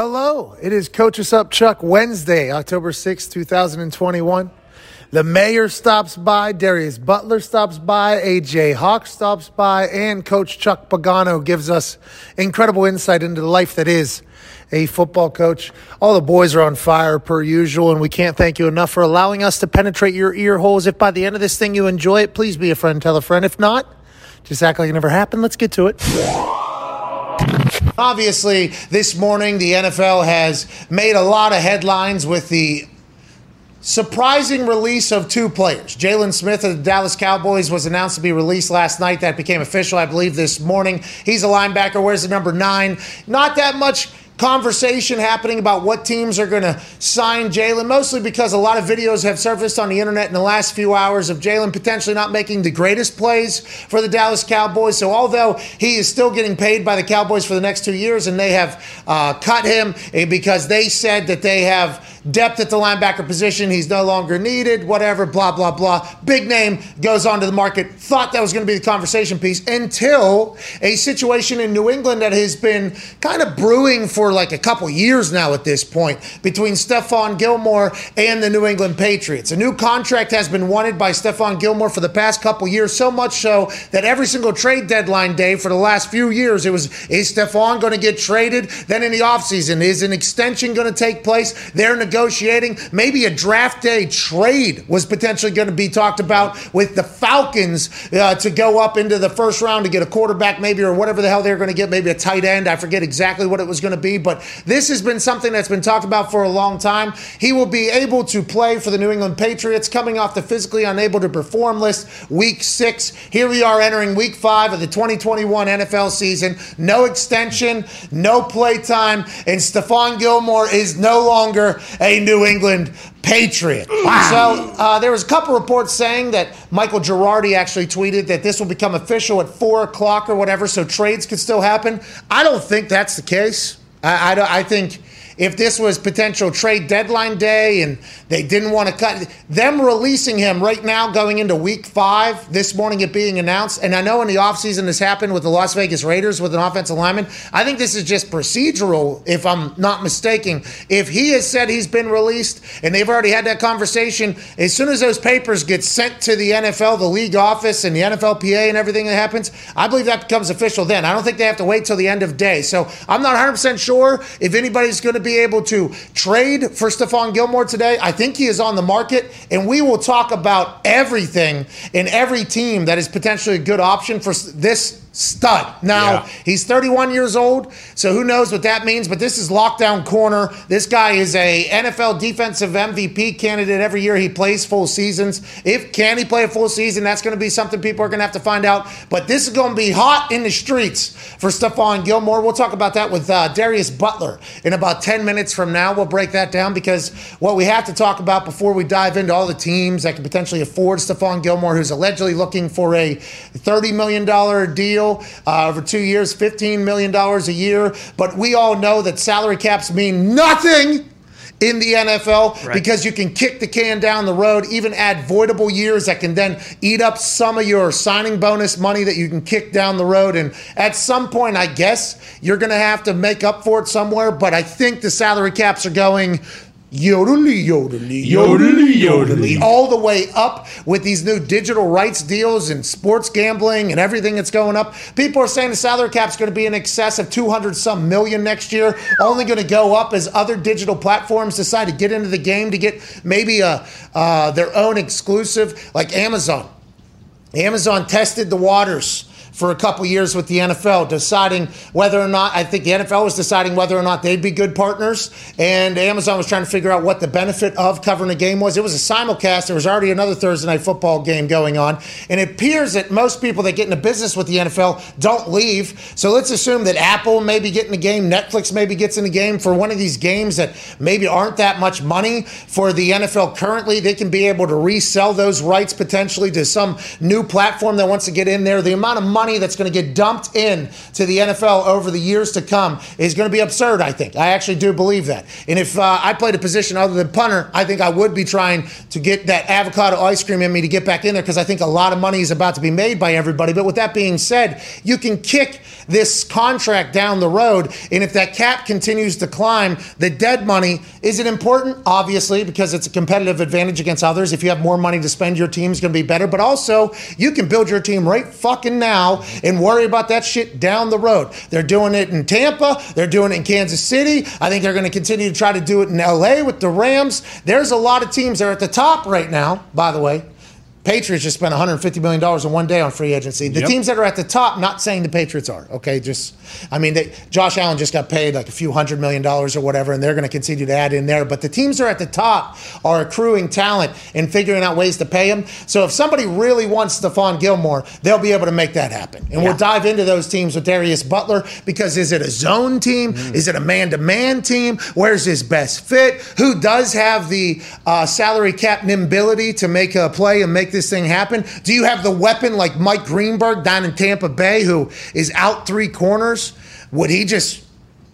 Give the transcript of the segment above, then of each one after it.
Hello, it is Coach Us Up Chuck Wednesday, October 6, 2021. The mayor stops by, Darius Butler stops by, AJ Hawk stops by, and Coach Chuck Pagano gives us incredible insight into the life that is a football coach. All the boys are on fire per usual, and we can't thank you enough for allowing us to penetrate your ear holes. If by the end of this thing you enjoy it, please be a friend, tell a friend. If not, just act like it never happened. Let's get to it. Obviously, this morning the NFL has made a lot of headlines with the surprising release of two players. Jaylon Smith of the Dallas Cowboys was announced to be released last night. That became official, I believe, this morning. He's a linebacker, wears the number nine. Not that much conversation happening about what teams are going to sign Jaylon, mostly because a lot of videos have surfaced on the internet in the last few hours of Jaylon potentially not making the greatest plays for the Dallas Cowboys. So, although he is still getting paid by the Cowboys for the next two years, and they have uh, cut him eh, because they said that they have depth at the linebacker position, he's no longer needed, whatever, blah, blah, blah. Big name goes onto the market. Thought that was going to be the conversation piece until a situation in New England that has been kind of brewing for like a couple years now at this point between Stephon Gilmore and the New England Patriots. A new contract has been wanted by Stephon Gilmore for the past couple years, so much so that every single trade deadline day for the last few years, it was is Stephon going to get traded? Then in the offseason, is an extension going to take place? They're negotiating. Maybe a draft day trade was potentially going to be talked about with the Falcons uh, to go up into the first round to get a quarterback, maybe, or whatever the hell they're going to get, maybe a tight end. I forget exactly what it was going to be but this has been something that's been talked about for a long time. He will be able to play for the New England Patriots coming off the physically unable to perform list week six. Here we are entering week five of the 2021 NFL season. No extension, no play time, and Stephon Gilmore is no longer a New England Patriot. Wow. So uh, there was a couple reports saying that Michael Giardi actually tweeted that this will become official at four o'clock or whatever, so trades could still happen. I don't think that's the case. I, I, I think if this was potential trade deadline day and they didn't want to cut them releasing him right now going into week five this morning it being announced and i know in the offseason this happened with the las vegas raiders with an offensive lineman i think this is just procedural if i'm not mistaken. If he has said he's been released and they've already had that conversation as soon as those papers get sent to the nfl the league office and the nflpa and everything that happens i believe that becomes official then. I don't think they have to wait till the end of day. So i'm not 100% sure if anybody's going to be be able to trade for Stephon Gilmore today. I think he is on the market, and we will talk about everything in every team that is potentially a good option for this stud. Now, yeah. he's 31 years old, so who knows what that means, but this is lockdown corner. This guy is a NFL defensive MVP candidate every year he plays full seasons. If can he play a full season, that's going to be something people are going to have to find out, but this is going to be hot in the streets for Stephon Gilmore. We'll talk about that with uh, Darius Butler in about 10 minutes from now. We'll break that down because what we have to talk about before we dive into all the teams that can potentially afford Stephon Gilmore, who's allegedly looking for a $30 million deal deal uh, over two years, $15 million a year. But we all know that salary caps mean nothing in the NFL right. because you can kick the can down the road, even add voidable years that can then eat up some of your signing bonus money that you can kick down the road. And at some point, I guess you're going to have to make up for it somewhere. But I think the salary caps are going Yodelly, yodelly, yodelly, yodelly, all the way up with these new digital rights deals and sports gambling and everything that's going up. People are saying the salary cap's going to be in excess of 200 some million next year, only going to go up as other digital platforms decide to get into the game to get maybe a, uh, their own exclusive, like Amazon. Amazon tested the waters for a couple years with the NFL, deciding whether or not I think the NFL was deciding whether or not they'd be good partners, and Amazon was trying to figure out what the benefit of covering a game was. It was a simulcast. There was already another Thursday night football game going on, and it appears that most people that get into business with the NFL don't leave. So let's assume that Apple may be getting the game, Netflix maybe gets in the game for one of these games that maybe aren't that much money for the NFL currently. They can be able to resell those rights potentially to some new platform that wants to get in there. The amount of money money that's going to get dumped in to the NFL over the years to come is going to be absurd, I think. I actually do believe that. And if uh, I played a position other than punter, I think I would be trying to get that avocado ice cream in me to get back in there because I think a lot of money is about to be made by everybody. But with that being said, you can kick this contract down the road. And if that cap continues to climb, the dead money, is it important? Obviously, because it's a competitive advantage against others. If you have more money to spend, your team's going to be better. But also, you can build your team right fucking now and worry about that shit down the road. They're doing it in Tampa, they're doing it in Kansas City. I think they're going to continue to try to do it in LA with the Rams. There's a lot of teams that are at the top right now, by the way. Patriots just spent 150 million dollars in one day on free agency. The Yep. teams that are at the top, not saying the Patriots are okay. Just, I mean, they, Josh Allen just got paid like a few hundred million dollars or whatever, and they're going to continue to add in there. But the teams that are at the top are accruing talent and figuring out ways to pay them. So if somebody really wants Stephon Gilmore, they'll be able to make that happen. And we'll dive into those teams with Darius Butler because is it a zone team? Is it a man-to-man team? Where's his best fit? Who does have the uh, salary cap nimbility to make a play and make this thing happen? Do you have the weapon like Mike Greenberg down in Tampa Bay who is out three corners? Would he just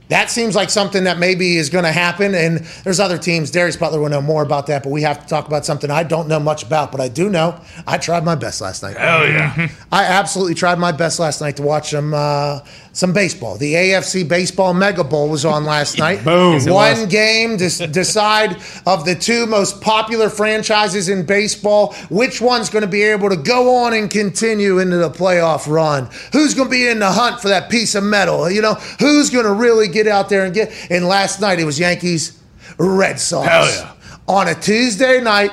that seems like something that maybe is going to happen. And there's other teams. Darius Butler will know more about that, but we have to talk about something I don't know much about, but I do know I tried my best last night. Hell yeah. I absolutely tried my best last night to watch them uh, some baseball. The AFC Baseball Mega Bowl was on last night. Boom. Yes, One game to decide of the two most popular franchises in baseball, which one's going to be able to go on and continue into the playoff run. Who's going to be in the hunt for that piece of metal? You know, who's going to really get out there and get? And last night it was Yankees, Red Sox. Hell yeah. On a Tuesday night.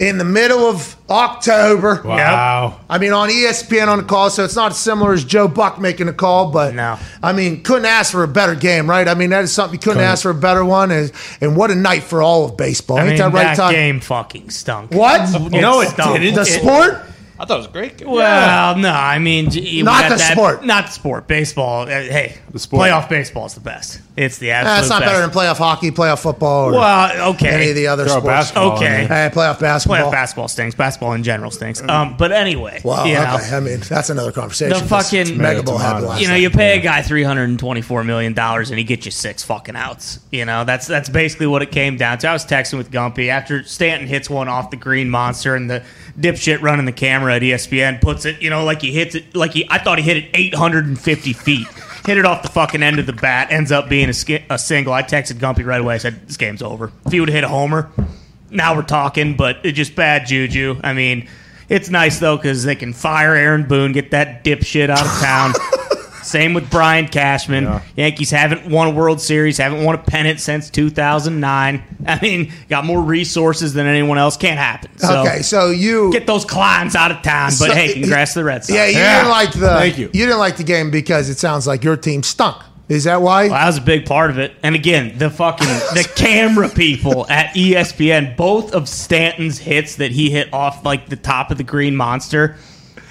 In the middle of October. Wow. I mean, on ESPN on the call, so it's not as similar as Joe Buck making a call, but No. I mean, couldn't ask for a better game, right? I mean, that is something you couldn't, Couldn't. ask for a better one, and, and what a night for all of baseball. I Ain't mean, that that, right, Todd? game fucking stunk. What? No, it stunk. didn't. The sport? I thought it was a great. game. Well, no, I mean, Not the that- sport. Not the sport. Baseball. uh, hey, The sport. playoff baseball is the best. It's the absolute Eh, it's not best. better than playoff hockey, playoff football, or well, okay. any of the other Throw sports. basketball. Okay. in there. Hey, playoff basketball. Playoff basketball stinks. Basketball in general stinks. Um, but anyway, Wow, you know, okay. I mean, that's another conversation. The fucking- Mega Bowl happened last you know, night. you pay a guy three hundred and twenty-four million dollars, and he gets you six fucking outs. You know, that's that's basically what it came down to. I was texting with Gumpy after Stanton hits one off the green monster, and the dipshit running the camera at ESPN puts it, you know, like he hits it, like he. I thought he hit it eight hundred and fifty feet. Hit it off the fucking end of the bat, ends up being a, ski- a single. I texted Gumpy right away. I said, "This game's over." If he would have hit a homer, now we're talking, but it's just bad juju. I mean, it's nice though because they can fire Aaron Boone, get that dipshit out of town. Same with Brian Cashman. Yeah. Yankees haven't won a World Series, haven't won a pennant since 2009. I mean, got more resources than anyone else. Can't happen. So okay, so you get those clients out of town. But so, hey, congrats to the Red Sox. Yeah, you yeah. didn't like the thank you. You didn't like the game because it sounds like your team stunk. Is that why? Well, that was a big part of it. And again, the fucking the camera people at ESPN, both of Stanton's hits that he hit off like the top of the green monster,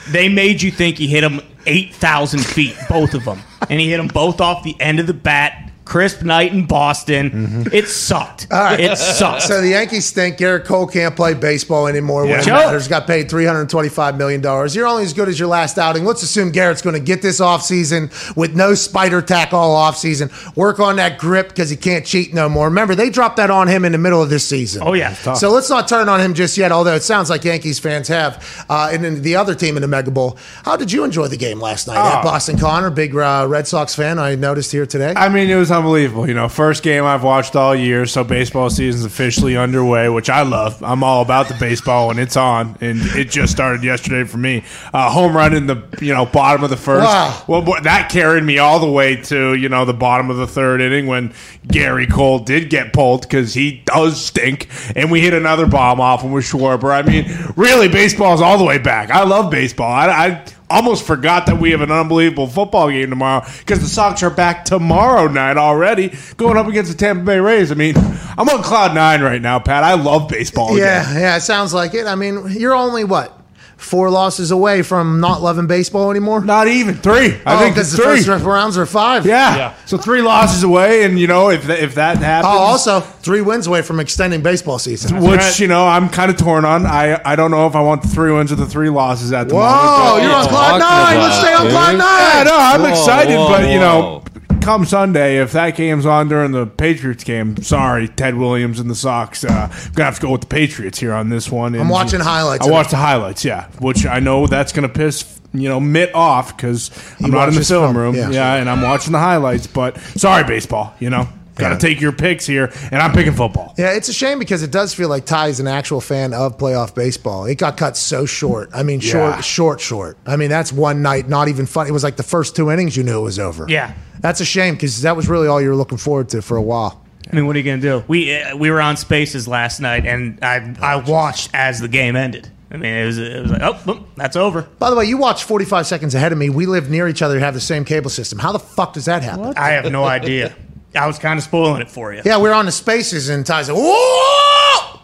they made you think he hit him 8,000 feet, both of them. And he hit them both off the end of the bat Crisp night in Boston. It sucked. It sucked. So the Yankees stink. Gerrit Cole can't play baseball anymore when Yeah. it Joe- matters. Got paid $325 million. You're only as good as your last outing. Let's assume Gerrit's going to get this offseason with no spider tack all offseason. Work on that grip because he can't cheat no more. Remember, they dropped that on him in the middle of this season. oh yeah. So let's not turn on him just yet, although it sounds like Yankees fans have. Uh, and then the other team in the Mega Bowl. How did you enjoy the game last night? At Oh. Boston Connor, big uh, Red Sox fan, I noticed here today. I mean, it was unbelievable. You know, first game I've watched all year, so baseball season's officially underway, which I love. I'm all about the baseball when it's on, and it just started yesterday for me. Uh, home run in the you know bottom of the first. Wow. Well, that carried me all the way to you know the bottom of the third inning when Gary Cole did get pulled because he does stink, and we hit another bomb off him with Schwarber. I mean, really, baseball's all the way back. I love baseball. I. I almost forgot that we have an unbelievable football game tomorrow because the Sox are back tomorrow night already going up against the Tampa Bay Rays. I mean, I'm on cloud nine right now, Pat. I love baseball. Yeah, again. yeah, it sounds like it. I mean, you're only what? Four losses away from not loving baseball anymore? Not even three. I oh, think because it's the three. first rounds are five. yeah. Yeah. So three losses away, and you know if th- if that happens, Oh, also three wins away from extending baseball season. which right. you know I'm kind of torn on. I I don't know if I want the three wins or the three losses at the moment. Whoa, you're on you cloud talking nine. Let's stay on dude? cloud Yeah, no, I'm Whoa, excited, whoa, but you know, whoa. Come Sunday, if that game's on during the Patriots game, sorry, Ted Williams and the Sox, uh, gonna have to go with the Patriots here on this one. I'm And watching highlights I of watched it. the highlights, yeah, which I know that's gonna piss you know Mitt off because I'm not in the film, room, yeah. yeah. and I'm watching the highlights. But sorry, baseball, you know, got to Yeah. take your picks here, and I'm picking football. Yeah, it's a shame because it does feel like Ty is an actual fan of playoff baseball. It got cut so short. I mean, short, Yeah. short, short. I mean, that's one night, not even fun. It was like the first two innings, you knew it was over. Yeah. That's a shame because that was really all you were looking forward to for a while. I mean, what are you gonna do? We uh, we were on Spaces last night, and I I watched as the game ended. I mean, it was it was like, oh, boom, that's over. By the way, you watched 45 seconds ahead of me. We live near each other, have the same cable system. How the fuck does that happen? I have no idea. I was kind of spoiling it for you. Yeah, we were on the spaces and Ty's like, whoa!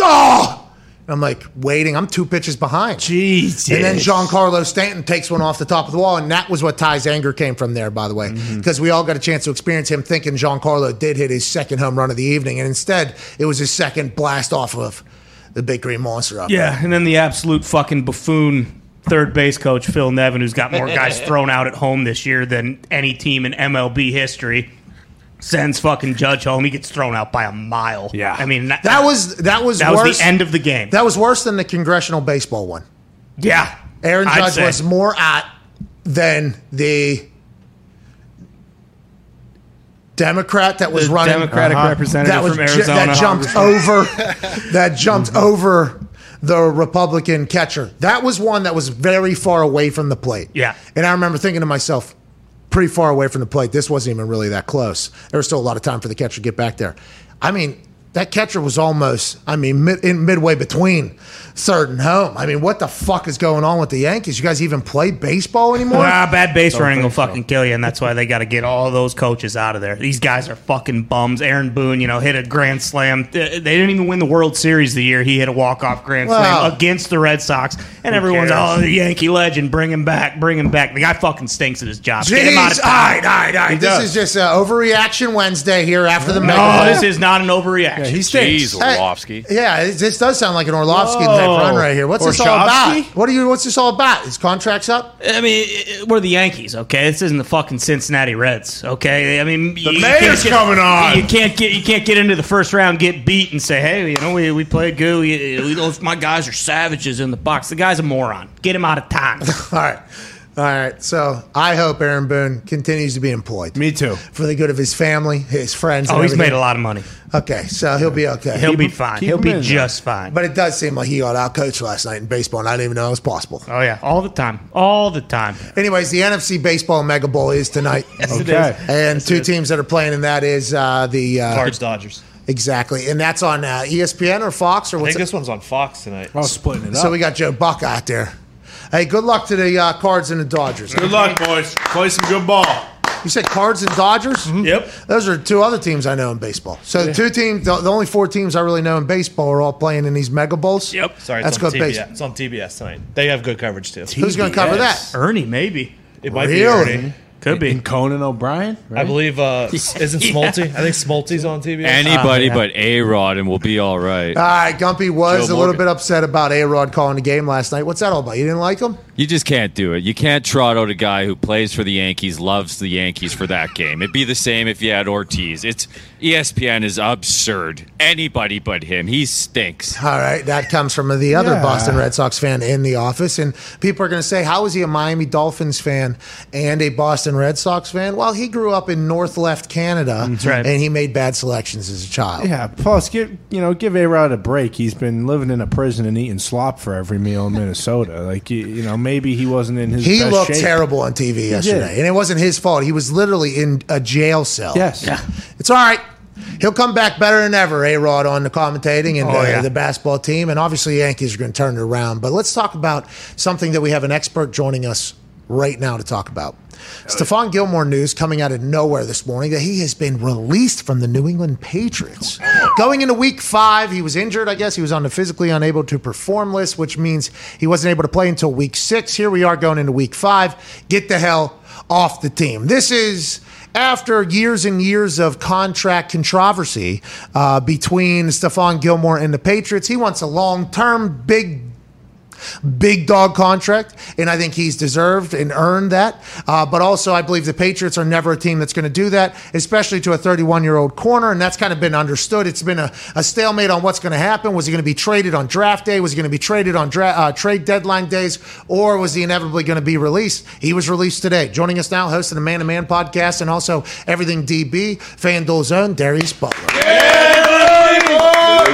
Oh! And I'm like, waiting. I'm two pitches behind. Jesus. And then Giancarlo Stanton takes one off the top of the wall, and that was what Ty's anger came from there, by the way, Mm-hmm. because we all got a chance to experience him thinking Giancarlo did hit his second home run of the evening, and instead it was his second blast off of the big green monster up there. Yeah, and then the absolute fucking buffoon third base coach Phil Nevin, who's got more guys thrown out at home this year than any team in MLB history, sends fucking Judge home. He gets thrown out by a mile. Yeah. I mean that, That was that was that worse. was the end of the game. That was worse than the congressional baseball one. yeah, Aaron I'd Judge say. was more at than the Democrat that was The running. Democratic representative that was from ju- Arizona. that jumped over that jumped Mm-hmm. over the Republican catcher. That was one that was very far away from the plate. Yeah. and I remember thinking to myself, pretty far away from the plate. This wasn't even really that close. There was still a lot of time for the catcher to get back there. I mean, that catcher was almost, I mean, mid, in midway between third and home. I mean, what the fuck is going on with the Yankees? You guys even play baseball anymore? Ah, bad base running will so. fucking kill you, and that's why they got to get all those coaches out of there. These guys are fucking bums. Aaron Boone, you know, hit a grand slam. They they didn't even win the World Series the year he hit a walk off grand Wow. slam against the Red Sox, and everyone's cares? oh, the Yankee legend, bring him back, bring him back. The guy fucking stinks at his job. Get him out of Jeez, All right, all right, all right. This does. is just uh, overreaction Wednesday here after the Mega No, Bowl. this is not an overreaction. he stinks. Jeez, Orlovsky. Yeah, this does sound like an Orlovsky type Whoa. run oh. right here. What's this all about? What are you? What's this all about? His contract's up. I mean, it- we're the Yankees, okay? This isn't the fucking Cincinnati Reds, okay? I mean, the mayor's coming on. You can't get you can't get into the first round, get beat, and say, hey, you know, we, we played good. We, we those my guys are savages in the box. The guy's a moron. Get him out of town. All right, all right. So I hope Aaron Boone continues to be employed Me too. for the good of his family, his friends. oh, and he's made a lot of money. Okay, so he'll be okay. He'll be fine. keep He'll be in there. just fine. but it does seem like he got out coached last night in baseball, and I didn't even know it was possible. oh yeah, all the time, all the time. Anyways, the NFC Baseball Mega Bowl is tonight. Okay. And two teams that are playing in that is uh, the uh, Cards Dodgers. exactly, and that's on uh, ESPN or Fox or I what's think it? this one's on Fox tonight. I was splitting it up. So we got Joe Buck out there. Hey, good luck to the uh, Cards and the Dodgers. Good luck, boys. Play some good ball. You said Cards and Dodgers? Yep. Those are two other teams I know in baseball. So the two teams, the, the only four teams I really know in baseball are all playing in these Mega Bowls. Yep. Sorry, That's it's on good TBS. baseball. It's on TBS tonight. They have good coverage too. Who's going to cover that? Ernie, maybe It might Really? be Ernie. Could be. And Conan O'Brien. I believe uh, isn't Smolty? I think Smolty's on TV. Anybody yeah. but A Rod and we'll be all right. All right, Gumpy was Joe a little Morgan. bit upset about A Rod calling the game last night. What's that all about? You didn't like him? You just can't do it. You can't trot out a guy who plays for the Yankees, loves the Yankees for that game. It'd be the same if you had Ortiz. It's ESPN is absurd. Anybody but him. He stinks. All right, that comes from the other Yeah. Boston Red Sox fan in the office. And people are going to say, how is he a Miami Dolphins fan and a Boston Red Sox fan? Well, he grew up in North Left Canada mm-hmm. right. and he made bad selections as a child. Yeah. Plus, give you know, give A Rod a break. He's been living in a prison and eating slop for every meal in Minnesota. Like you, you know, maybe he wasn't in his. He best looked shape. terrible on TV yesterday, and it wasn't his fault. He was literally in a jail cell. Yes. It's all right. He'll come back better than ever, A Rod, on the commentating and Oh, the, yeah. the basketball team. And obviously, Yankees are going to turn it around. But let's talk about something that we have an expert joining us right now to talk about. Stephon Gilmore news coming out of nowhere this morning that he has been released from the New England Patriots. Going into week five, he was injured, I guess. He was on the physically unable to perform list, which means he wasn't able to play until week six. Here we are going into week five. Get the hell off the team. This is after years and years of contract controversy uh, between Stephon Gilmore and the Patriots. He wants a long term, big big dog contract, and I think he's deserved and earned that. Uh, but also, I believe the Patriots are never a team that's going to do that, especially to a 31 year old corner, and that's kind of been understood. It's been a, a stalemate on what's going to happen. Was he going to be traded on draft day? Was he going to be traded on dra- uh, trade deadline days, or was he inevitably going to be released? He was released today. Joining us now, hosting the Man to Man podcast and also Everything DB, FanDuel's own Darius Butler.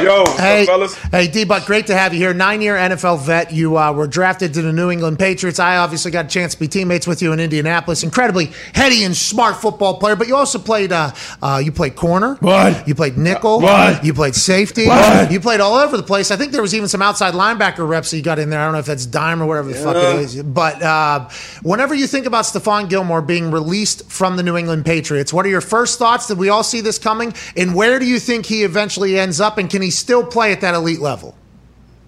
Yo, Hey, fellas. hey, D-Buck, great to have you here. Nine-year NFL vet. You uh, were drafted to the New England Patriots. I obviously got a chance to be teammates with you in Indianapolis. Incredibly heady and smart football player. But you also played. Uh, uh, you played corner. What? You played nickel. What? You played safety. What? You played all over the place. I think there was even some outside linebacker reps that you got in there. I don't know if that's dime or whatever the fuck it is. But uh, whenever you think about Stephon Gilmore being released from the New England Patriots, what are your first thoughts? Did we all see this coming? And where do you think he eventually ends up? And can he still play at that elite level?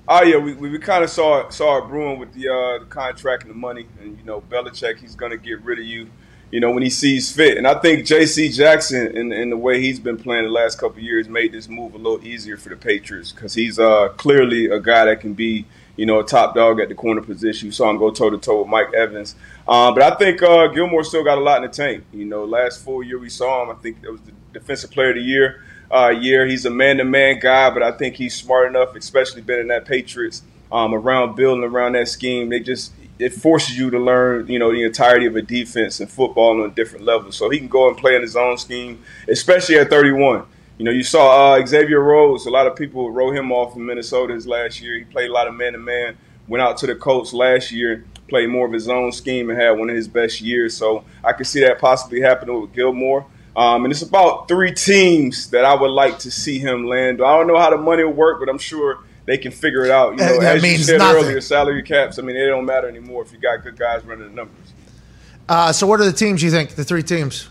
Oh yeah, we, we, kind of saw it, saw it brewing with the uh, the contract and the money, and you know Belichick, he's gonna get rid of you, you know when he sees fit. And I think J.C. Jackson, in, in the way he's been playing the last couple years, made this move a little easier for the Patriots because he's uh, clearly a guy that can be you know a top dog at the corner position. You saw him go toe to toe with Mike Evans, um, but I think uh, Gilmore still got a lot in the tank. You know, last full year we saw him, I think it was the Defensive Player of the Year uh, year. He's a man-to-man guy, but I think he's smart enough, especially being in that Patriots um, around building around that scheme. They just it forces you to learn, you know, the entirety of a defense and football on a different level. So he can go and play in his own scheme, especially at 31. You know, you saw uh, Xavier Rhodes. A lot of people wrote him off in Minnesota his last year. He played a lot of man-to-man. Went out to the Colts last year, played more of his own scheme, and had one of his best years. So I could see that possibly happening with Gilmore. Um, and it's about three teams that I would like to see him land. I don't know how the money will work, but I'm sure they can figure it out. You know, That as you said nothing. earlier, salary caps. I mean, they don't matter anymore if you got good guys running the numbers. Uh, so, what are the teams you think? The three teams.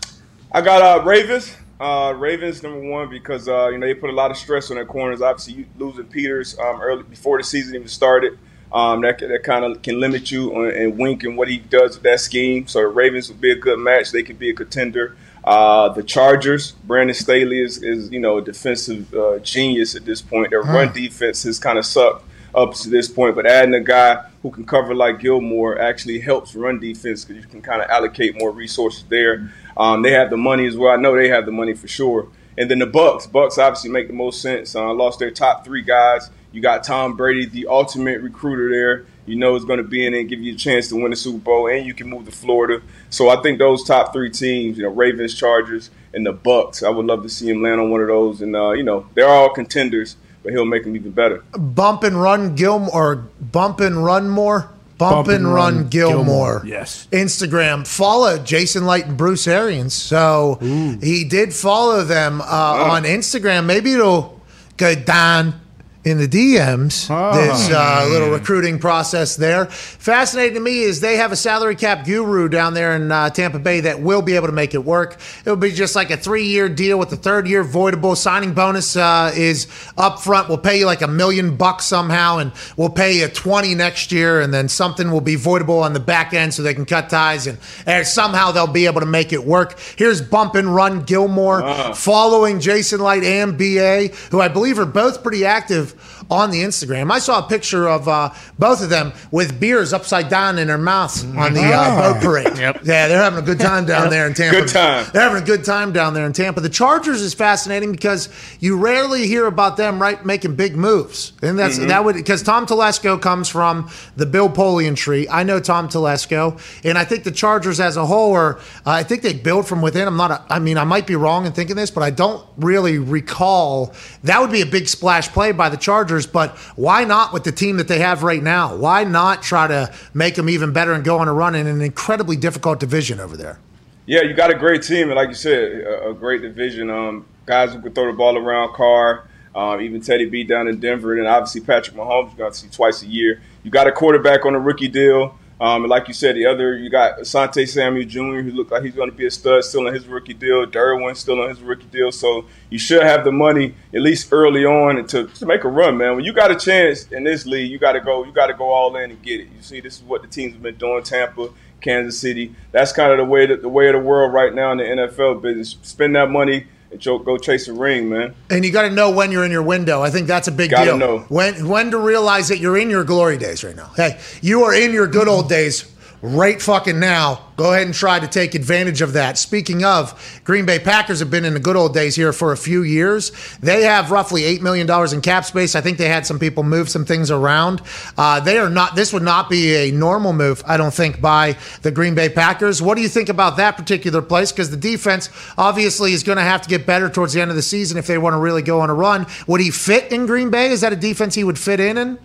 I got uh, Ravens. Uh, Ravens number one because uh, you know they put a lot of stress on their corners. Obviously, you losing Peters um, early before the season even started. Um, that that kind of can limit you on, and Wink and what he does with that scheme. So the Ravens would be a good match. They could be a contender. Uh, the Chargers, Brandon Staley is, is you know a defensive uh, genius at this point. Their run defense has kind of sucked up to this point, but adding a guy who can cover like Gilmore actually helps run defense because you can kind of allocate more resources there. Um, they have the money as well. I know they have the money for sure. And then the Bucks. Bucks obviously make the most sense. Uh, lost their top three guys. You got Tom Brady, the ultimate recruiter there. You know is going to be in and give you a chance to win the Super Bowl, and you can move to Florida. So I think those top three teams, you know, Ravens, Chargers, and the Bucks. I would love to see him land on one of those. And uh, you know, they're all contenders, but he'll make them even better. Bump and run Gilmore, or bump and run more. Bump, and run, Gilmore. Yes. Instagram. Follow Jason Licht and Bruce Arians. So he did follow them uh, on Instagram. Maybe it'll go down in the DMs. This uh, little recruiting process there. Fascinating to me is they have a salary cap guru down there in uh, Tampa Bay that will be able to make it work. It'll be just like a three year deal with the third year voidable. Signing bonus uh, is up front. We'll pay you like a million bucks somehow, and we'll pay you 20 next year, and then something will be voidable on the back end so they can cut ties, and, and somehow they'll be able to make it work. Here's Bump and Run Gilmore following Jason Licht and BA, who I believe are both pretty active on the Instagram. I saw a picture of uh, both of them with beers upside down in their mouths on the uh, boat parade. Yep. Yeah, they're having a good time down there in Tampa. Good time. They're having a good time down there in Tampa. The Chargers is fascinating because you rarely hear about them right making big moves, and that's Mm-hmm. that would because Tom Telesco comes from the Bill Polian tree. I know Tom Telesco, and I think the Chargers as a whole are. Uh, I think they build from within. I'm not. A, I mean, I might be wrong in thinking this, but I don't really recall that would be a big splash play by the Chargers. But why not with the team that they have right now? Why not try to make them even better and go on a run in an incredibly difficult division over there? Yeah, you got a great team, and like you said, a, great division. Um, guys who can throw the ball around, Carr, um, even Teddy B down in Denver, and obviously Patrick Mahomes, you're going to see twice a year. You got a quarterback on a rookie deal. Um, like you said, the other you got Asante Samuel Jr., who looked like he's going to be a stud, still on his rookie deal. Derwin still on his rookie deal. So you should have the money at least early on to, to make a run, man. When you got a chance in this league, you got to go. You got to go all in and get it. You see, this is what the teams have been doing. Tampa, Kansas City. That's kind of the way that the way of the world right now in the NFL business. Spend that money go, go chase a ring, man. And you got to know when you're in your window. I think that's a big Gotta deal. know. When when to realize that you're in your glory days right now. Hey, you are in your good old days right fucking now. Go ahead and try to take advantage of that. Speaking of, Green Bay Packers have been in the good old days here for a few years. They have roughly $8 million in cap space. I think they had some people move some things around. Uh, they are not, this would not be a normal move, I don't think, by the Green Bay Packers. What do you think about that particular place? Because the defense obviously is going to have to get better towards the end of the season if they want to really go on a run. Would he fit in Green Bay? Is that a defense he would fit in in?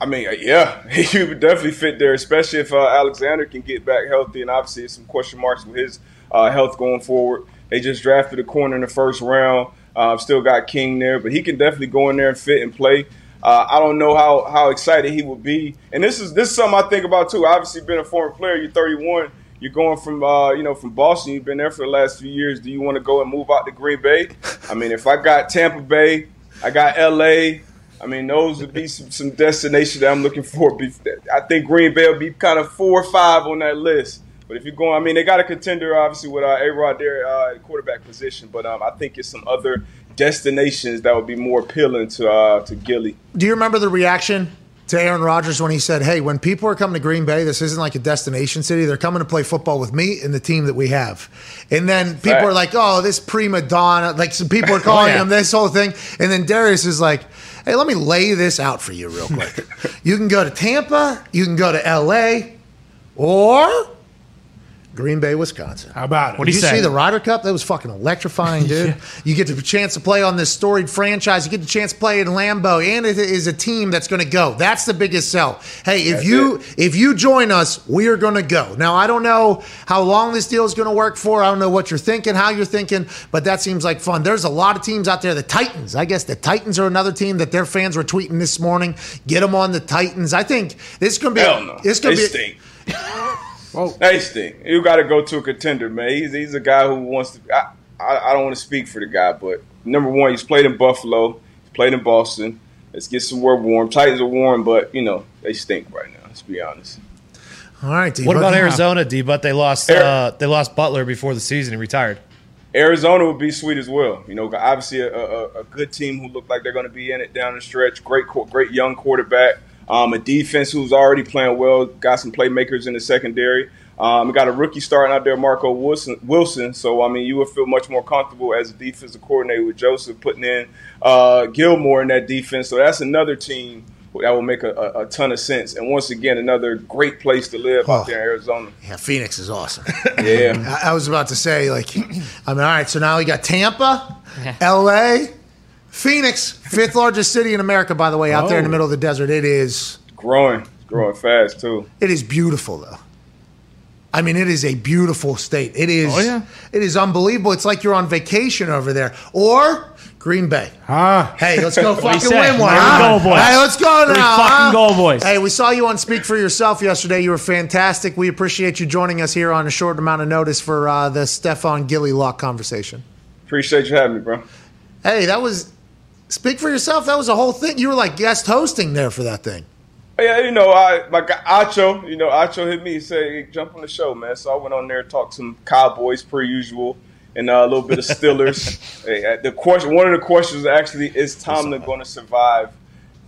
I mean, uh, yeah, he would definitely fit there, especially if uh, Alexander can get back healthy. And obviously, some question marks with his uh, health going forward. They just drafted a corner in the first round. Uh, still got King there, but he can definitely go in there and fit and play. Uh, I don't know how how excited he would be. And this is this is something I think about too. Obviously, being a former player, you're 31. You're going from uh, you know from Boston. You've been there for the last few years. Do you want to go and move out to Green Bay? I mean, if I got Tampa Bay, I got L.A. I mean, those would be some, some destinations that I'm looking for. I think Green Bay will be kind of four or five on that list. But if you're going, I mean, they got a contender obviously with uh, A Rod there uh, at quarterback position. But um, I think it's some other destinations that would be more appealing to uh, to Gilly. Do you remember the reaction to Aaron Rodgers when he said, "Hey, when people are coming to Green Bay, this isn't like a destination city. They're coming to play football with me and the team that we have." And then people Fact. are like, "Oh, this prima donna!" Like some people are oh, calling yeah. him this whole thing. And then Darius is like, "Hey, let me lay this out for you real quick. you can go to Tampa, you can go to L.A., or." Green Bay, Wisconsin. How about it? What do you you say? see the Ryder Cup? That was fucking electrifying, dude. You get the chance to play on this storied franchise. You get the chance to play in Lambeau, and it is a team that's going to go. That's the biggest sell. Hey, if That's you it. if you join us, we are going to go. Now, I don't know how long this deal is going to work for. I don't know what you're thinking, how you're thinking, but that seems like fun. There's a lot of teams out there. The Titans, I guess the Titans are another team that their fans were tweeting this morning. Get them on the Titans. I think this is going to be. Hell no, This is going to be. stink. They stink. You got to go to a contender, man. He's, he's a guy who wants to. I, I, I don't want to speak for the guy, but number one, he's played in Buffalo, he's played in Boston. Let's get somewhere warm. Titans are warm, but you know they stink right now. Let's be honest. All right, D, What but- about Arizona, D? But they lost uh, they lost Butler before the season. He retired. Arizona would be sweet as well. You know, obviously a, a, a good team who look like they're going to be in it down the stretch. Great, great young quarterback. Um, a defense who's already playing well. Got some playmakers in the secondary. Um, we got a rookie starting out there, Marco Wilson. Wilson. So I mean, you would feel much more comfortable as a defensive coordinator with Joseph putting in uh, Gilmore in that defense. So that's another team that will make a, a, a ton of sense. And once again, another great place to live Oh. out there in Arizona. Yeah, Phoenix is awesome. Yeah. I I was about to say, like, I mean, all right, so now we got Tampa, LA, Phoenix, fifth largest city in America, by the way, out there in the Oh. middle of the desert. It is growing, It's growing fast too. it is beautiful though. I mean, it is a beautiful state. It is Oh, yeah. it is unbelievable. It's like you're on vacation over there. Or Green Bay. Huh? Hey, let's go fucking say? win one. There we huh? go, boys. Hey, let's go There we now. fucking huh? go, boys. Hey, we saw you on Speak for Yourself yesterday. You were fantastic. We appreciate you joining us here on a short amount of notice for uh, the Stephon Gilly Lock conversation. Appreciate you having me, bro. Hey, that was Speak for Yourself. That was a whole thing. You were like guest hosting there for that thing. Yeah, you know, I my guy Acho, you know, Acho hit me and said, hey, "Jump on the show, man." So I went on there, talked some Cowboys per usual, and uh, a little bit of Steelers. hey, uh, the question, one of the questions actually is Tomlin going to survive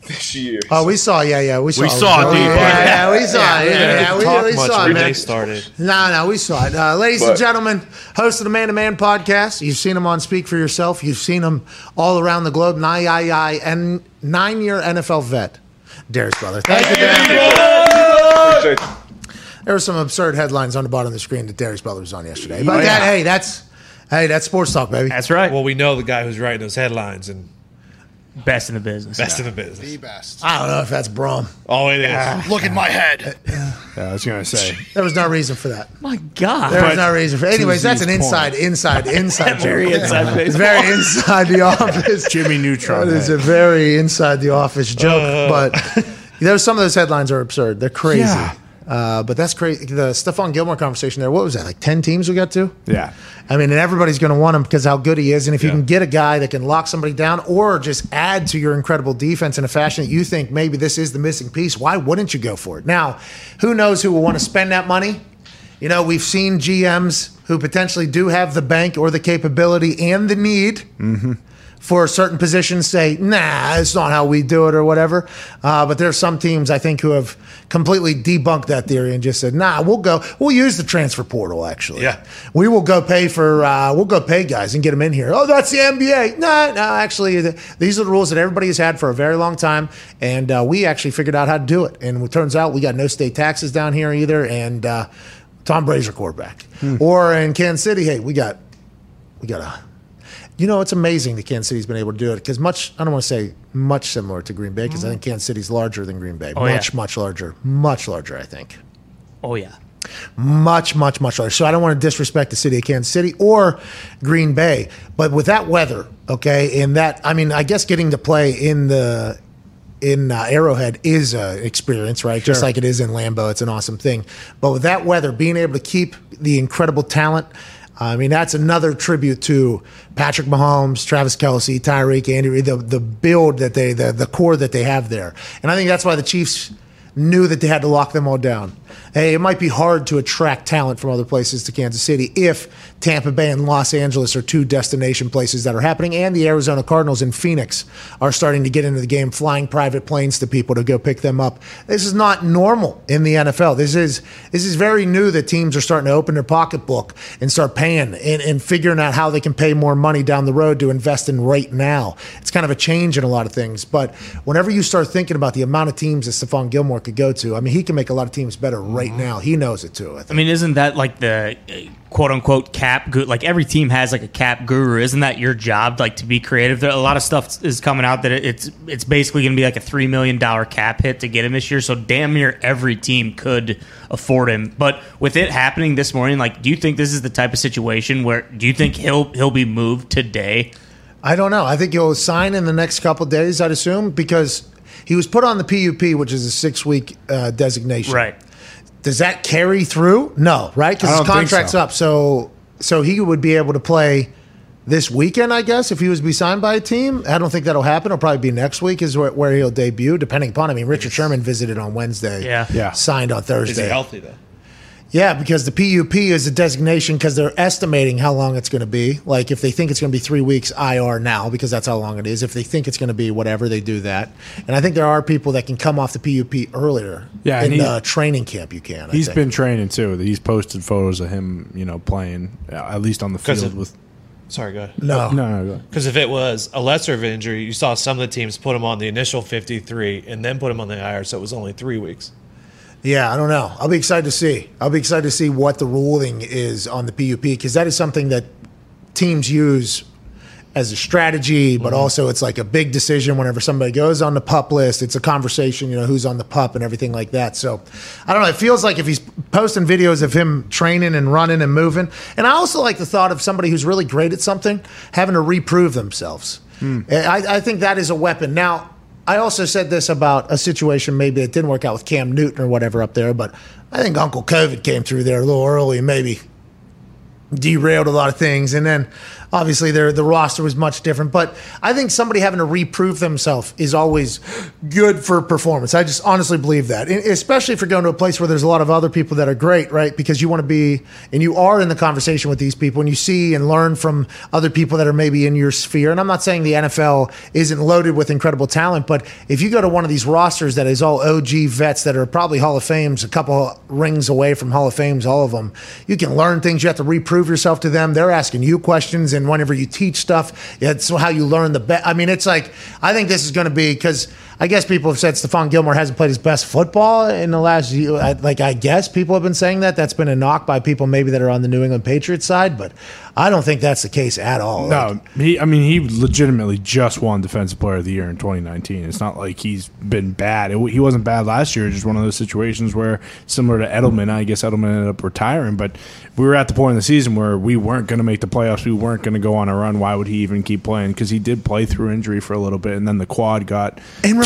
this year? Oh, we saw. Yeah, yeah, we saw. We saw it, yeah, dude. yeah, yeah, we saw. it. Yeah, yeah, we, Talk we much saw it, when man. started. No, no, we saw it. Uh, ladies and gentlemen, host of the Man to Man podcast. You've seen him on Speak for Yourself. You've seen him all around the globe. Nine, and nine year NFL vet, Darius Brother. Thank you, Darius. Appreciate you. There were some absurd headlines on the bottom of the screen that Darius Butler was on yesterday. But Oh, that, hey, that's hey, that's sports talk, baby. That's right. Well, we know the guy who's writing those headlines and Best in the business. best in the business. The best. I don't know if that's Brom. Oh, it is. Ah. Look in my head. Yeah, I was gonna say. There was no reason for that. My God. There was no reason for. It. Anyways, that's an Z's inside, point. inside, inside. Very inside It's baseball. very inside the office. Jimmy Neutron. That is a very inside the office joke, uh. but there some of those headlines are absurd. They're crazy. Yeah. Uh, but that's crazy. The Stephon Gilmore conversation there. What was that? Like ten teams we got to? Yeah. I mean, and everybody's going to want him because how good he is. And if you can get a guy that can lock somebody down or just add to your incredible defense in a fashion that you think maybe this is the missing piece, why wouldn't you go for it? Now, who knows who will want to spend that money? You know, we've seen GMs who potentially do have the bank or the capability and the need for certain positions say, nah, it's not how we do it or whatever. Uh, but there's some teams I think who have completely debunked that theory and just said, nah, we'll go, we'll use the transfer portal actually. Yeah. We will go pay for, uh, we'll go pay guys and get them in here. Oh, that's the NBA. No, no, actually, the, these are the rules that everybody has had for a very long time. And uh, we actually figured out how to do it. And it turns out we got no state taxes down here either. And uh, Tom our quarterback. Or in Kansas City, hey, we got, we got a, you know, it's amazing that Kansas City's been able to do it because much, I don't want to say much similar to Green Bay because I think Kansas City's larger than Green Bay. Oh, yeah. much, much larger. Much larger, I think. Oh yeah. Much, much, much larger. So I don't want to disrespect the city of Kansas City or Green Bay. But with that weather, okay, and that, I mean, I guess getting to play in the, in uh, Arrowhead is a experience, right? Sure. Just like it is in Lambeau, it's an awesome thing. But with that weather, being able to keep the incredible talent, I mean, that's another tribute to Patrick Mahomes, Travis Kelce, Tyreek, Andy the, the build that they, the, the core that they have there. And I think that's why the Chiefs knew that they had to lock them all down. Hey, it might be hard to attract talent from other places to Kansas City if Tampa Bay and Los Angeles are two destination places that are happening, and the Arizona Cardinals and Phoenix are starting to get into the game, flying private planes to people to go pick them up. This is not normal in the NFL. This is this is very new that teams are starting to open their pocketbook and start paying and, and figuring out how they can pay more money down the road to invest in right now. It's kind of a change in a lot of things. But whenever you start thinking about the amount of teams that Stephon Gilmore could go to, I mean, he can make a lot of teams better right now. He knows it too. I I mean, isn't that like the uh, quote unquote cap? Like every team has like a cap guru. Isn't that your job? Like to be creative. There, a lot of stuff is coming out that it's it's basically going to be like a three million dollar cap hit to get him this year. So damn near every team could afford him. But with it happening this morning, like, do you think this is the type of situation where do you think he'll he'll be moved today? I don't know. I think he'll sign in the next couple of days, I'd assume, because he was put on the PUP, which is a six week uh, designation. Right. Does that carry through? No, right? Because his contract's so. up. So, so he would be able to play this weekend, I guess, if he was to be signed by a team. I don't think that'll happen. It'll probably be next week, is where, where he'll debut, depending upon. I mean, Richard Sherman visited on Wednesday. Yeah. Yeah. Signed on Thursday. Is he healthy though? Yeah, because the PUP is a designation because they're estimating how long it's going to be. Like if they think it's going to be three weeks IR now, because that's how long it is. If they think it's going to be whatever, they do that. And I think there are people that can come off the PUP earlier. Yeah, in the training camp you can. I He's think. been training too. He's posted photos of him, you know, playing uh, at least on the field it- with. Sorry, go ahead. no. No, no, go. Because if it was a lesser of injury, you saw some of the teams put him on the initial 53 and then put him on the IR, so it was only three weeks. Yeah, I don't know. I'll be excited to see. I'll be excited to see what the ruling is on the PUP because that is something that teams use as a strategy, but mm-hmm. also it's like a big decision whenever somebody goes on the pup list. It's a conversation, you know, who's on the pup and everything like that. So I don't know. It feels like if he's posting videos of him training and running and moving, and I also like the thought of somebody who's really great at something having to reprove themselves. Hmm. I, I think that is a weapon. Now, I also said this about a situation maybe that didn't work out with Cam Newton or whatever up there, but I think Uncle COVID came through there a little early and maybe derailed a lot of things. And then obviously their the roster was much different. But I think somebody having to reprove themselves is always good for performance. I just honestly believe that. And especially if you're going to a place where there's a lot of other people that are great, right? Because you want to be and you are in the conversation with these people and you see and learn from other people that are maybe in your sphere. And I'm not saying the NFL isn't loaded with incredible talent, but if you go to one of these rosters that is all OG vets that are probably Hall of Fames, a couple rings away from Hall of Fames, all of them, you can learn things. You have to reprove yourself to them. They're asking you questions, and whenever you teach stuff, it's how you learn the best. I mean, it's like I think this is going to be because I guess people have said Stephon Gilmore hasn't played his best football in the last year. I- uh, Like I guess people have been saying that. That's been a knock by people maybe that are on the New England Patriots side, but I don't think that's the case at all. Like, No, he. I mean, he legitimately just won Defensive Player of the Year in 2019. It's not like he's been bad. It, he wasn't bad last year. It's just one of those situations where, similar to Edelman, I guess Edelman ended up retiring. But we were at the point in the season where we weren't going to make the playoffs. We weren't going to go on a run. Why would he even keep playing? Because he did play through injury for a little bit, and then the quad got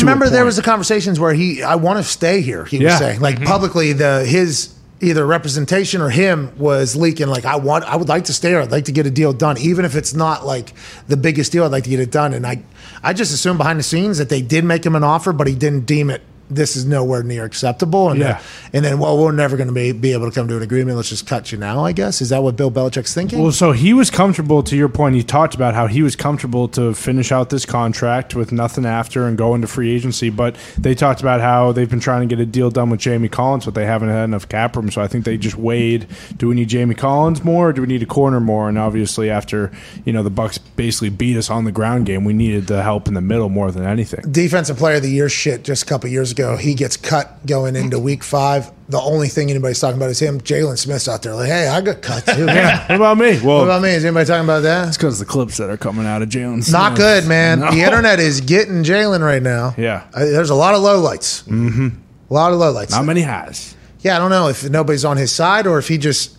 remember there was the conversations where he, I want to stay here. He was saying like mm-hmm. publicly the his either representation or him was leaking like I want, I would like to stay here. I'd like to get a deal done, even if it's not like the biggest deal. I'd like to get it done. And I, I just assumed behind the scenes that they did make him an offer, but he didn't deem it. This is nowhere near acceptable. And Yeah. then, and then, well, we're never going to be, be able to come to an agreement. Let's just cut you now. I guess is that what Bill Belichick's thinking? Well, so he was comfortable. To your point, he talked about how he was comfortable to finish out this contract with nothing after and go into free agency. But they talked about how they've been trying to get a deal done with Jamie Collins, but they haven't had enough cap room. So I think they just weighed: Do we need Jamie Collins more, or do we need a corner more? And obviously, after you know the Bucks basically beat us on the ground game, we needed the help in the middle more than anything. defensive player of the year shit just a couple years ago. He gets cut going into week five. The only thing anybody's talking about is him. Jaylon Smith's out there like, hey, I got cut too. What about me? Well, What about me? Is anybody talking about that? It's because the clips that are coming out of Jaylon. Not good, man. No. The internet is getting Jaylon right now. Yeah. There's a lot of lowlights. Mm-hmm. A lot of lowlights. Not many has. yeah, I don't know if nobody's on his side or if he just.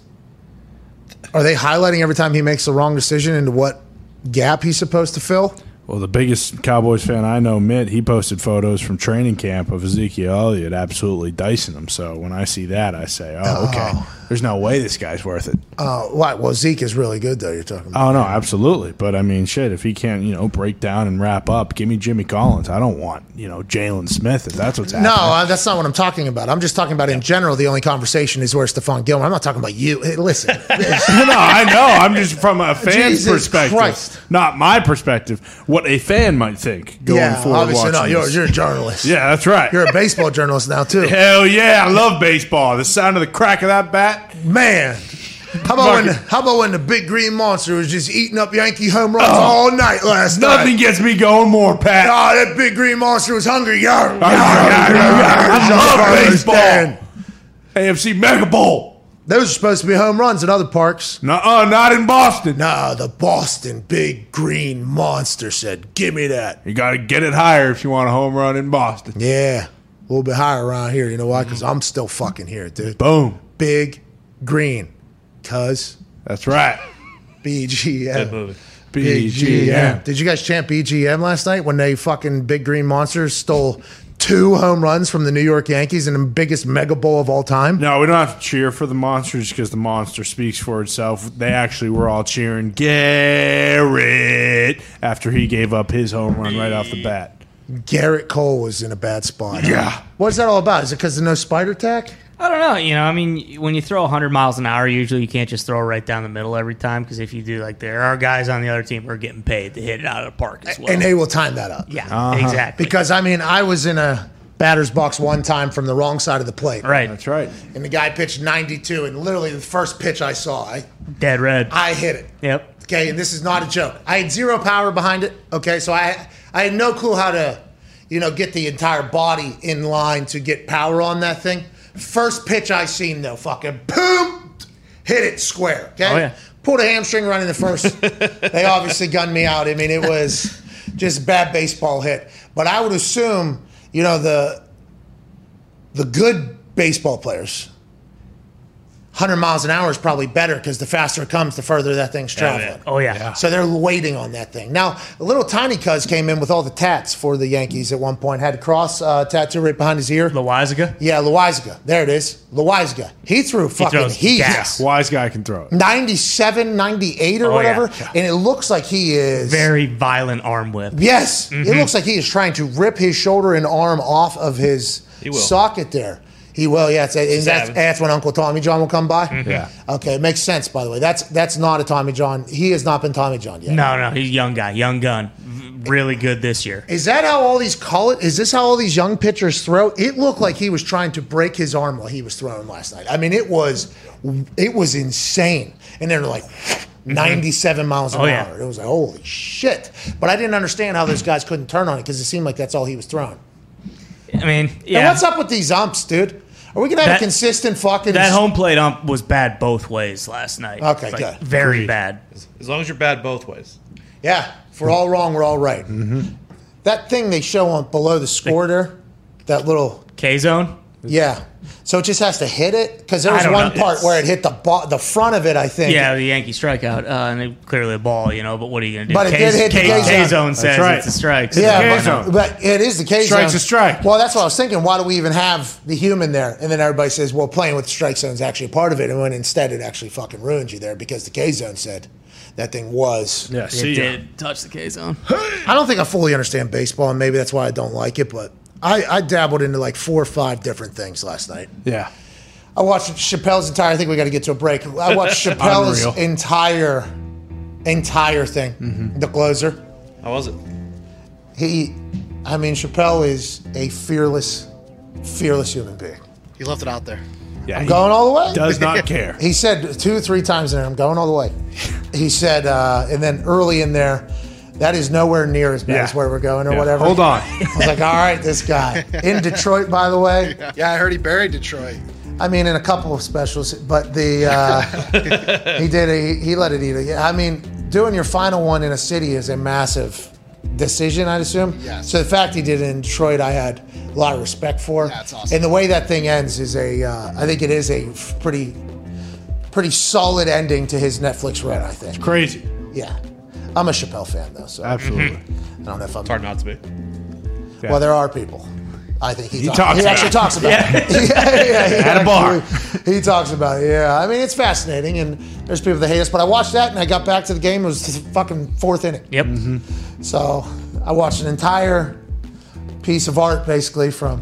Are they highlighting every time he makes the wrong decision into what gap he's supposed to fill? Well, the biggest Cowboys fan I know, Mitt, he posted photos from training camp of Ezekiel Elliott absolutely dicing him. So when I see that, I say, oh, okay. Oh. There's no way this guy's worth it. Uh? Well, Zeke is really good, though, you're talking about. Oh, no, absolutely. But I mean, shit, if he can't, you know, break down and wrap up, give me Jimmy Collins. I don't want, you know, Jaylon Smith if that's what's happening. No, uh, that's not what I'm talking about. I'm just talking about in general. The only conversation is where Stephon Gilmore. I'm not talking about you. Hey, listen, no, I know. I'm just from a fan's Jesus perspective, Christ. not my perspective. What a fan might think going yeah, forward. obviously not. watching You're, this. you're a journalist. yeah, that's right. you're a baseball journalist now too. Hell yeah, I love baseball. The sound of the crack of that bat. Man, how about when how about when the big green monster was just eating up Yankee home runs oh, all night last Nothing night? Nothing gets me going more, Pat. Oh, that big green monster was hungry. Yar, yar, I yar, love yar, baseball. understand. AFC Mega Bowl. Those are supposed to be home runs in other parks. Nuh-uh, not in Boston. No, the Boston big green monster said, "Give me that." You got to get it higher if you want a home run in Boston. Yeah, a little bit higher around here. You know why? Because I'm still fucking here, dude. Boom. Big green, cuz That's right. BGM. BGM. Did you guys chant BGM last night when they fucking big green monsters stole two home runs from the New York Yankees in the biggest mega bowl of all time? No, we don't have to cheer for the monsters because the monster speaks for itself. They actually were all cheering Gerrit after he gave up his home run right off the bat. Gerrit Cole was in a bad spot. Yeah. What's that all about? Is it because of no spider tack? I don't know. You know, I mean, when you throw 100 miles an hour, usually you can't just throw it right down the middle every time because if you do, like, there are guys on the other team who are getting paid to hit it out of the park as well. And they will time that up. yeah, uh-huh. exactly. Because, I mean, I was in a batter's box one time from the wrong side of the plate. right, That's right. And the guy pitched 92, and literally the first pitch I saw, I, dead red. I hit it. yep. Okay, and this is not a joke. I had zero power behind it. Okay, so I I had no clue how to, you know, get the entire body in line to get power on that thing. First pitch I seen though, fucking boom, hit it square. Okay, Oh, yeah. pulled a hamstring running the first. they obviously gunned me out. I mean, it was just bad baseball hit. But I would assume, you know, the the good baseball players. 100 miles an hour is probably better because the faster it comes, the further that thing's traveling. Oh yeah. So they're waiting on that thing. Now, a little tiny cuz came in with all the tats for the Yankees at one point. Had a cross uh, tattoo right behind his ear. Loaisiga. Yeah, Loaisiga. There it is. Loaisiga. He threw fucking throws heat. gas. Wise guy can throw it. 97, 98 or Oh, yeah. whatever. Yeah. And it looks like he is. Very violent arm whip. Yes. It looks like he is trying to rip his shoulder and arm off of his socket there. He will, yeah. It's, and that's, that's when Uncle Tommy John will come by. Mm-hmm. Yeah. Okay, it makes sense. By the way, that's that's not a Tommy John. He has not been Tommy John yet. No, no, he's a young guy, young gun. Really good this year. Is that how all these call it? Is this how all these young pitchers throw? It looked like he was trying to break his arm while he was throwing last night. I mean, it was it was insane. And they're like mm-hmm. 97 miles an Oh, yeah. hour. It was like holy shit. But I didn't understand how those guys couldn't turn on it because it seemed like that's all he was throwing. I mean, And yeah. what's up with these umps, dude? Are we gonna have That- a consistent fucking? That home plate ump was bad both ways last night. Okay, Like, good. Very Agreed. bad. As long as you're bad both ways. Yeah, if we're all wrong, we're all right. Mm-hmm. That thing they show on below the score there, that little K zone. Yeah. So it just has to hit it because there was one know. part It's- where it hit the bo- the front of it. I think. Yeah, the Yankee strikeout, uh, and it, clearly a ball, you know. But what are you going to do? But it did hit the K zone. zone says right. it's a strike. so- Yeah, but, but it is the K Strike's zone. Strike's a strike. Well, that's what I was thinking. Why do we even have the human there? And then everybody says, well, playing with the strike zone is actually a part of it. And when instead it actually fucking ruins you there because the K zone said that thing was. Yeah, It see ya. did touch the K zone. I don't think I fully understand baseball, and maybe that's why I don't like it. But I, I dabbled into like four or five different things last night. Yeah. I watched Chappelle's entire. I think we got to get to a break. I watched Chappelle's Unreal. entire, entire thing. The closer. How was it? He, I mean, Chappelle is a fearless, fearless human being. He left it out there. Yeah. I'm going all the way. Does not care. He said two, three times in there, I'm going all the way. He said, uh, and then early in there, that is nowhere near as bad Yeah. as where we're going or Yeah. whatever. Hold on. I was like, all right, this guy. In Detroit, by the way. Yeah, I heard he buried Detroit. I mean, in a couple of specials, but the uh, he did he, he let it eat it. Yeah, I mean, doing your final one in a city is a massive decision, I'd assume. Yes. So the fact he did it in Detroit, I had a lot of respect for. That's awesome. And the way that thing ends is a, uh, I think it is a pretty, pretty solid ending to his Netflix run. I think. It's Crazy. Yeah, I'm a Chappelle fan though, so Absolutely. I don't know if I'm. It's hard not to be. Well, there are people. I think he, He talk- talks he about actually it. talks about it. yeah, yeah, he At a bar. actually- He talks about it. Yeah, I mean it's fascinating, and there's people that hate us. But I watched that, and I got back to the game. It was the fucking fourth inning. Yep. Mm-hmm. So I watched an entire piece of art, basically from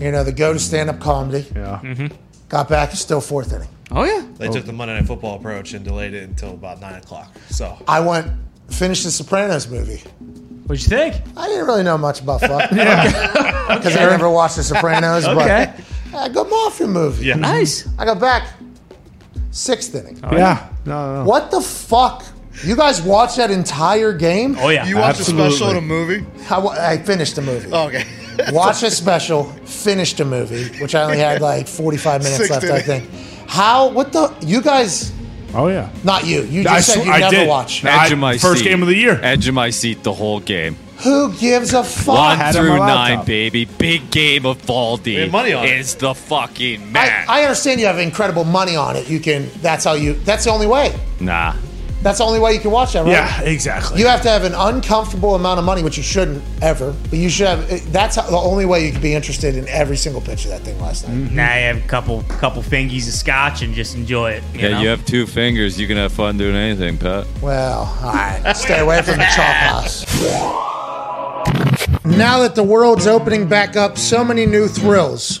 you know the go to stand up comedy. Yeah. Mm-hmm. Got back, it's still fourth inning. Oh yeah. They took the Monday Night Football approach and delayed it until about nine o'clock. So I went finished the Sopranos movie. What'd you think? I didn't really know much about fuck because I never watched the Sopranos. Okay. But a good mafia movie. yeah, Nice. I got back sixth inning. Oh, yeah. No, no. What the fuck? You guys watched that entire game? Oh yeah. You watched a special in a movie? I, I finished the movie. Oh, okay. Watched a special, finished a movie, which I only had like 45 minutes Sixth left, I think. How? What the? You guys? Oh, yeah. Not you. You I just said sw- you I never did. watch. I- Edge of my first seat. game of the year. Edge of my seat the whole game. Who gives a fuck? One had it on through nine, baby. Big game of Valdi had money on it. is the fucking I. I understand you have incredible money on it. You can. That's how you. That's the only way. nah. That's the only way you can watch that, right? Yeah, exactly. You have to have an uncomfortable amount of money, which you shouldn't ever. But you should have. That's how, the only way you could be interested in every single pitch of that thing last night. Mm-hmm. Now you have a couple couple fingies of scotch and just enjoy it. You Yeah, know? you have two fingers. You can have fun doing anything, Pat. Well, all right. Stay away from the chalk house. Now that the world's opening back up, so many new thrills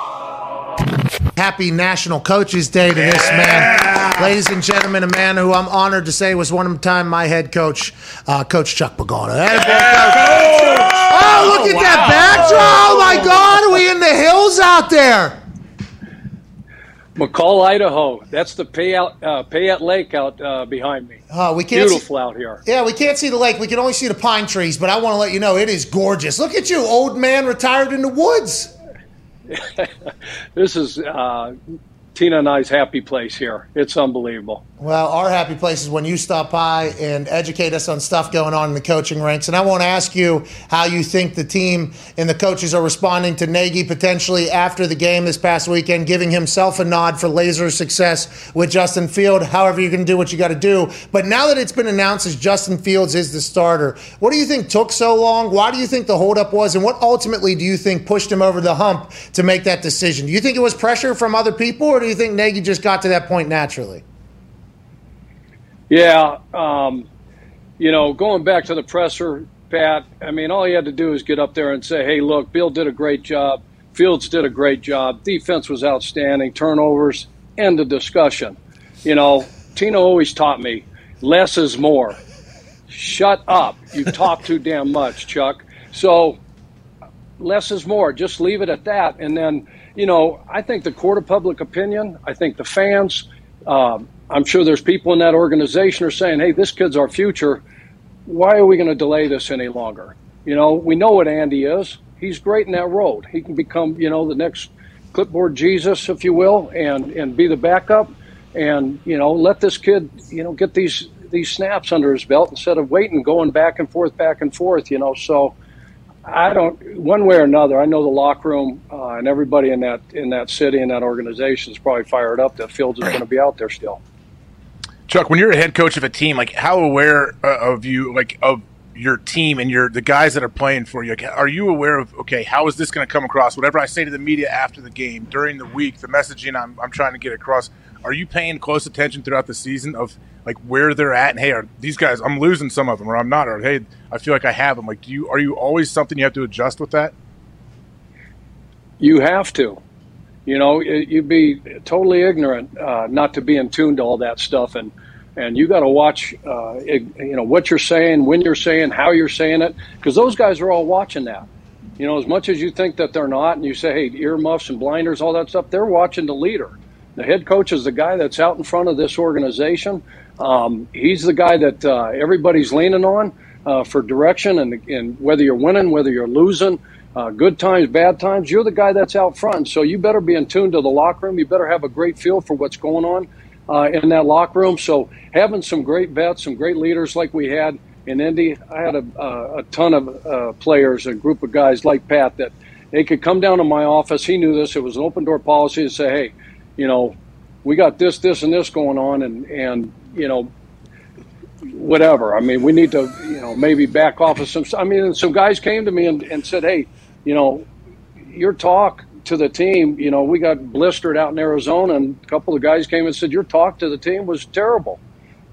Happy National Coaches Day to this man. Ladies and gentlemen, a man who I'm honored to say was one time my head coach, uh, Coach Chuck Pagano. Oh, look at that backdrop. Oh, my God. Are we in the hills out there? McCall, Idaho. That's the Payette, uh, Payette Lake out uh, behind me. Oh, we can't Beautiful see, out here. Yeah, we can't see the lake. We can only see the pine trees, but I want to let you know it is gorgeous. Look at you, old man retired in the woods. This is uh, Tina and I's happy place here. It's unbelievable. Well, our happy place is when you stop by and educate us on stuff going on in the coaching ranks. And I want to ask you how you think the team and the coaches are responding to Nagy potentially after the game this past weekend, giving himself a nod for laser success with Justin Field. However, going to do what you got to do. But now that it's been announced as Justin Fields is the starter, what do you think took so long? Why do you think the holdup was? And what ultimately do you think pushed him over the hump to make that decision? Do you think it was pressure from other people, or do you think Nagy just got to that point naturally? Yeah, um, you know, going back to the presser, Pat. I mean, all he had to do is get up there and say, "Hey, look, Bill did a great job. Fields did a great job. Defense was outstanding. Turnovers. End of discussion." You know, Tina always taught me less is more. Shut up. You talk too damn much, Chuck. So less is more. Just leave it at that. And then, you know, I think the court of public opinion, I think the fans, um, I'm sure there's people in that organization are saying, hey, this kid's our future. Why are we going to delay this any longer? You know, we know what Andy is. He's great in that road. He can become, you know, the next clipboard Jesus, if you will, and, and be the backup. And, you know, let this kid, you know, get these these snaps under his belt instead of waiting, going back and forth, back and forth, you know. So I don't, one way or another, I know the locker room uh, and everybody in that in that city and that organization is probably fired up that Fields is going to be out there still. Chuck, when you're a head coach of a team, like how aware uh, of you, like of your team and your the guys that are playing for you, like, are you aware of okay, how is this going to come across? Whatever I say to the media after the game, during the week, the messaging I'm, I'm trying to get across. Are you paying close attention throughout the season of like where they're at? And hey, are these guys? I'm losing some of them, or I'm not, or hey, I feel like I have them. Like, do you are you always something you have to adjust with that? You have to. You know, you'd be totally ignorant uh, not to be in tune to all that stuff, and and you got to watch, uh, it, you know, what you're saying, when you're saying, how you're saying it, because those guys are all watching that. You know, as much as you think that they're not, and you say, hey, earmuffs and blinders, all that stuff, they're watching the leader. The head coach is the guy that's out in front of this organization. Um, he's the guy that uh, everybody's leaning on uh, for direction, and, and whether you're winning, whether you're losing, uh, good times, bad times, you're the guy that's out front. So you better be in tune to the locker room. You better have a great feel for what's going on uh, in that locker room. So having some great vets, some great leaders like we had in Indy, I had a, a, ton of uh, players, a group of guys like Pat that they could come down to my office. He knew this. It was an open door policy to say, hey, you know, we got this, this, and this going on, and and you know, whatever. I mean, we need to, you know, maybe back off of some. I mean, some guys came to me and, and said, hey, you know, your talk to the team, you know, we got blistered out in Arizona, and a couple of guys came and said, your talk to the team was terrible.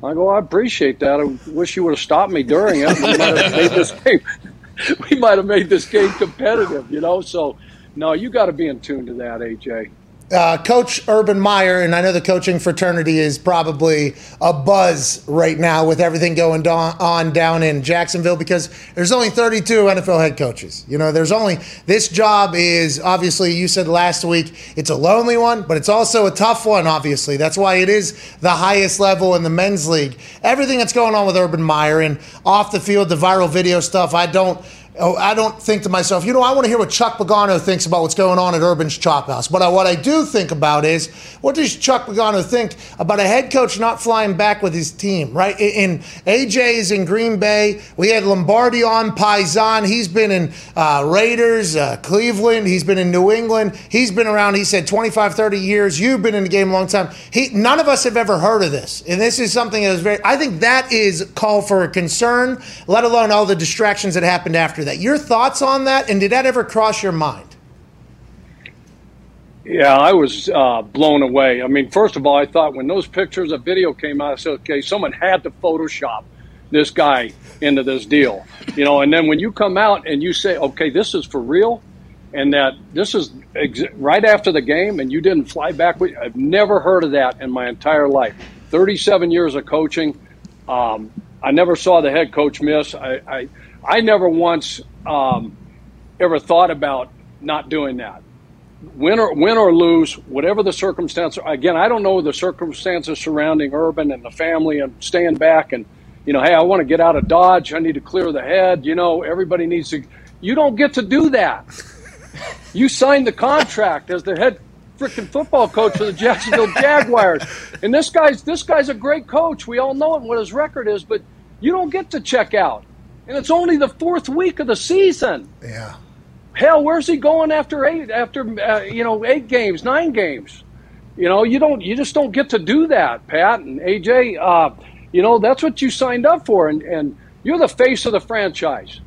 I go, I appreciate that. I wish you would have stopped me during it. We might have made this game. We might have made this game competitive, you know. So, no, you got to be in tune to that, AJ uh, Coach Urban Meyer, and I know the coaching fraternity is probably a buzz right now with everything going on down in Jacksonville because there's only 32 NFL head coaches. You know, there's only this job is obviously you said last week it's a lonely one, but it's also a tough one. Obviously, that's why it is the highest level in the men's league. Everything that's going on with Urban Meyer and off the field, the viral video stuff, I don't oh, I don't think to myself, you know, I want to hear what Chuck Pagano thinks about what's going on at Urban's Chop House. But what I do think about is, what does Chuck Pagano think about a head coach not flying back with his team, right? In AJ is in Green Bay. We had Lombardi on Paisan. He's been in uh, Raiders, uh, Cleveland. He's been in New England. He's been around, he said, 25, 30 years. You've been in the game a long time. He, none of us have ever heard of this. And this is something that is very, I think that is call for concern, let alone all the distractions that happened after that. Your thoughts on that, and did that ever cross your mind? Yeah, I was uh, blown away. I mean, first of all, I thought when those pictures of video came out, I said, okay, someone had to Photoshop this guy into this deal, you know. And then when you come out and you say, okay, this is for real, and that this is ex- right after the game, and you didn't fly back. With, I've never heard of that in my entire life. 37 years of coaching. Um, I never saw the head coach miss. I, I, I never once um, ever thought about not doing that. Win or win or lose, whatever the circumstances. Again, I don't know the circumstances surrounding Urban and the family and staying back and you know, hey, I want to get out of Dodge. I need to clear the head. You know, everybody needs to. You don't get to do that. You signed the contract as the head freaking football coach for the Jacksonville Jaguars, and this guy's this guy's a great coach. We all know him, what his record is, but you don't get to check out, and it's only the fourth week of the season. Yeah. Hell, where's he going after eight? After uh, you know, eight games, nine games. You know, you don't. You just don't get to do that, Pat and AJ. Uh, you know, that's what you signed up for, and, and you're the face of the franchise.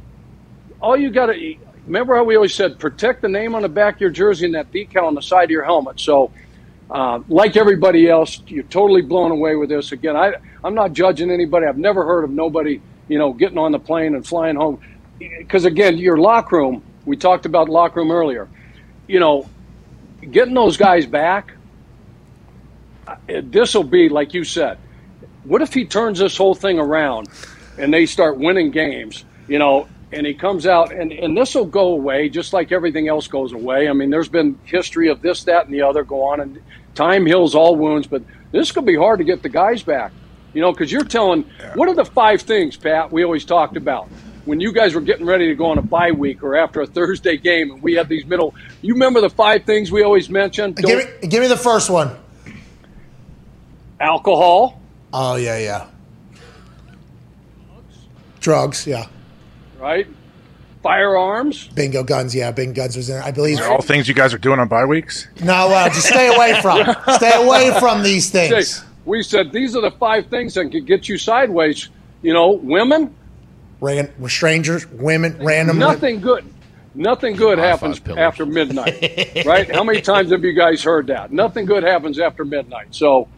All you got to remember how we always said protect the name on the back of your jersey and that decal on the side of your helmet. So, uh, like everybody else, you're totally blown away with this. Again, I, I'm not judging anybody. I've never heard of nobody, you know, getting on the plane and flying home. Because again, your locker room. We talked about locker room earlier. You know, getting those guys back. Uh, this will be like you said what if he turns this whole thing around and they start winning games, you know, and he comes out and, and this will go away just like everything else goes away. I mean, there's been history of this, that, and the other go on, and time heals all wounds, but this could be hard to get the guys back, you know, because you're telling what are the five things, Pat, we always talked about when you guys were getting ready to go on a bye week or after a Thursday game and we had these middle. You remember the five things we always mentioned? Give me, give me the first one. Alcohol. Oh yeah, yeah. Drugs, yeah. Right. Firearms. Bingo guns, yeah. Bingo guns was in. there. I believe. These are all things you guys are doing on bye weeks. No, uh, just stay away from. stay away from these things. Say, we said these are the five things that could get you sideways. You know, women. Ran, strangers, women, random. Nothing good. Nothing good happens after midnight, right? How many times have you guys heard that? Nothing good happens after midnight. So,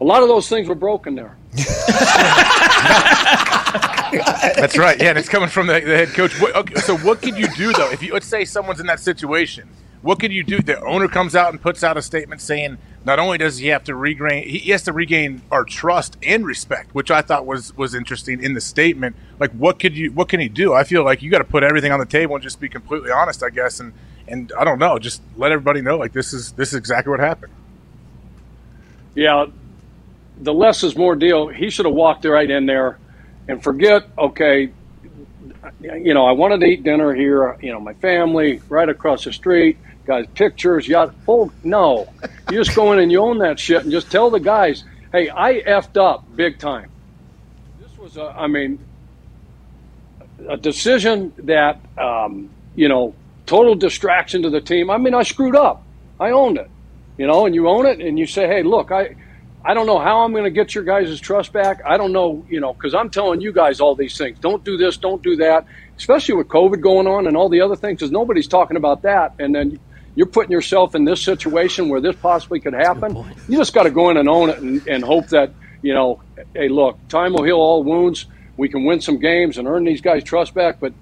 a lot of those things were broken there. That's right. Yeah, and it's coming from the, the head coach. What, okay, so, what could you do though? If you let's say someone's in that situation, what could you do? The owner comes out and puts out a statement saying not only does he have to regain, he has to regain our trust and respect, which I thought was was interesting in the statement. Like, what could you? What can he do? I feel like you got to put everything on the table and just be completely honest, I guess. And and I don't know, just let everybody know like this is this is exactly what happened. Yeah, the less is more deal. He should have walked right in there and forget, okay, you know, I wanted to eat dinner here, you know, my family right across the street, guys, pictures, yacht. Oh, no. You just go in and you own that shit and just tell the guys, hey, I effed up big time. This was, a, I mean, a decision that, um, you know, total distraction to the team. I mean, I screwed up. I owned it, you know, and you own it and you say, hey, look, I, I don't know how I'm going to get your guys' trust back. I don't know, you know, because I'm telling you guys all these things. Don't do this, don't do that, especially with COVID going on and all the other things, because nobody's talking about that. And then you're putting yourself in this situation where this possibly could happen. You just got to go in and own it and, and hope that, you know, hey, look, time will heal all wounds. We can win some games and earn these guys' trust back. But,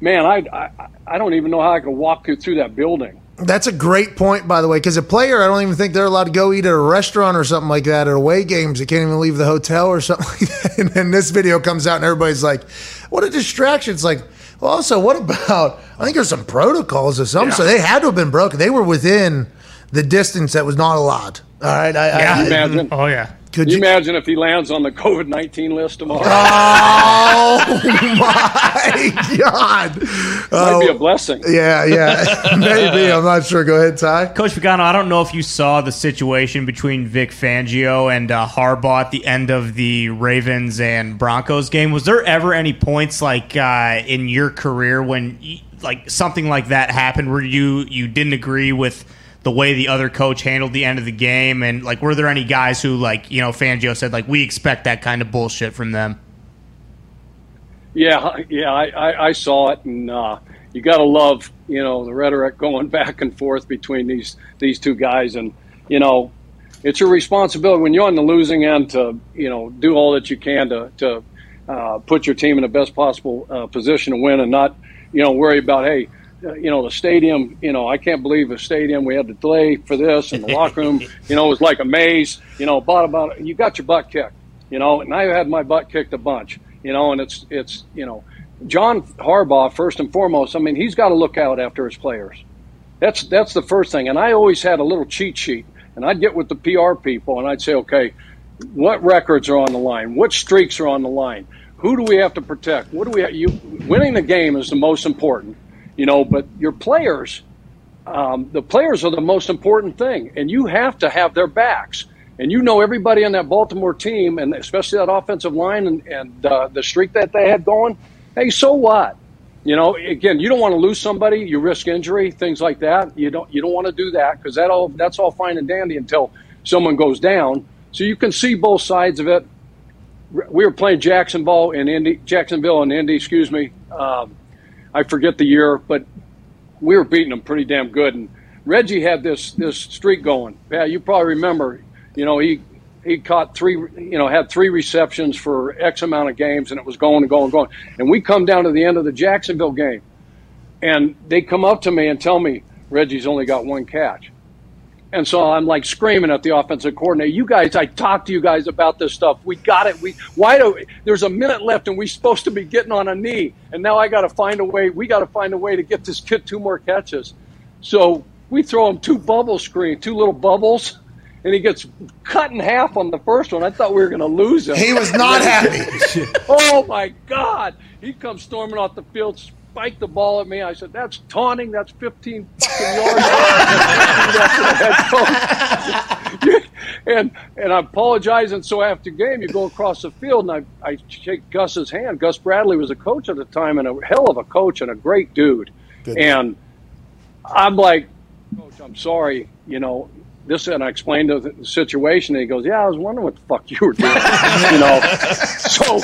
man, I, I, I don't even know how I can walk through that building. That's a great point, by the way, because a player, I don't even think they're allowed to go eat at a restaurant or something like that at away games. They can't even leave the hotel or something like that. And then this video comes out and everybody's like, what a distraction. It's like, well, also, what about, I think there's some protocols or something. Yeah. So they had to have been broken. They were within the distance that was not allowed. All right. I, yeah, I, imagine. Oh, yeah. Could you, you, imagine if he lands on the COVID nineteen list tomorrow? Oh my God! Might oh, be a blessing. Yeah, yeah, maybe. I'm not sure. Go ahead, Ty. Coach Pagano, I don't know if you saw the situation between Vic Fangio and uh, Harbaugh at the end of the Ravens and Broncos game. Was there ever any points like uh, in your career when like something like that happened where you you didn't agree with? The way the other coach handled the end of the game? And like, were there any guys who, like, you know, Fangio said, like, we expect that kind of bullshit from them? Yeah, yeah, I, I, I saw it, and uh, you got to love, you know, the rhetoric going back and forth between these these two guys, and you know, it's your responsibility when you're on the losing end to, you know, do all that you can to to uh, put your team in the best possible uh, position to win, and not, you know, worry about hey, Uh, you know, the stadium, you know, I can't believe the stadium. We had to delay for this, and the locker room, you know, it was like a maze. You know, about about you got your butt kicked. You know, and I had my butt kicked a bunch. You know, and it's it's you know, John Harbaugh first and foremost. I mean, he's got to look out after his players. That's that's the first thing. And I always had a little cheat sheet, and I'd get with the PR people, and I'd say, okay, what records are on the line? What streaks are on the line? Who do we have to protect? What do we? Have? You winning the game is the most important, you know. But your players, um, the players are the most important thing, and you have to have their backs. And you know everybody on that Baltimore team, and especially that offensive line and, and uh, the streak that they had going. Hey, so what? You know, again, you don't want to lose somebody. You risk injury, things like that. You don't you don't want to do that because that all that's all fine and dandy until someone goes down. So you can see both sides of it. We were playing Jacksonville and Indy, Jacksonville and Indy, excuse me. Um, I forget the year, but we were beating them pretty damn good. And Reggie had this this streak going. Yeah, you probably remember. You know, he he caught three, you know, had three receptions for X amount of games, and it was going and going and going. And we come down to the end of the Jacksonville game, and they come up to me and tell me Reggie's only got one catch. And so I'm like screaming at the offensive coordinator, "You guys! I talked to you guys about this stuff. We got it. We why do there's a minute left, and we're supposed to be getting on a knee, and now I got to find a way. We got to find a way to get this kid two more catches. So we throw him two bubble screen, two little bubbles, and he gets cut in half on the first one. I thought we were going to lose him. He was not happy. oh my God! He comes storming off the field, spiked the ball at me. I said, "That's taunting. That's 15 fucking yards." and and I apologize. And so after game, you go across the field, and I I shake Gus's hand. Gus Bradley was a coach at the time, and a hell of a coach and a great dude. Good. And I'm like, Coach, I'm sorry. You know, this and I explained the, the situation and he goes, Yeah, I was wondering what the fuck you were doing. you know. So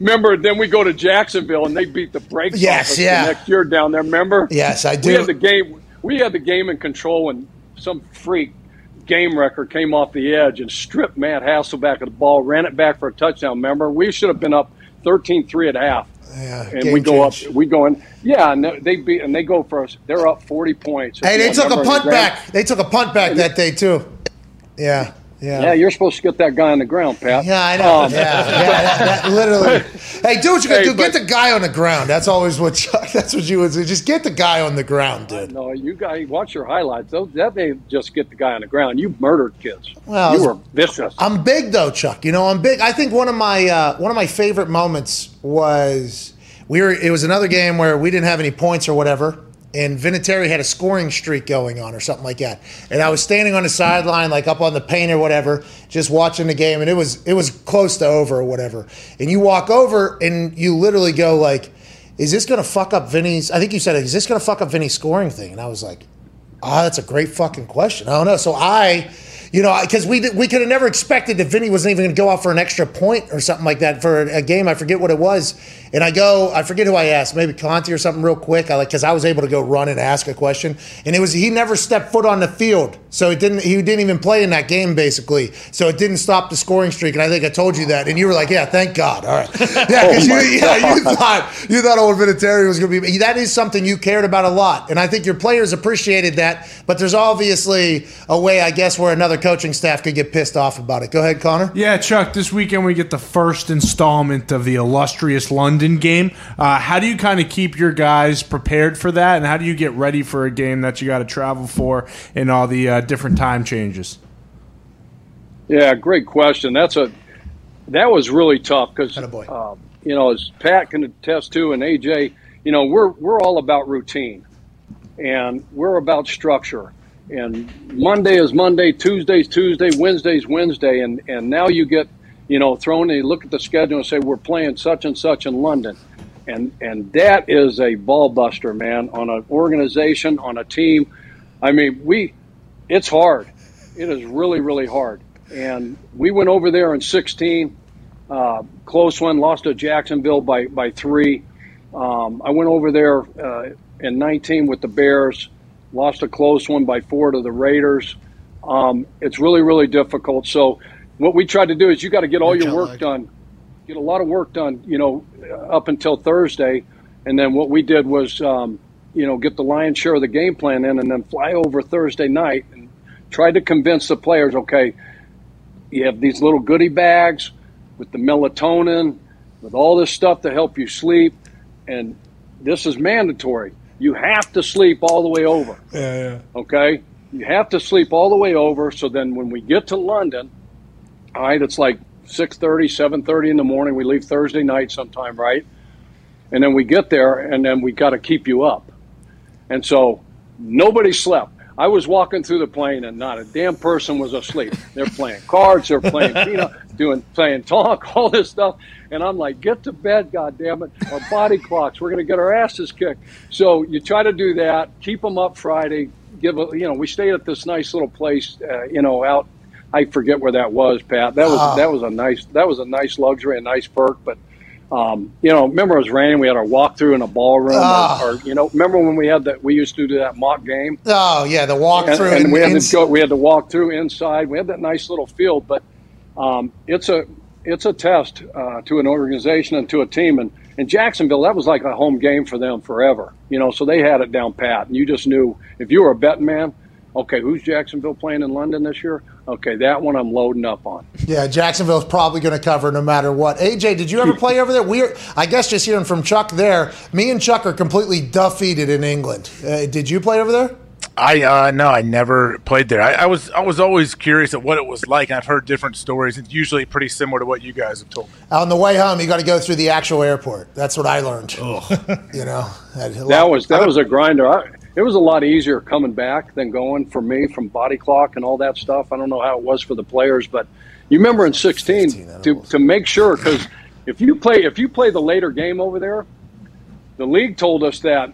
remember then we go to Jacksonville and they beat the brakes Yes, off us yeah. next year down there, remember? Yes, I We do. had the game we had the game in control and some freak game record came off the edge and stripped Matt Hasselbeck of the ball, ran it back for a touchdown, remember? We should have been up 13-3 at half. Yeah, And we go change. up, we go in, yeah, and they beat, and they go for us. They're up forty points. Hey, they took a punt back. They took a punt back that day too. Yeah, yeah. Yeah, you're supposed to get that guy on the ground, Pat. Yeah, I know. Um, yeah, yeah, that, that literally. Hey, do what you got to Hey, do. Get the guy on the ground. That's always what. Chuck, that's what you would say. Just get the guy on the ground, dude. No, you guys watch your highlights. Those, that may just get the guy on the ground. You murdered kids. Well, you were vicious. I'm big though, Chuck. You know, I'm big. I think one of my uh, one of my favorite moments was we were. It was another game where we didn't have any points or whatever, and Vinatieri had a scoring streak going on or something like that. And I was standing on the sideline, like up on the paint or whatever, just watching the game, and it was it was close to over or whatever. And you walk over and you literally go like, "Is this to fuck up Vinny's?" I think you said, "Is this to fuck up Vinny's scoring thing?" And I was like, Ah, that's a great fucking question. I don't know. So I, you know, because we we could have never expected that Vinny wasn't even going to go out for an extra point or something like that for a game. I forget what it was, and I go, I forget who I asked, maybe Conti or something real quick. I like because I was able to go run and ask a question, and it was he never stepped foot on the field, so it didn't. He didn't even play in that game basically, so it didn't stop the scoring streak. And I think I told you that, and you were like, yeah, thank God. All right, yeah, because oh you, yeah, you thought you thought old Vinatieri was going to be. That is something you cared about a lot, and I think your players appreciated that. But there's obviously a way, I guess, where another coaching staff could get pissed off about it. Go ahead, Connor. Yeah, Chuck, this weekend we get the first installment of the illustrious London game. Uh, how do you kind of keep your guys prepared for that, and how do you get ready for a game that you got to travel for and all the uh, different time changes? Yeah, great question. That's a that was really tough because Attaboy. uh, you know as Pat can attest to and AJ, you know we're we're all about routine and we're about structure. And Monday is Monday, Tuesday's Tuesday, Wednesday's Wednesday, and and now you get you know thrown and look at the schedule and say we're playing such and such in London. And, and that is a ball buster, man, on an organization, on a team. I mean, we, it's hard. It is really, really hard. And we went over there in 16, uh, close one, lost to Jacksonville by, by three. Um, I went over there uh, in 19 with the Bears, lost a close one by four to the Raiders. Um, it's really, really difficult. So, what we tried to do is you got to get all your work done, get a lot of work done, you know, up until Thursday. And then what we did was, um, you know, get the lion's share of the game plan in, and then fly over Thursday night and try to convince the players, okay, you have these little goodie bags with the melatonin, with all this stuff to help you sleep, and this is mandatory. You have to sleep all the way over. Yeah, yeah. Okay, you have to sleep all the way over. So then, when we get to London, all right, it's like 6.30, 7.30 in the morning. We leave Thursday night sometime, right? And then we get there, and then we got to keep you up. And so nobody slept. I was walking through the plane, and not a damn person was asleep. They're playing cards, they're playing, you know, doing playing talk, all this stuff. And I'm like, get to bed, God damn it! Our body clocks. We're going to get our asses kicked. So you try to do that. Keep them up Friday. Give a, you know, we stayed at this nice little place, uh, you know, out. I forget where that was, Pat. That was Oh. that was a nice that was a nice luxury, a nice perk, but. Um, you know, remember it was raining. We had our walkthrough in a ballroom, Ah. or, or you know, remember when we had that? We used to do that mock game Oh yeah, the and, walkthrough. and in- we had to go. We had to walk through inside. We had that nice little field, but um, it's a it's a test uh, to an organization and to a team. And in Jacksonville, that was like a home game for them forever. You know, so they had it down pat, and you just knew if you were a betting man. Okay, who's Jacksonville playing in London this year? Okay, that one I'm loading up on. Yeah, Jacksonville's probably going to cover no matter what. AJ, did you ever play over there? We're, I guess, just hearing from Chuck there. Me and Chuck are completely defeated in England. Uh, did you play over there? I uh, no, I never played there. I, I was I was always curious at what it was like. I've heard different stories. It's usually pretty similar to what you guys have told me. On the way home, you got to go through the actual airport. That's what I learned. you know, That was that was a grinder. I, it was a lot easier coming back than going for me from body clock and all that stuff. I don't know how it was for the players, but you remember in 16 to, to make sure because if you play if you play the later game over there, the league told us that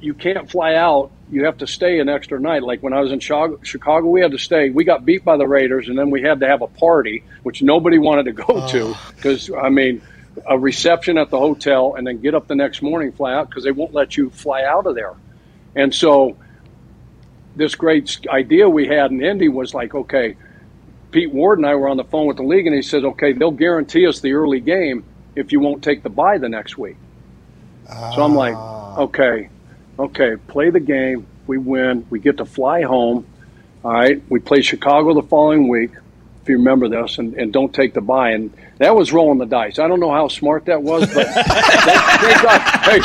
you can't fly out. You have to stay an extra night. Like when I was in Chicago, Chicago, we had to stay. We got beat by the Raiders, and then we had to have a party, which nobody wanted to go to because I mean, a reception at the hotel, and then get up the next morning, fly out because they won't let you fly out of there. And so, this great idea we had in Indy was like, okay, Pete Ward and I were on the phone with the league, and he said, okay, they'll guarantee us the early game if you won't take the bye the next week. So I'm like, ah. okay, okay, play the game. We win. We get to fly home. All right. We play Chicago the following week, if you remember this, and, and don't take the bye. And that was rolling the dice. I don't know how smart that was, but they got, hey,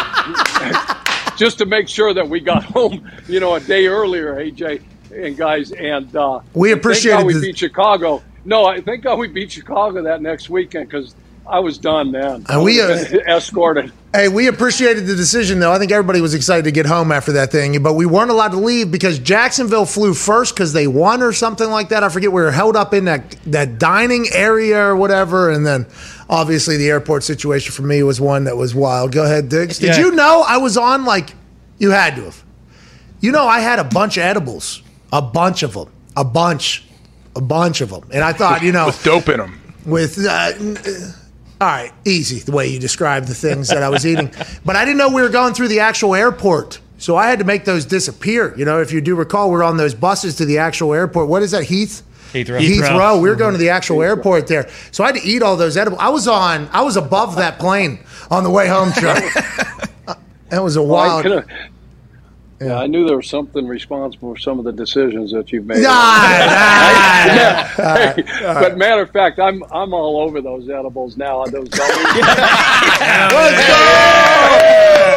just to make sure that we got home, you know, a day earlier, AJ and guys. And uh, We appreciate God we beat Chicago. No, I thank God we beat Chicago that next weekend because I was done then. And we, uh, escorted. Hey, we appreciated the decision, though. I think everybody was excited to get home after that thing, but we weren't allowed to leave because Jacksonville flew first because they won or something like that. I forget. We were held up in that that dining area or whatever, and then obviously the airport situation for me was one that was wild. Go ahead, Diggs. Did Yeah. you know I was on like you had to have? You know, I had a bunch of edibles, a bunch of them, a bunch, a bunch of them, and I thought, you know, With dope in them. with uh, n- all right, easy the way you described the things that I was eating, but I didn't know we were going through the actual airport. So I had to make those disappear. You know, if you do recall, we're on those buses to the actual airport. What is that, Heath? Heathrow. Heathrow. We were going to the actual airport there. So I had to eat all those edibles. I was on, I was above that plane on the way home, Chuck. that was a Well, I wild. coulda- yeah, I knew there was something responsible for some of the decisions that you've made. Ah, Yeah. Hey, But matter of fact, I'm I'm all over those edibles now. Those Let's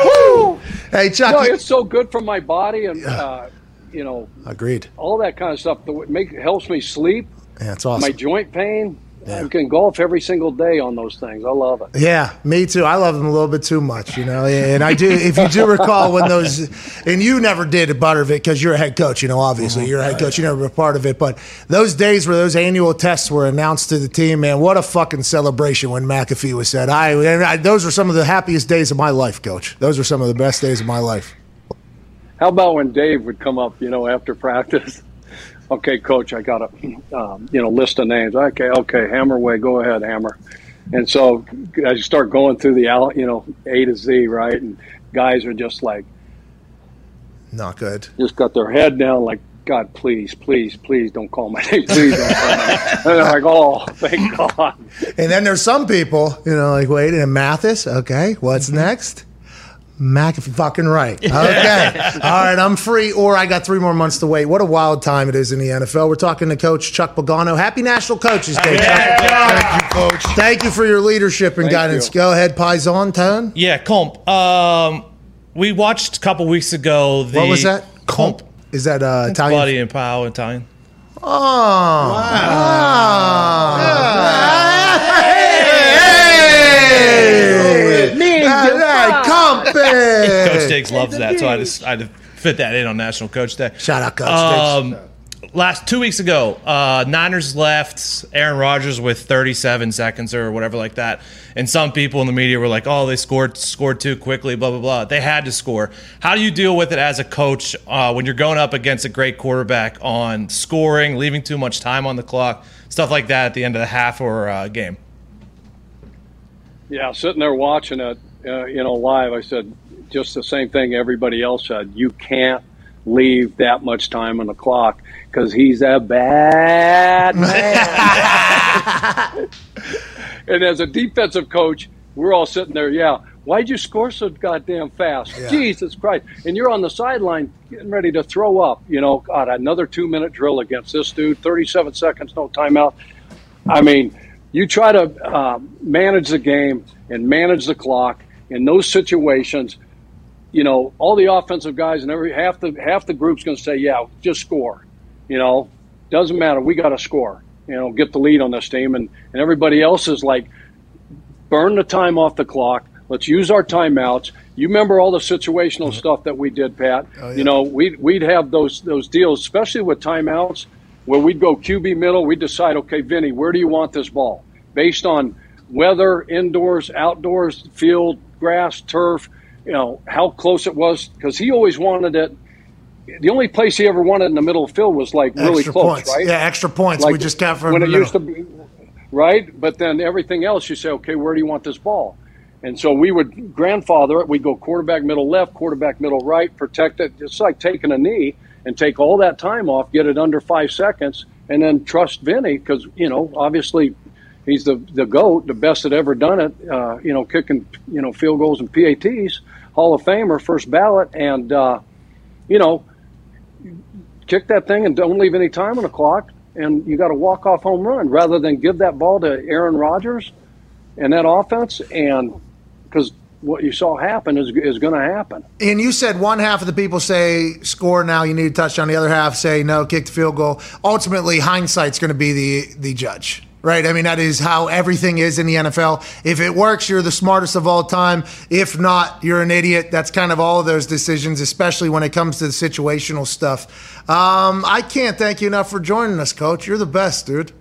go! Hey, Chuck. no, it's so good for my body, and uh, you know Agreed. all that kind of stuff. The, make helps me sleep. Yeah, it's awesome. My joint pain. Yeah. I can golf every single day on those things. I love it. Yeah, me too. I love them a little bit too much, you know. And I do. If you do recall when those, and you never did a Buttervit because you're a head coach, you know. Obviously, mm-hmm. you're a head coach. You never were part of it, but those days where those annual tests were announced to the team, man, what a fucking celebration when McAfee was said. I, and I those were some of the happiest days of my life, coach. Those were some of the best days of my life. How about when Dave would come up, you know, after practice? Okay, coach, I got a, um, you know, list of names. Okay, okay, Hammer way, go ahead, Hammer. And so I start going through the, you know, A to Z, right? And guys are just like, Not good. just got their head down, like, God, please, please, please don't call my name. Please don't call my name. And they're like, oh, thank God. And then there's some people, you know, like wait, and Mathis. Okay, what's next? McAfee, fucking right. Okay. All right, I'm free, or I got three more months to wait. What a wild time it is in the NFL. We're talking to Coach Chuck Pagano. Happy National Coaches Day. Chuck. Thank you, Coach. Thank you for your leadership and Thank guidance. you. Go ahead, Paisan Tone. Yeah, Comp. Um, we watched a couple weeks ago. The What was that? Comp. Is that uh, Italian? Buddy and Powell Italian. Oh. Hey! Me, All right, company. Coach Diggs loves that, so I just I had to fit that in on National Coach Day. Shout out, Coach Um, Diggs. last two weeks ago, uh, Niners left Aaron Rodgers with 37 seconds or whatever like that, and some people in the media were like, "Oh, they scored scored too quickly." Blah blah blah. They had to score. How do you deal with it as a coach uh, when you're going up against a great quarterback on scoring, leaving too much time on the clock, stuff like that at the end of the half or uh, game? Yeah, sitting there watching it, uh, you know, live, I said just the same thing everybody else said. You can't leave that much time on the clock because he's a bad man. and as a defensive coach, we're all sitting there, yeah. Why'd you score so goddamn fast? Jesus Christ. And you're on the sideline getting ready to throw up. You know, God, another two minute drill against this dude, 37 seconds, no timeout. I mean, you try to uh, manage the game and manage the clock in those situations. You know, all the offensive guys and every half the half the group's going to say, "Yeah, just score." You know, doesn't matter. We got to score. You know, get the lead on this team, and and everybody else is like, burn the time off the clock. Let's use our timeouts. You remember all the situational mm-hmm. stuff that we did, Pat? Oh, you know, we'd we'd have those those deals, especially with timeouts, where we'd go QB middle. We'd decide, okay, Vinny, where do you want this ball? Based on weather, indoors, outdoors, field, grass, turf. You know how close it was because he always wanted it. The only place he ever wanted in the middle of the field was like really extra close, points. right? Yeah, extra points. we just got from when the it used to be right, but then everything else you say, okay, where do you want this ball? And so we would grandfather it. We'd go quarterback middle left, quarterback middle right, protect it. It's like taking a knee and take all that time off, get it under five seconds, and then trust Vinny because you know obviously he's the the goat, the best that ever done it. Uh, you know, kicking you know field goals and PATs, Hall of Famer, first ballot, and uh, you know kick that thing and don't leave any time on the clock, and you got a walk off home run rather than give that ball to Aaron Rodgers and that offense, and because what you saw happen is is going to happen. And you said one half of the people say score now, you need a touchdown. The other half say no, kick the field goal. Ultimately, hindsight's going to be the the judge, right? I mean, that is how everything is in the NFL. If it works, you're the smartest of all time. If not, you're an idiot. That's kind of all of those decisions, especially when it comes to the situational stuff. Um, I can't thank you enough for joining us, Coach. You're the best, dude.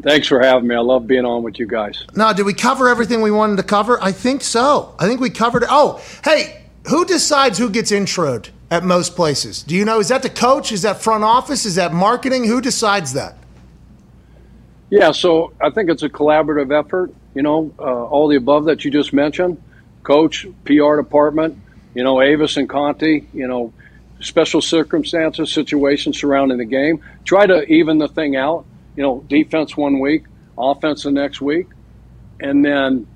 Thanks for having me. I love being on with you guys. Now, did we cover everything we wanted to cover? I think so. I think we covered it. Oh, hey, who decides who gets introed at most places? Do you know? Is that the coach? Is that front office? Is that marketing? Who decides that? Yeah, so I think it's a collaborative effort. You know, uh, all the above that you just mentioned, coach, PR department, you know, Avis and Conti, you know, special circumstances, situations surrounding the game. Try to even the thing out. You know, defense one week, offense the next week, and then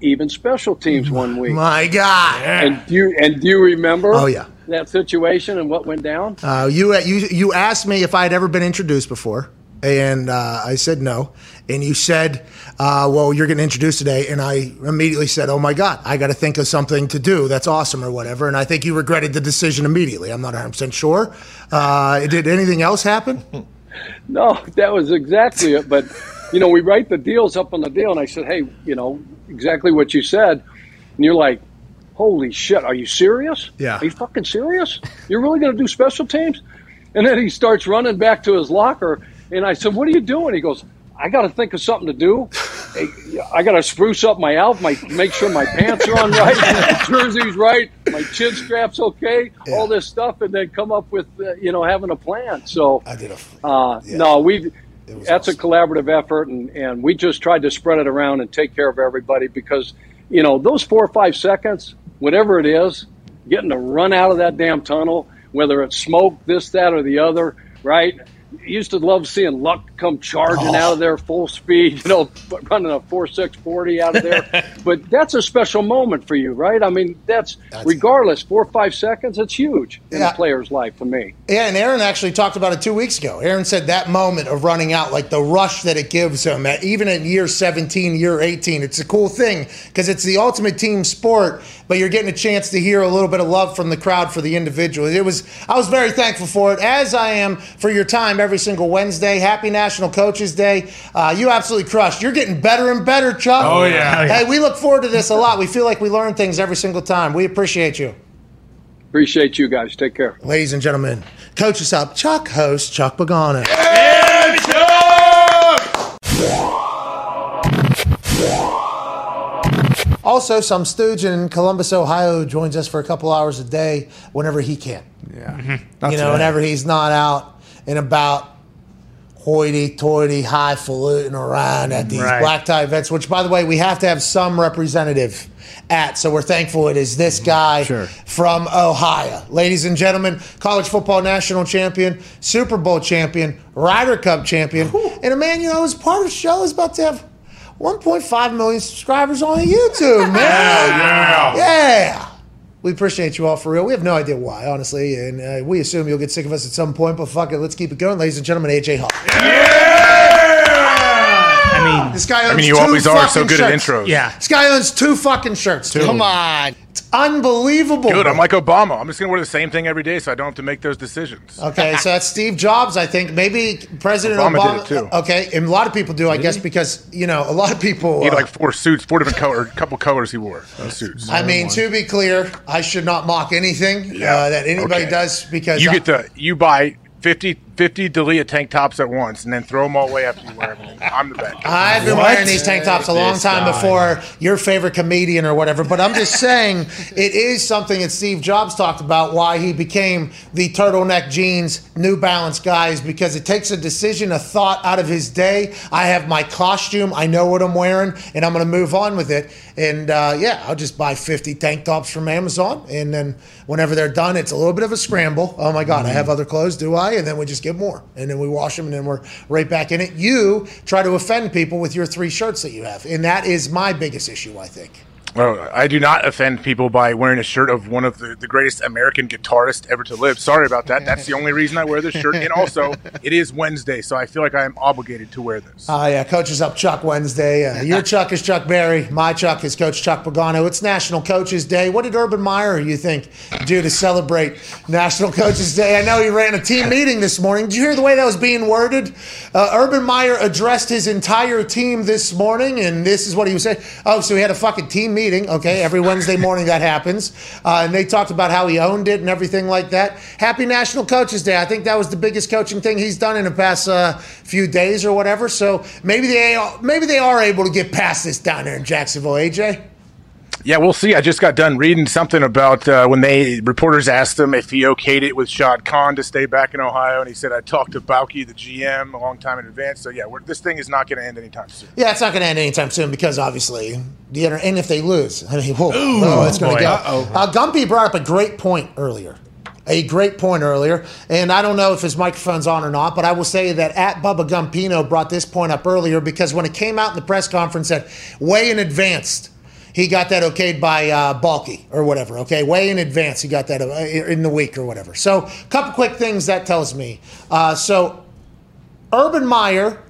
even special teams one week. My God. And do you and do you remember? Oh, yeah. that situation and what went down. Uh, you, you, you asked me if I had ever been introduced before, and uh, I said no. And you said, uh, well, you're getting introduced today. And I immediately said, oh my God, I got to think of something to do that's awesome or whatever. And I think you regretted the decision immediately. I'm not 100% sure. Uh, did anything else happen? No, that was exactly it. But you know, we write the deals up on the deal, and I said, hey, you know, exactly what you said, and you're like, holy shit, are you serious? Yeah. Are you fucking serious? You're really going to do special teams? And then he starts running back to his locker, and I said, what are you doing? He goes. I got to think of something to do. I got to spruce up my outfit, my make sure my pants are on right, my jersey's right, my chin strap's okay, all this stuff, and then come up with uh, you know having a plan. So I did a. uh, No, we. That's a collaborative effort, and, and we just tried to spread it around and take care of everybody because, you know, those four or five seconds, whatever it is, getting to run out of that damn tunnel, whether it's smoke, this, that, or the other, right? Used to love seeing Luck come charging out of there full speed, you know, running a four six forty out of there. but that's a special moment for you, right? I mean, that's, regardless, four or five seconds, it's huge in Yeah. a player's life for me. Yeah, and Aaron actually talked about it two weeks ago. Aaron said that moment of running out, like the rush that it gives him, at, even at year 17, year 18, it's a cool thing because it's the ultimate team sport, but you're getting a chance to hear a little bit of love from the crowd for the individual. It was, I was very thankful for it, as I am for your time every single Wednesday. Happy National Coaches Day. Uh, you absolutely crushed. You're getting better and better, Chuck. Oh, yeah. Hey, we look forward to this a lot. We feel like we learn things every single time. We appreciate you. Appreciate you guys. Take care. Ladies and gentlemen, coach us up. Chuck host, Chuck Pagano. Also, some stooge in Columbus, Ohio joins us for a couple hours a day whenever he can. Yeah. you know, today. whenever he's not out and about hoity-toity, highfalutin around at these Right. black tie events, which, by the way, we have to have some representative at. So we're thankful it is this mm-hmm. guy Sure. from Ohio. Ladies and gentlemen, college football national champion, Super Bowl champion, Ryder Cup champion, and a man, you know, is part of the show is about to have 1.5 million subscribers on YouTube, man. yeah. Yeah. Yeah. We appreciate you all for real. We have no idea why, honestly, and uh, we assume you'll get sick of us at some point. But fuck it, let's keep it going, ladies and gentlemen. AJ Hawk. I mean, This guy owns I mean, you two always are so fucking good at shirts. intros. yeah. This guy owns two fucking shirts. dude. Come on. It's unbelievable. Good. I'm like Obama. I'm just gonna wear the same thing every day, so I don't have to make those decisions. Okay, so that's Steve Jobs, I think. Maybe President Obama Obama. did it, too. Okay, and a lot of people do, I guess, because you know a lot of people. He had uh, like four suits, four different color, a couple colors he wore. Those suits. I mean, to be clear, I should not mock anything uh, that anybody okay. does because you I- get to you buy 50, 50 Dalia tank tops at once, and then throw them all away after you wear them. I'm the bad guy. I've been What? wearing these tank tops a long This time guy. before your favorite comedian or whatever. But I'm just saying it is something that Steve Jobs talked about why he became the turtleneck jeans New Balance guy is because it takes a decision, a thought out of his day. I have my costume, I know what I'm wearing, and I'm going to move on with it. And uh, yeah, I'll just buy 50 tank tops from Amazon, and then whenever they're done, it's a little bit of a scramble. Oh my God, I have other clothes, do I? And then we just get more, and then we wash them, and then we're right back in it. You try to offend people with your three shirts that you have, and that is my biggest issue, I think. Well, I do not offend people by wearing a shirt of one of the, the greatest American guitarists ever to live. Sorry about that. That's the only reason I wear this shirt. And also, it is Wednesday, so I feel like I am obligated to wear this. Oh, yeah. Coach is up Chuck Wednesday. Uh, your Chuck is Chuck Berry. My Chuck is Coach Chuck Pagano. It's National Coaches Day. What did Urban Meyer, you think, do to celebrate National Coaches Day? I know he ran a team meeting this morning. Did you hear the way that was being worded? Uh, Urban Meyer addressed his entire team this morning, and this is what he was saying. Oh, so he had a fucking team meeting. Okay, every Wednesday morning that happens. Uh, and they talked about how he owned it and everything like that. Happy National Coaches Day. I think that was the biggest coaching thing he's done in the past uh, few days or whatever. So maybe they maybe they are able to get past this down there in Jacksonville. AJ. Yeah, we'll see. I just got done reading something about uh, when they reporters asked him if he okayed it with Shad Khan to stay back in Ohio, and he said I talked to Baalke, the GM, a long time in advance. So yeah, we're, this thing is not going to end anytime soon. Yeah, it's not going to end anytime soon because obviously the inter- and if they lose, I mean, whoa, oh, it's going to go. Uh-oh. Uh, Gumpy brought up a great point earlier. A great point earlier, and I don't know if his microphone's on or not, but I will say that at Bubba Gumpino brought this point up earlier because when it came out in the press conference that way in advance, he got that okayed by uh, Baalke or whatever. Okay, way in advance, he got that uh, in the week or whatever. So, a couple quick things that tells me. Uh, so, Urban Meyer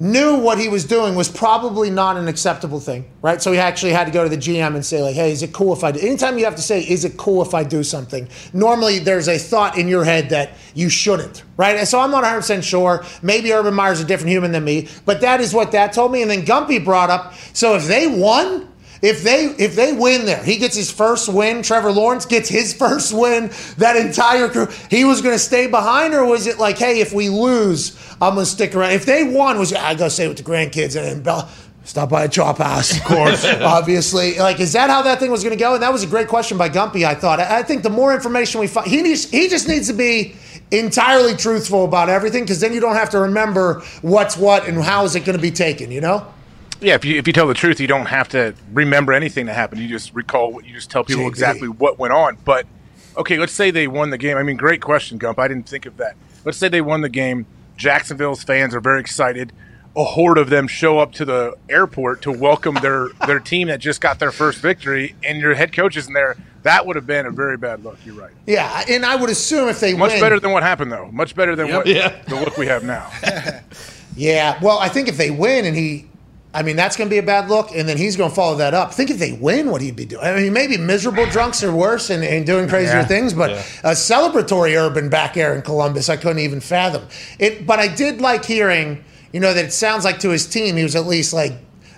knew what he was doing was probably not an acceptable thing, right? So he actually had to go to the GM and say, like, hey, is it cool if I do? Anytime you have to say, is it cool if I do something? Normally there's a thought in your head that you shouldn't, right? And so I'm not 100% sure. Maybe Urban Meyer's a different human than me, but that is what that told me. And then Gumpy brought up, so if they won, if they if they win there, he gets his first win. Trevor Lawrence gets his first win. That entire crew, he was going to stay behind, or was it like, hey, if we lose, I'm going to stick around? If they won, was I go stay with the grandkids and then Bella. Stop by a chop house, of course. Obviously, like, is that how that thing was going to go? And that was a great question by Gumpy. I thought. I I think the more information we find, he needs, he just needs to be entirely truthful about everything, because then you don't have to remember what's what and how is it going to be taken. You know? Yeah, if you if you tell the truth, you don't have to remember anything that happened. You just recall what you just tell people JB. exactly what went on. But okay, let's say they won the game. I mean, great question, Gump. I didn't think of that. let's say they won the game. Jacksonville's fans are very excited. A horde of them show up to the airport to welcome their their team that just got their first victory, and your head coach isn't there. That would have been a very bad look. You're right. Yeah, and I would assume if they Much win, better than what happened, though. Much better than what Yeah. the look we have now. Yeah, well, I think if they win and he, I mean, that's going to be a bad look, and then he's going to follow that up. Think if they win, what he'd be doing. I mean, maybe miserable drunks are worse and, and doing crazier Yeah. things, but a celebratory urban back air in Columbus, I couldn't even fathom it. But I did like hearing, you know, that it sounds like to his team, he was at least like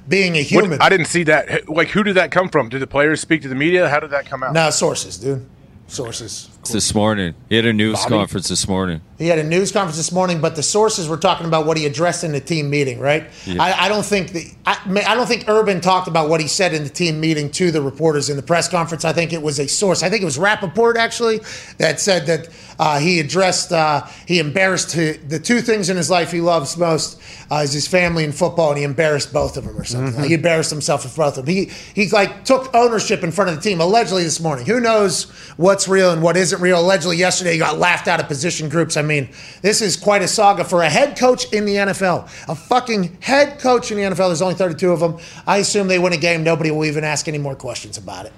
being a What- human. I didn't see that. Like, who did that come from? Did the players speak to the media? How did that come out? no sources, dude. Sources. This morning, he had a news Bobby? conference this morning. He had a news conference this morning, but the sources were talking about what he addressed in the team meeting, right? I, I don't think the I, I don't think Urban talked about what he said in the team meeting to the reporters in the press conference. I think it was a source. I think it was Rapoport actually that said that uh, he addressed uh, he embarrassed hi- the two things in his life he loves most uh, is his family and football, and he embarrassed both of them or something. Like, he embarrassed himself in front of them. He he like took ownership in front of the team allegedly this morning. Who knows what's real and what isn't real? Allegedly yesterday he got laughed out of position groups. I mean, this is quite a saga for a head coach in the NFL. A fucking head coach in the NFL. There's only 32 of them. I assume they win a game. Nobody will even ask any more questions about it.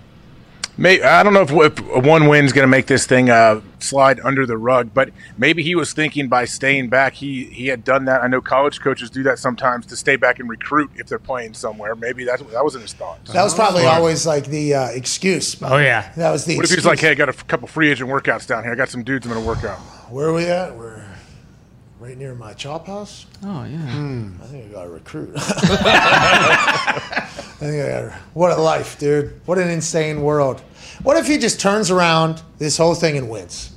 May, I don't know if, if one is going to make this thing uh, slide under the rug, but maybe he was thinking by staying back, he he had done that. I know college coaches do that sometimes to stay back and recruit if they're playing somewhere. Maybe that's that wasn't his thought. That was probably always like the uh, excuse. Oh yeah. That was the What if he excuse. was like, "Hey, I got a couple free agent workouts down here. I got some dudes I'm going to work out." Where are we at? We're right near my chop house. Oh yeah. Hmm. I think I got a recruit. I think I got to. What a life, dude. What an insane world. What if he just turns around this whole thing and wins?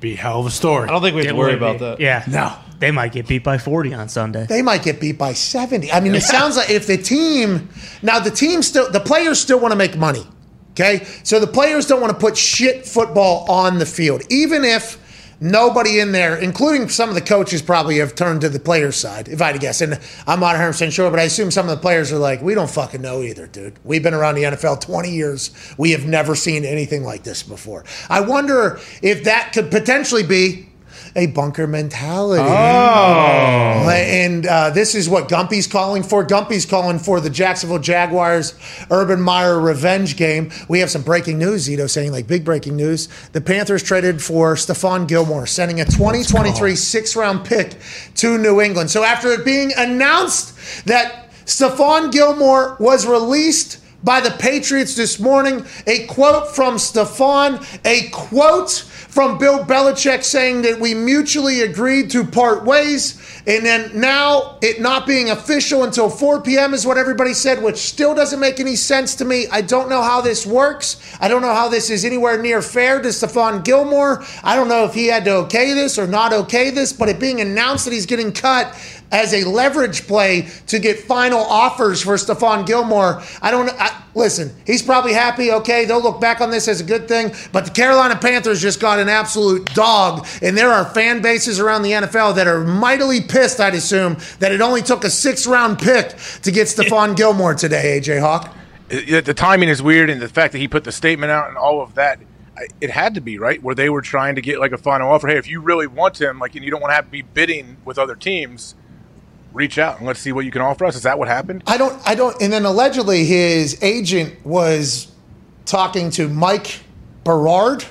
Be hell of a story. I don't think we have to worry about that. Yeah. No. They might get beat by 40 on Sunday. They might get beat by 70. I mean, it sounds like if the team, now the team still, the players still want to make money. Okay. So the players don't want to put shit football on the field, even if nobody in there, including some of the coaches, probably have turned to the players' side, if I had to guess. And I'm not 100% sure, but I assume some of the players are like, we don't fucking know either, dude. We've been around the NFL 20 years. We have never seen anything like this before. I wonder if that could potentially be a bunker mentality. Oh. And uh, this is what Gumpy's calling for. Gumpy's calling for the Jacksonville Jaguars Urban Meyer revenge game. We have some breaking news, Zito saying, like big breaking news. The Panthers traded for Stephon Gilmore, sending a 2023 six round pick to New England. So after it being announced that Stephon Gilmore was released by the Patriots this morning. A quote from Stephon, a quote from Bill Belichick saying that we mutually agreed to part ways. And then now it not being official until 4 p.m. is what everybody said, which still doesn't make any sense to me. I don't know how this works. I don't know how this is anywhere near fair to Stephon Gilmore. I don't know if he had to okay this or not okay this, but it being announced that he's getting cut as a leverage play to get final offers for Stephon Gilmore. I don't I, listen. He's probably happy. Okay, they'll look back on this as a good thing. But the Carolina Panthers just got an absolute dog, and there are fan bases around the NFL that are mightily pissed. I'd assume that it only took a six-round pick to get Stephon Gilmore today. AJ Hawk. The timing is weird, and the fact that he put the statement out and all of that it had to be right where they were trying to get like a final offer. Hey, if you really want him, like, and you don't want to have to be bidding with other teams, reach out and let's see what you can offer us. Is that what happened? I don't. I don't. And then allegedly, his agent was talking to Mike Berard.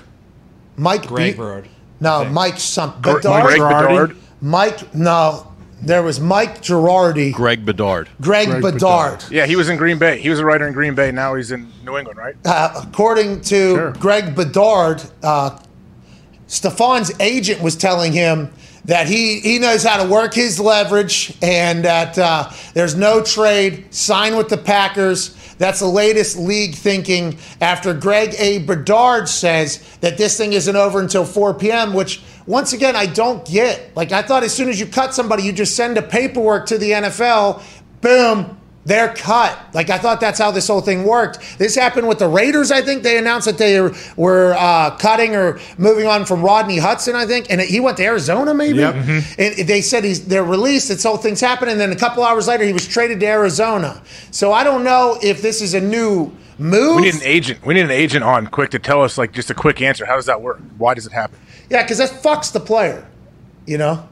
Mike Greg Be- Berard. No, Mike some Gre- Bedard. Greg Bedard. Mike. No, there was Mike Giardi. Greg Bedard. Greg, Greg Bedard. Yeah, he was in Green Bay. He was a writer in Green Bay. Now he's in New England, right? Uh, according to Sure. Greg Bedard, uh, Stephon's agent was telling him that he, he knows how to work his leverage and that uh, there's no trade. Sign with the Packers. That's the latest league thinking after Greg A. Bedard says that this thing isn't over until 4 p.m., which once again, I don't get. Like, I thought as soon as you cut somebody, you just send a paperwork to the NFL, boom, they're cut. Like I thought that's how this whole thing worked. This happened with the Raiders. I think they announced that they were uh, cutting or moving on from Rodney Hudson. I think, and he went to Arizona maybe. Yep. And they said he's they're released. This whole thing's happened, and then a couple hours later he was traded to Arizona. So I don't know if this is a new move. We need an agent. We need an agent on quick to tell us like just a quick answer. How does that work? Why does it happen? yeah, because that fucks the player. You know.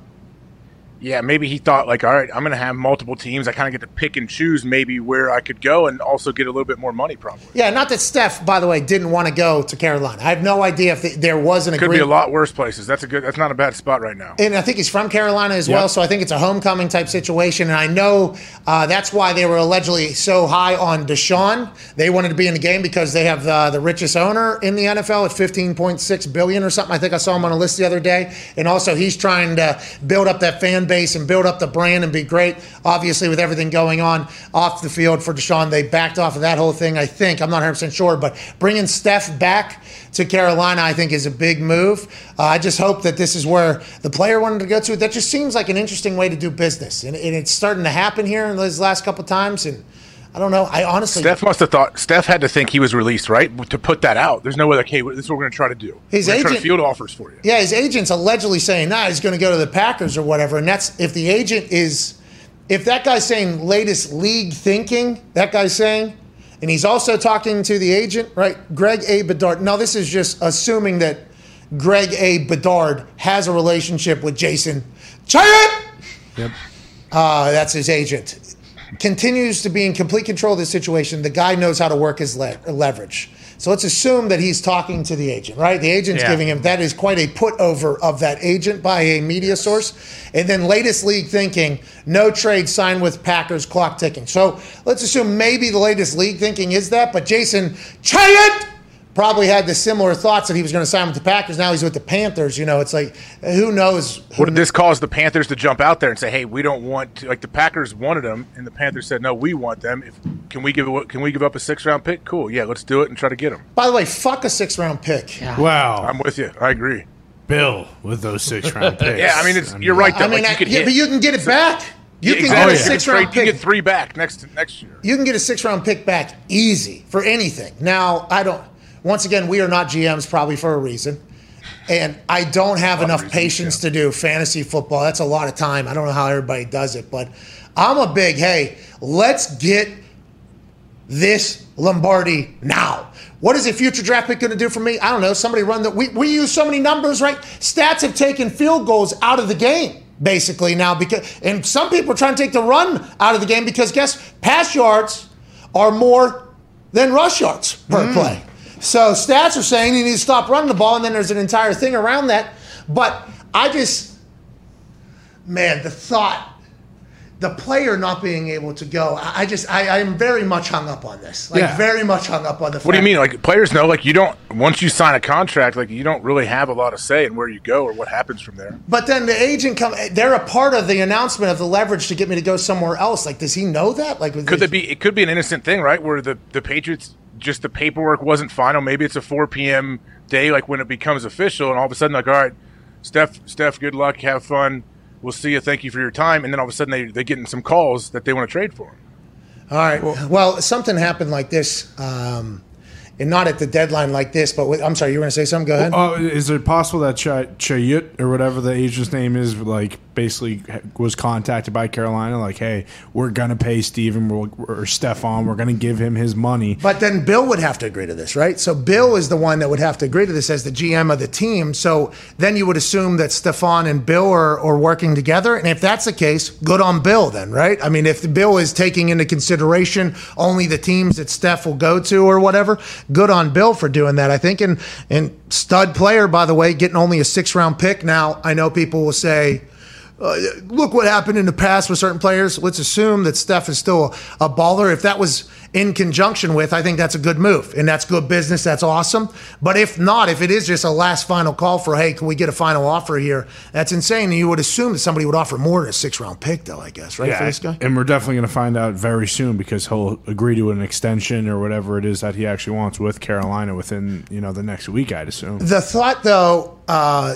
Yeah, maybe he thought like, all right, I'm going to have multiple teams. I kind of get to pick and choose maybe where I could go and also get a little bit more money. Probably Yeah, not that Steph, by the way, didn't want to go to Carolina. I have no idea if th- there was an agreement. could be a lot worse places. That's a good. That's not a bad spot right now. And I think he's from Carolina as well, so I think it's a homecoming type situation. And I know uh, that's why they were allegedly so high on Deshaun. They wanted to be in the game because they have uh, the richest owner in the NFL at 15.6 billion or something. I think I saw him on a list the other day. And also, he's trying to build up that fan base and build up the brand and be great. Obviously, with everything going on off the field for Deshaun, they backed off of that whole thing. I think I'm not 100 percent sure, but bringing Steph back to Carolina, I think, is a big move. Uh, I just hope that this is where the player wanted to go to. That just seems like an interesting way to do business, and, and it's starting to happen here in these last couple times. And I don't know. I honestly, Steph must have thought. Steph had to think he was released, right, to put that out. There's no way like, hey, this is what we're going to try to do. His we're gonna try to agent- field offers for you. yeah, his agent's allegedly saying, "Nah, he's going to go to the Packers or whatever." And that's if the agent is, if that guy's saying latest league thinking, that guy's saying, and he's also talking to the agent, right? Greg A. Bedard. Now, this is just assuming that Greg A. Bedard has a relationship with Jason Chayut. Yep. Uh, that's his agent. Continues to be in complete control of the situation. The guy knows how to work his le- leverage. So let's assume that he's talking to the agent, right? The agent's Yeah. giving him that is quite a put over of that agent by a media source. And then latest league thinking, no trade signed with Packers clock ticking. So let's assume maybe the latest league thinking is that, but Jason Chayut probably had the similar thoughts that he was going to sign with the Packers. Now he's with the Panthers. You know, it's like who knows What did this cause the Panthers to jump out there and say, "Hey, we don't want to, like the Packers wanted them, and the Panthers said, "No, we want them. If, can we give can we give up a six round pick? Cool, yeah, let's do it and try to get them." By the way, fuck a six round pick. Wow. I'm with you. I agree. Bill with those six round picks. Yeah, I mean, it's you're right. Though. I mean, like, I- you could yeah, but you can get it back. You Yeah, can exactly. get a You can six trade- round You get three back next next year. You can get a six round pick back easy for anything. Now, I don't. Once again, we are not GMs, probably for a reason. And I don't have enough patience to do fantasy football. That's a lot of time. I don't know how everybody does it, but I'm a big, hey, let's get this Lombardi now. What is a future draft pick going to do for me? I don't know. Somebody run the. We, we use so many numbers, right? Stats have taken field goals out of the game basically now because, and some people are trying to take the run out of the game because guess pass yards are more than rush yards per play. So stats are saying you need to stop running the ball, and then there's an entire thing around that. But I just, man, the thought the player not being able to go. I just I, I'm very much hung up on this. Like Yeah. very much hung up on the. What do you mean? Like players know, like you don't. Once you sign a contract, like you don't really have a lot of say in where you go or what happens from there. But then the agent come. They're a part of the announcement of the leverage to get me to go somewhere else. Like, does he know that? Like, Could there be? It could be an innocent thing, right? Where the the Patriots just the paperwork wasn't final. Maybe it's a 4 p.m. day, like when it becomes official, and all of a sudden, like, all right, Steph, Steph, good luck, have fun. We'll see you. Thank you for your time. And then all of a sudden, they they getting some calls that they want to trade for him. All right. Well, something happened like this, um, and not at the deadline like this. But with, I'm sorry, you were going to say something. Go ahead. Oh, is it possible that Ch- Chayut or whatever the agent's name is, like basically was contacted by Carolina, like, hey, we're gonna pay Steven or Stephon, we're gonna give him his money. But then Bill would have to agree to this, right? So Bill is the one that would have to agree to this as the GM of the team. So then you would assume that Stephon and Bill are, are working together. And if that's the case, good on Bill then, right? I mean, if Bill is taking into consideration only the teams that Steph will go to or whatever, good on Bill for doing that, I think. And and stud player, by the way, getting only a six round pick. Now, I know people will say, uh, look what happened in the past with certain players. Let's assume that Steph is still a, a baller. If that was in conjunction with, I think that's a good move and that's good business. That's awesome. But if not, if it is just a last final call for, hey, can we get a final offer here? That's insane. And you would assume that somebody would offer more than a six round pick, though, I guess, right? For this guy? and we're definitely gonna find out very soon because he'll agree to an extension or whatever it is that he actually wants with Carolina within you know the next week, I'd assume. The thought, though, uh,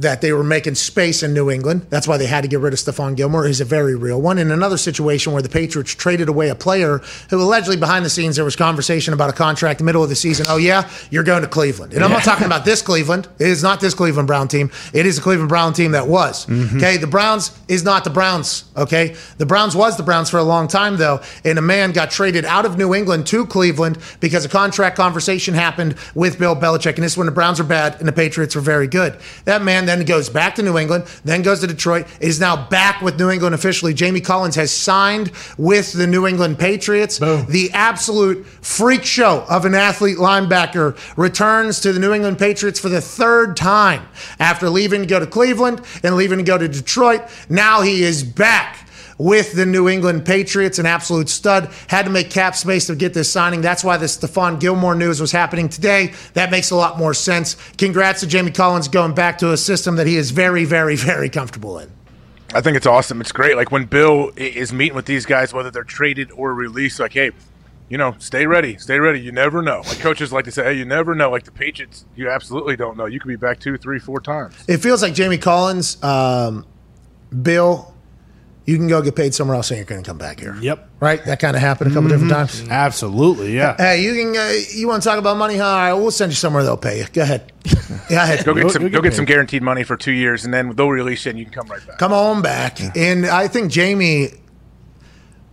that they were making space in New England. That's why they had to get rid of Stephon Gilmore. He's a very real one. In another situation where the Patriots traded away a player who allegedly behind the scenes there was conversation about a contract the middle of the season. Oh yeah, you're going to Cleveland, and I'm not talking about this Cleveland. It is not this Cleveland Brown team. It is the Cleveland Brown team that was. Mm-hmm. Okay, the Browns is not the Browns. Okay, the Browns was the Browns for a long time though, and a man got traded out of New England to Cleveland because a contract conversation happened with Bill Belichick, and this is when the Browns are bad and the Patriots are very good. That man then goes back to New England, then goes to Detroit, is now back with New England officially. Jamie Collins has signed with the New England Patriots. The absolute freak show of an athlete linebacker returns to the New England Patriots for the third time after leaving to go to Cleveland and leaving to go to Detroit. Now he is back with the New England Patriots, an absolute stud. Had to make cap space to get this signing. That's why the Stephon Gilmore news was happening today. That makes a lot more sense. Congrats to Jamie Collins going back to a system that he is very, very, very comfortable in. I think it's awesome. It's great. Like when Bill is meeting with these guys, whether they're traded or released, like, hey, you know, stay ready, stay ready. You never know. Like coaches like to say, hey, you never know. Like the Patriots, you absolutely don't know. You could be back two, three, four times. It feels like Jamie Collins, um, Bill, you can go get paid somewhere else and you're going to come back here. Yep. Right? That kind of happened a couple different times. Absolutely, yeah. Hey, you can. Uh, you want to talk about money? Huh? All right, we'll send you somewhere. They'll pay you. Go ahead. Go ahead. Go get some. go Go get get some guaranteed money for two years, and then they'll release you, and you can come right back. Come on back. And I think Jamie.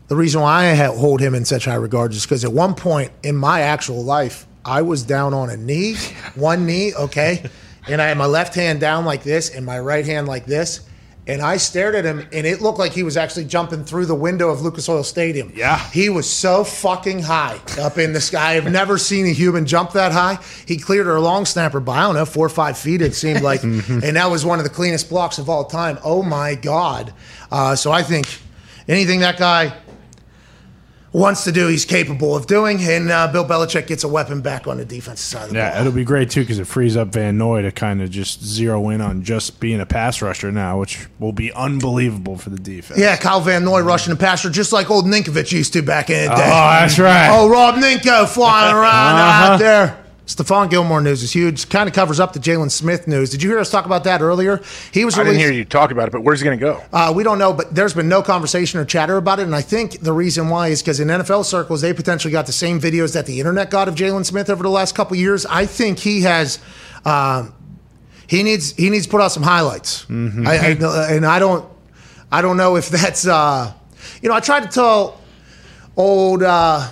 The reason why I hold him in such high regard is because at one point in my actual life, I was down on a knee, one knee, okay, and I had my left hand down like this and my right hand like this. And I stared at him, and it looked like he was actually jumping through the window of Lucas Oil Stadium. Yeah. He was so fucking high up in the sky. I've never seen a human jump that high. He cleared her long snapper by, I don't know, four or five feet, it seemed like. and that was one of the cleanest blocks of all time. Oh my God. Uh, so I think anything that guy wants to do, he's capable of doing. And uh, Bill Belichick gets a weapon back on the defensive side of the Yeah, ball. it'll be great too because it frees up Van Noy to kind of just zero in on just being a pass rusher now, which will be unbelievable for the defense. Yeah, Kyle Van Noy rushing the passer just like old Ninkovich used to back in the day. Oh, that's right. Oh, Rob Ninko flying around Uh-huh. out there. Stephon Gilmore news is huge. Kind of covers up the Jaylon Smith news. Did you hear us talk about that earlier? He was I didn't hear you talk about it, but where's he going to go? Uh, we don't know, but there's been no conversation or chatter about it. And I think the reason why is because in NFL circles, they potentially got the same videos that the internet got of Jaylon Smith over the last couple years. I think he has. Um, he needs he needs to put out some highlights. I, I, and I don't I don't know if that's uh, you know I tried to tell old uh,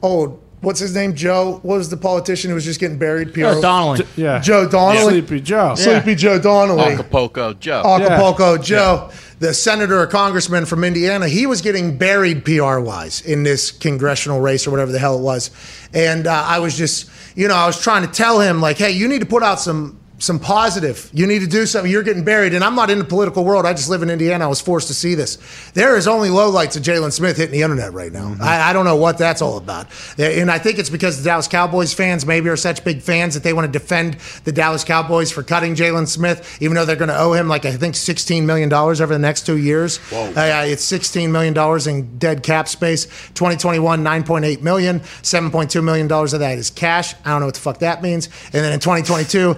old what's his name Joe what was the politician who was just getting buried Pierre Joe Donnelly. yeah. Joe Donnelly Sleepy Joe. Sleepy Joe Donnelly Acapulco Joe. Acapulco Joe, the senator or congressman from Indiana, he was getting buried PR wise in this congressional race or whatever the hell it was. And uh, I was just, you know, I was trying to tell him, like, hey, you need to put out some. Some positive. You need to do something. You're getting buried. And I'm not in the political world. I just live in Indiana. I was forced to see this. There is only lowlights of Jaylon Smith hitting the internet right now. I, I don't know what that's all about. And I think it's because the Dallas Cowboys fans maybe are such big fans that they want to defend the Dallas Cowboys for cutting Jaylon Smith, even though they're going to owe him like I think $16 million over the next two years. Whoa. Uh, it's $16 million in dead cap space. 2021, 9.8 million. $7.2 million of that is cash. I don't know what the fuck that means. And then in 2022,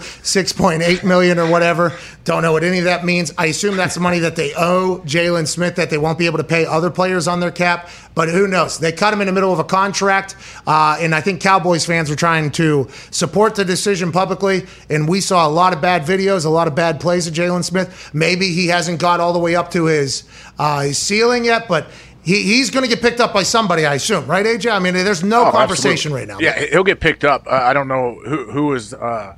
6.8 million or whatever. Don't know what any of that means. I assume that's the money that they owe Jaylon Smith that they won't be able to pay other players on their cap. But who knows? They cut him in the middle of a contract, uh, and I think Cowboys fans are trying to support the decision publicly. And we saw a lot of bad videos, a lot of bad plays of Jaylon Smith. Maybe he hasn't got all the way up to his uh, his ceiling yet, but. He, he's going to get picked up by somebody, I assume, right, AJ? I mean, there's no Oh, conversation absolutely. right now. Yeah, he'll get picked up. Uh, I don't know who who is uh,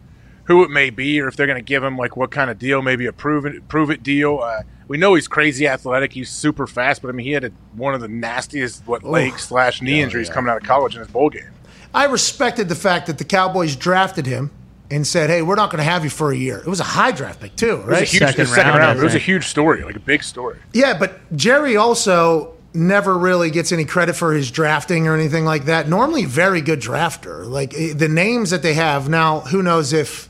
who it may be, or if they're going to give him like what kind of deal, maybe a prove it prove it deal. Uh, we know he's crazy athletic. He's super fast, but I mean, he had a, one of the nastiest what leg slash knee injuries coming out of college in his bowl game. I respected the fact that the Cowboys drafted him and said, "Hey, we're not going to have you for a year." It was a high draft pick too, It was right? a huge Second second, round, round. It was a huge story, like a big story. Yeah, but Jerry also never really gets any credit for his drafting or anything like that. Normally, very good drafter. Like eh, the names that they have now, who knows if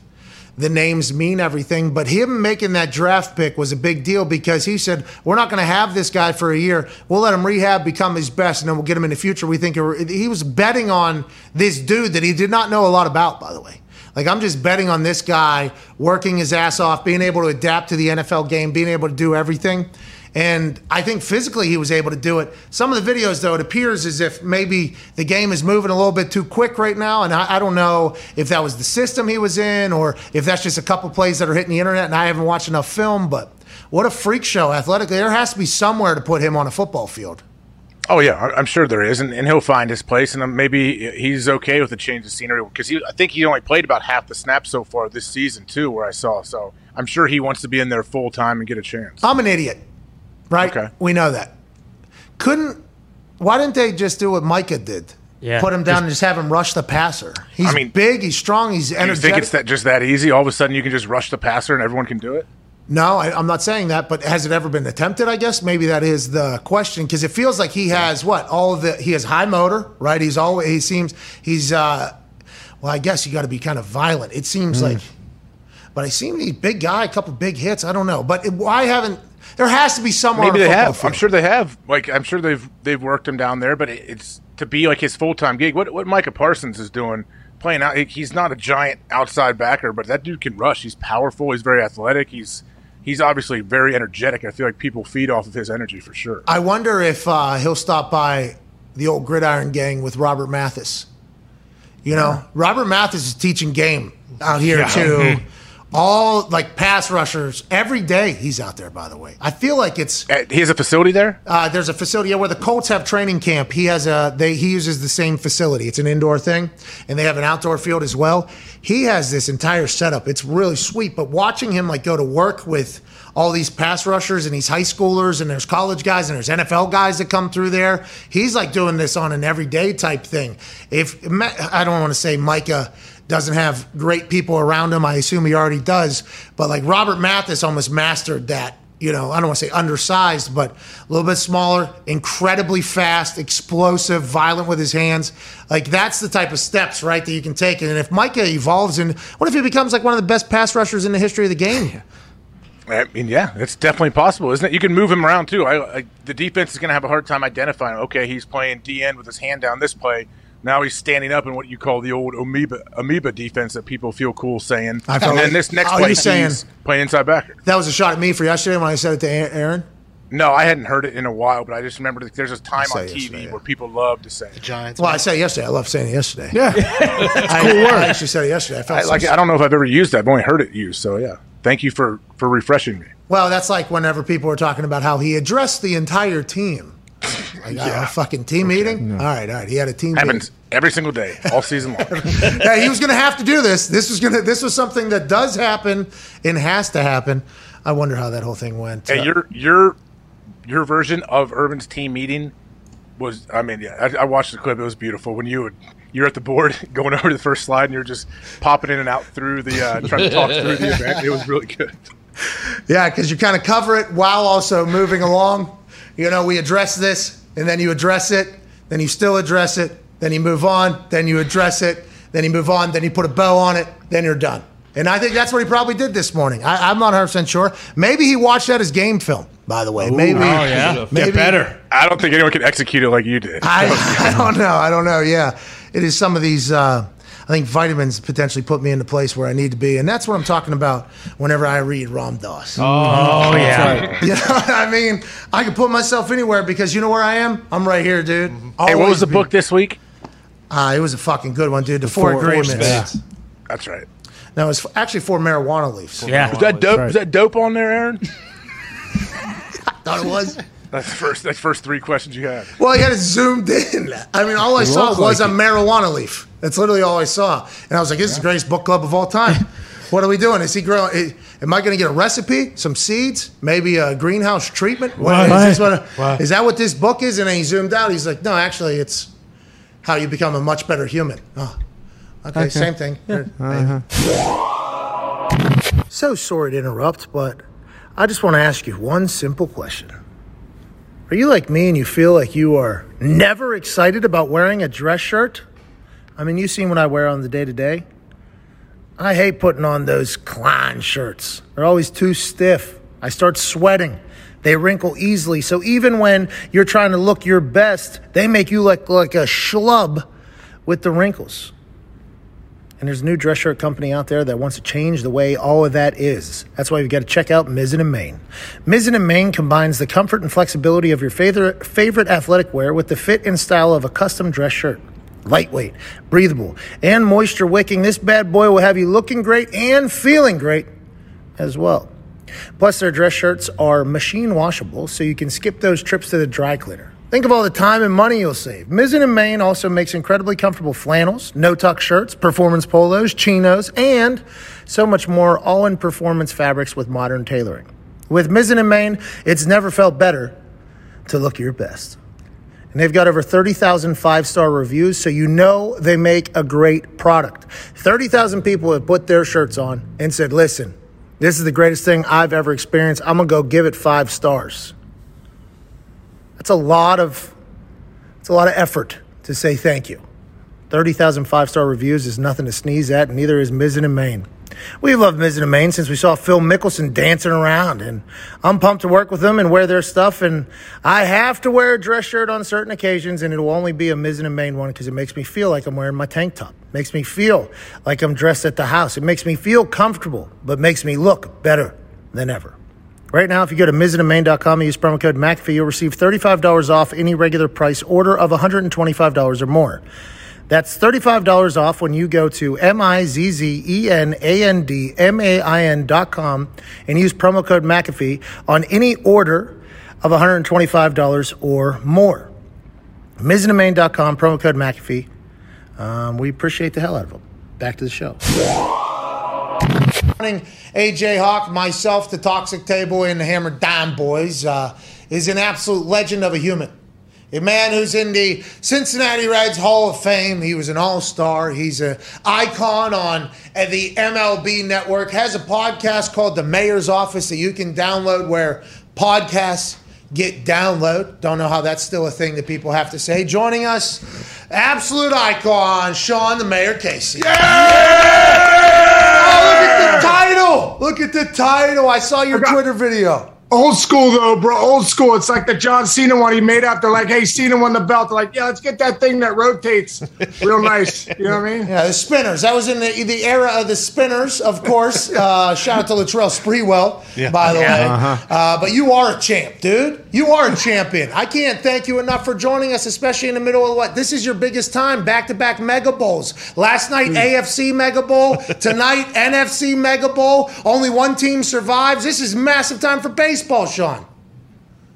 the names mean everything, but him making that draft pick was a big deal because he said, We're not going to have this guy for a year. We'll let him rehab, become his best, and then we'll get him in the future. We think he was betting on this dude that he did not know a lot about, by the way. Like I'm just betting on this guy working his ass off, being able to adapt to the NFL game, being able to do everything. And I think physically he was able to do it. Some of the videos, though, it appears as if maybe the game is moving a little bit too quick right now. And I, I don't know if that was the system he was in or if that's just a couple plays that are hitting the internet and I haven't watched enough film. But what a freak show athletically. There has to be somewhere to put him on a football field. Oh yeah, I'm sure there is, and, and he'll find his place, and uh, maybe he's okay with the change of scenery because I think he only played about half the snaps so far this season too, where I saw. So I'm sure he wants to be in there full time and get a chance. I'm an idiot, right? Okay. We know that. Couldn't, why didn't they just do what Micah did? Yeah. Put him down and just have him rush the passer. He's I mean, big, he's strong, he's Do you think it's that just that easy? All of a sudden, you can just rush the passer and everyone can do it. No, I, I'm not saying that, but has it ever been attempted? I guess maybe that is the question because it feels like he has what all of the he has high motor, right? He's always he seems he's uh, well, I guess you got to be kind of violent. It seems like, but I seem he's big guy, a couple big hits. I don't know, but it, why haven't there has to be somewhere? Maybe they have. I'm sure they have. Like I'm sure they've they've worked him down there, but it, it's to be like his full time gig. What what Micah Parsons is doing, playing out. He's not a giant outside backer, but that dude can rush. He's powerful. He's very athletic. He's he's obviously very energetic. I feel like people feed off of his energy for sure. I wonder if uh, he'll stop by the old gridiron gang with Robert Mathis. You know, Robert Mathis is teaching game out here Yeah. too. All like pass rushers every day. He's out there, by the way. I feel like it's Uh, He has a facility there. uh, there's a facility yeah, where the Colts have training camp. He has a they he uses the same facility. It's an indoor thing, and they have an outdoor field as well. He has this entire setup. It's really sweet. But watching him like go to work with all these pass rushers and these high schoolers and there's college guys and there's NFL guys that come through there. He's like doing this on an everyday type thing. If I don't want to say Micah doesn't have great people around him, I assume he already does. But like Robert Mathis almost mastered that you know, I don't want to say undersized, but a little bit smaller, incredibly fast, explosive, violent with his hands. Like that's the type of steps, right, that you can take. And if Micah evolves and what if he becomes like one of the best pass rushers in the history of the game? I mean, yeah, it's definitely possible, isn't it? You can move him around too. I, I, the defense is going to have a hard time identifying. Okay, he's playing DN with his hand down this play. Now he's standing up in what you call the old amoeba amoeba defense that people feel cool saying. I and felt then this next oh, play, you saying- he's playing inside backer. That was a shot at me for yesterday when I said it to Aaron. No, I hadn't heard it in a while, but I just remember that there's a time on TV yeah. where people love to say it. Giants. Well, I said it yesterday. I love saying it yesterday. Yeah. I, I actually said it yesterday. I felt I, so like I don't know if I've ever used that. I've only heard it used. So yeah, thank you for for refreshing me. Well, that's like whenever people are talking about how he addressed the entire team. Like, yeah. a fucking team meeting? All right, all right. He had a team Happens meeting. every single day, all season long. yeah, he was going to have to do this. This was going to. This was something that does happen and has to happen. I wonder how that whole thing went. Hey, Uh, your your your version of Urban's team meeting was. I mean, yeah, I, I watched the clip. It was beautiful when you would. You're at the board going over the first slide, and you're just popping in and out through the uh, trying to talk through the event. It was really good. yeah, because you kind of cover it while also moving along. You know, we address this, and then you address it, then you still address it, then you move on, then you address it, then you move on, then you put a bow on it, then you're done. And I think that's what he probably did this morning. I, I'm not 100 percent sure. Maybe he watched that as game film. By the way, maybe. Oh, yeah. maybe Get better. I don't think anyone can execute it like you did. I, I don't know. I don't know. Yeah, it is some of these. Uh, I think vitamins potentially put me in the place where I need to be, and that's what I'm talking about whenever I read Ram Dass. Oh, yeah. You know what I mean? I can put myself anywhere because you know where I am. I'm right here, dude. hey, what was the be- book this week? Ah, it was a fucking good one, dude. The, Four, Four- Agreements. Spades. That's right. No, it's actually four marijuana leaves. Yeah. Was that dope? right. Was that dope on there, Aaron? Thought it was. That's the first. That's first three questions you had. Well, he had it zoomed in. I mean, all I saw was like a it. marijuana leaf. That's literally all I saw. And I was like, this is the greatest book club of all time. what are we doing? Is he growing? i- Am I going to get a recipe, some seeds, maybe a greenhouse treatment? What, is, this what is that what this book is? And then he zoomed out. He's like, no, actually, it's how you become a much better human. Oh, okay, same thing. Here, maybe. So sorry to interrupt, but I just want to ask you one simple question. Are you like me and you feel like you are never excited about wearing a dress shirt? I mean, you seen what I wear on the day to day. I hate putting on those Klein shirts. They're always too stiff. I start sweating. They wrinkle easily. So even when you're trying to look your best, they make you look like a schlub with the wrinkles. And there's a new dress shirt company out there that wants to change the way all of that is. That's why you've got to check out Mizzen and Main. Mizzen and Main combines the comfort and flexibility of your favorite, favorite athletic wear with the fit and style of a custom dress shirt. Lightweight, breathable, and moisture wicking, this bad boy will have you looking great and feeling great as well. Plus, their dress shirts are machine washable, so you can skip those trips to the dry cleaner. Think of all the time and money you'll save. Mizzen and Main also makes incredibly comfortable flannels, no-tuck shirts, performance polos, chinos, and so much more, all in performance fabrics with modern tailoring. With Mizzen and Main, it's never felt better to look your best. And they've got over 30,000 five star reviews, so you know they make a great product. 30,000 people have put their shirts on and said, listen, this is the greatest thing I've ever experienced. I'm going to go give it five stars. That's a lot of it's a lot of effort to say thank you. 30,000 five-star reviews is nothing to sneeze at, and neither is Mizzen and Main. We love Mizzen and Main since we saw Phil Mickelson dancing around, and I'm pumped to work with them and wear their stuff. And I have to wear a dress shirt on certain occasions, and it'll only be a Mizzen and Main one because it makes me feel like I'm wearing my tank top. It Makes me feel like I'm dressed at the house. It makes me feel comfortable, but makes me look better than ever. Right now, if you go to mizzenandmain.com and use promo code McAfee, you'll receive $35 off any regular price order of $125 or more. That's $35 off when you go to M-I-Z-Z-E-N-A-N-D-M-A-I-N dot com and use promo code McAfee on any order of $125 or more. MizzenandMain.com, promo code McAfee. Um, we appreciate the hell out of them. Back to the show. Morning, AJ Hawk, myself, the Toxic Table, and the Hammer Dime Boys, uh, is an absolute legend of a human. A man who's in the Cincinnati Reds Hall of Fame. He was an all star. He's an icon on uh, the MLB network. Has a podcast called The Mayor's Office that you can download where podcasts get download. Don't know how that's still a thing that people have to say. Joining us, absolute icon, Sean the Mayor Casey. The title. Look at the title. I saw your Twitter video. Old school though, bro. Old school. It's like the John Cena one he made up. They're like, "Hey, Cena won the belt." They're like, "Yeah, let's get that thing that rotates, real nice." You know what I mean? Yeah, the spinners. That was in the, the era of the spinners, of course. Uh, shout out to Latrell Sprewell, by the way. Uh, but you are a champ, dude. You are a champion. I can't thank you enough for joining us, especially in the middle of what? This is your biggest time, back to back Mega Bowls. Last night, hmm. AFC Mega Bowl. Tonight, NFC Mega Bowl. Only one team survives. This is massive time for baseball, Sean.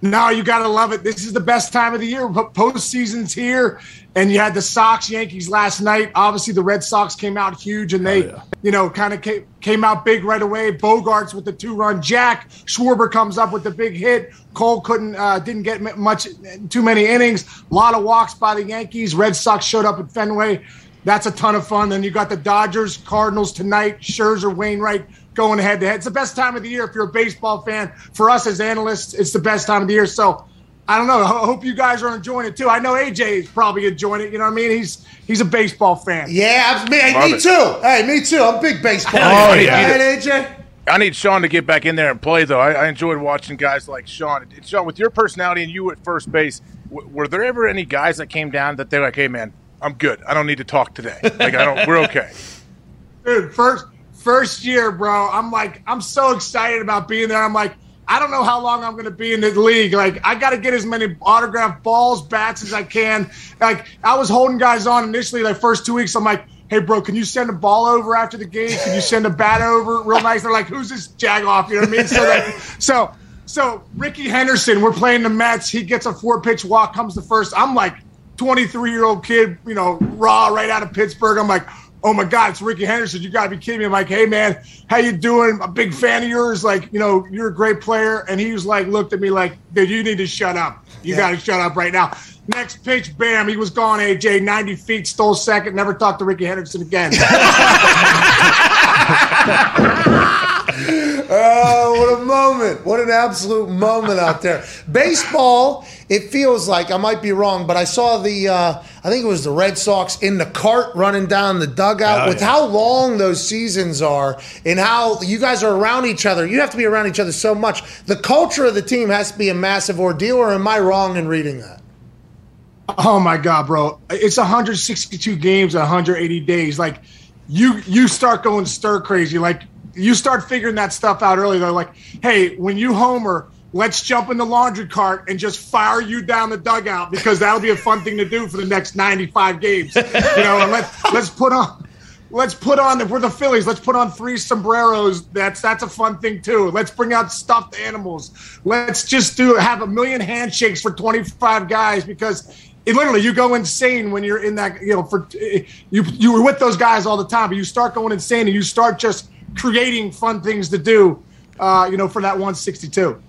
No, you gotta love it. This is the best time of the year. Po- Postseason's here, and you had the Sox Yankees last night. Obviously, the Red Sox came out huge, and they, you know, kind of came, came out big right away. Bogaerts with the two run jack. Schwarber comes up with the big hit. Cole couldn't, uh, didn't get much, too many innings. A lot of walks by the Yankees. Red Sox showed up at Fenway. That's a ton of fun. Then you got the Dodgers, Cardinals tonight. Scherzer, Wainwright going head to head. It's the best time of the year if you're a baseball fan. For us as analysts, it's the best time of the year. So I don't know. I hope you guys are enjoying it too. I know AJ is probably enjoying it. You know what I mean? He's he's a baseball fan. Yeah, me, me it. too. Hey, me too. I'm a big baseball. Oh, yeah. Right, AJ? I need Sean to get back in there and play, though. I, I enjoyed watching guys like Sean. Sean, with your personality and you at first base, w- were there ever any guys that came down that they're like, "Hey, man, I'm good. I don't need to talk today. Like, I don't. We're okay." Dude, first first year, bro. I'm like, I'm so excited about being there. I'm like, I don't know how long I'm going to be in the league. Like, I got to get as many autographed balls, bats as I can. Like, I was holding guys on initially, like first two weeks. I'm like, hey, bro, can you send a ball over after the game? Can you send a bat over real nice? They're like, who's this jagoff? You know what I mean? So, like, so, so Rickey Henderson, we're playing the Mets. He gets a four pitch walk, comes the first. I'm like, 23 year old kid, you know, raw right out of Pittsburgh. I'm like, oh my God, it's Rickey Henderson. You got to be kidding me. I'm like, hey, man, how you doing? I'm a big fan of yours. Like, you know, you're a great player. And he was like, looked at me like, dude, you need to shut up. You got to shut up right now. Next pitch, bam, he was gone, AJ, 90 feet, stole second, never talked to Rickey Henderson again. Oh, what a moment. What an absolute moment out there. Baseball, it feels like, I might be wrong, but I saw the, uh, I think it was the Red Sox in the cart running down the dugout Oh, with yeah. how long those seasons are and how you guys are around each other. You have to be around each other so much. The culture of the team has to be a massive ordeal, or am I wrong in reading that? Oh my God, bro! It's 162 games, 180 days. Like you you start going stir crazy. Like you start figuring that stuff out early. They're like, hey, when you homer, let's jump in the laundry cart and just fire you down the dugout because that'll be a fun thing to do for the next 95 games. You know, and let's let's put on let's put on if we're the Phillies, let's put on three sombreros. That's that's a fun thing too. Let's bring out stuffed animals. Let's just do have a million handshakes for 25 guys because it literally you go insane when you're in that you know for you you were with those guys all the time, but you start going insane and you start just creating fun things to do. Uh, you know, for that 162.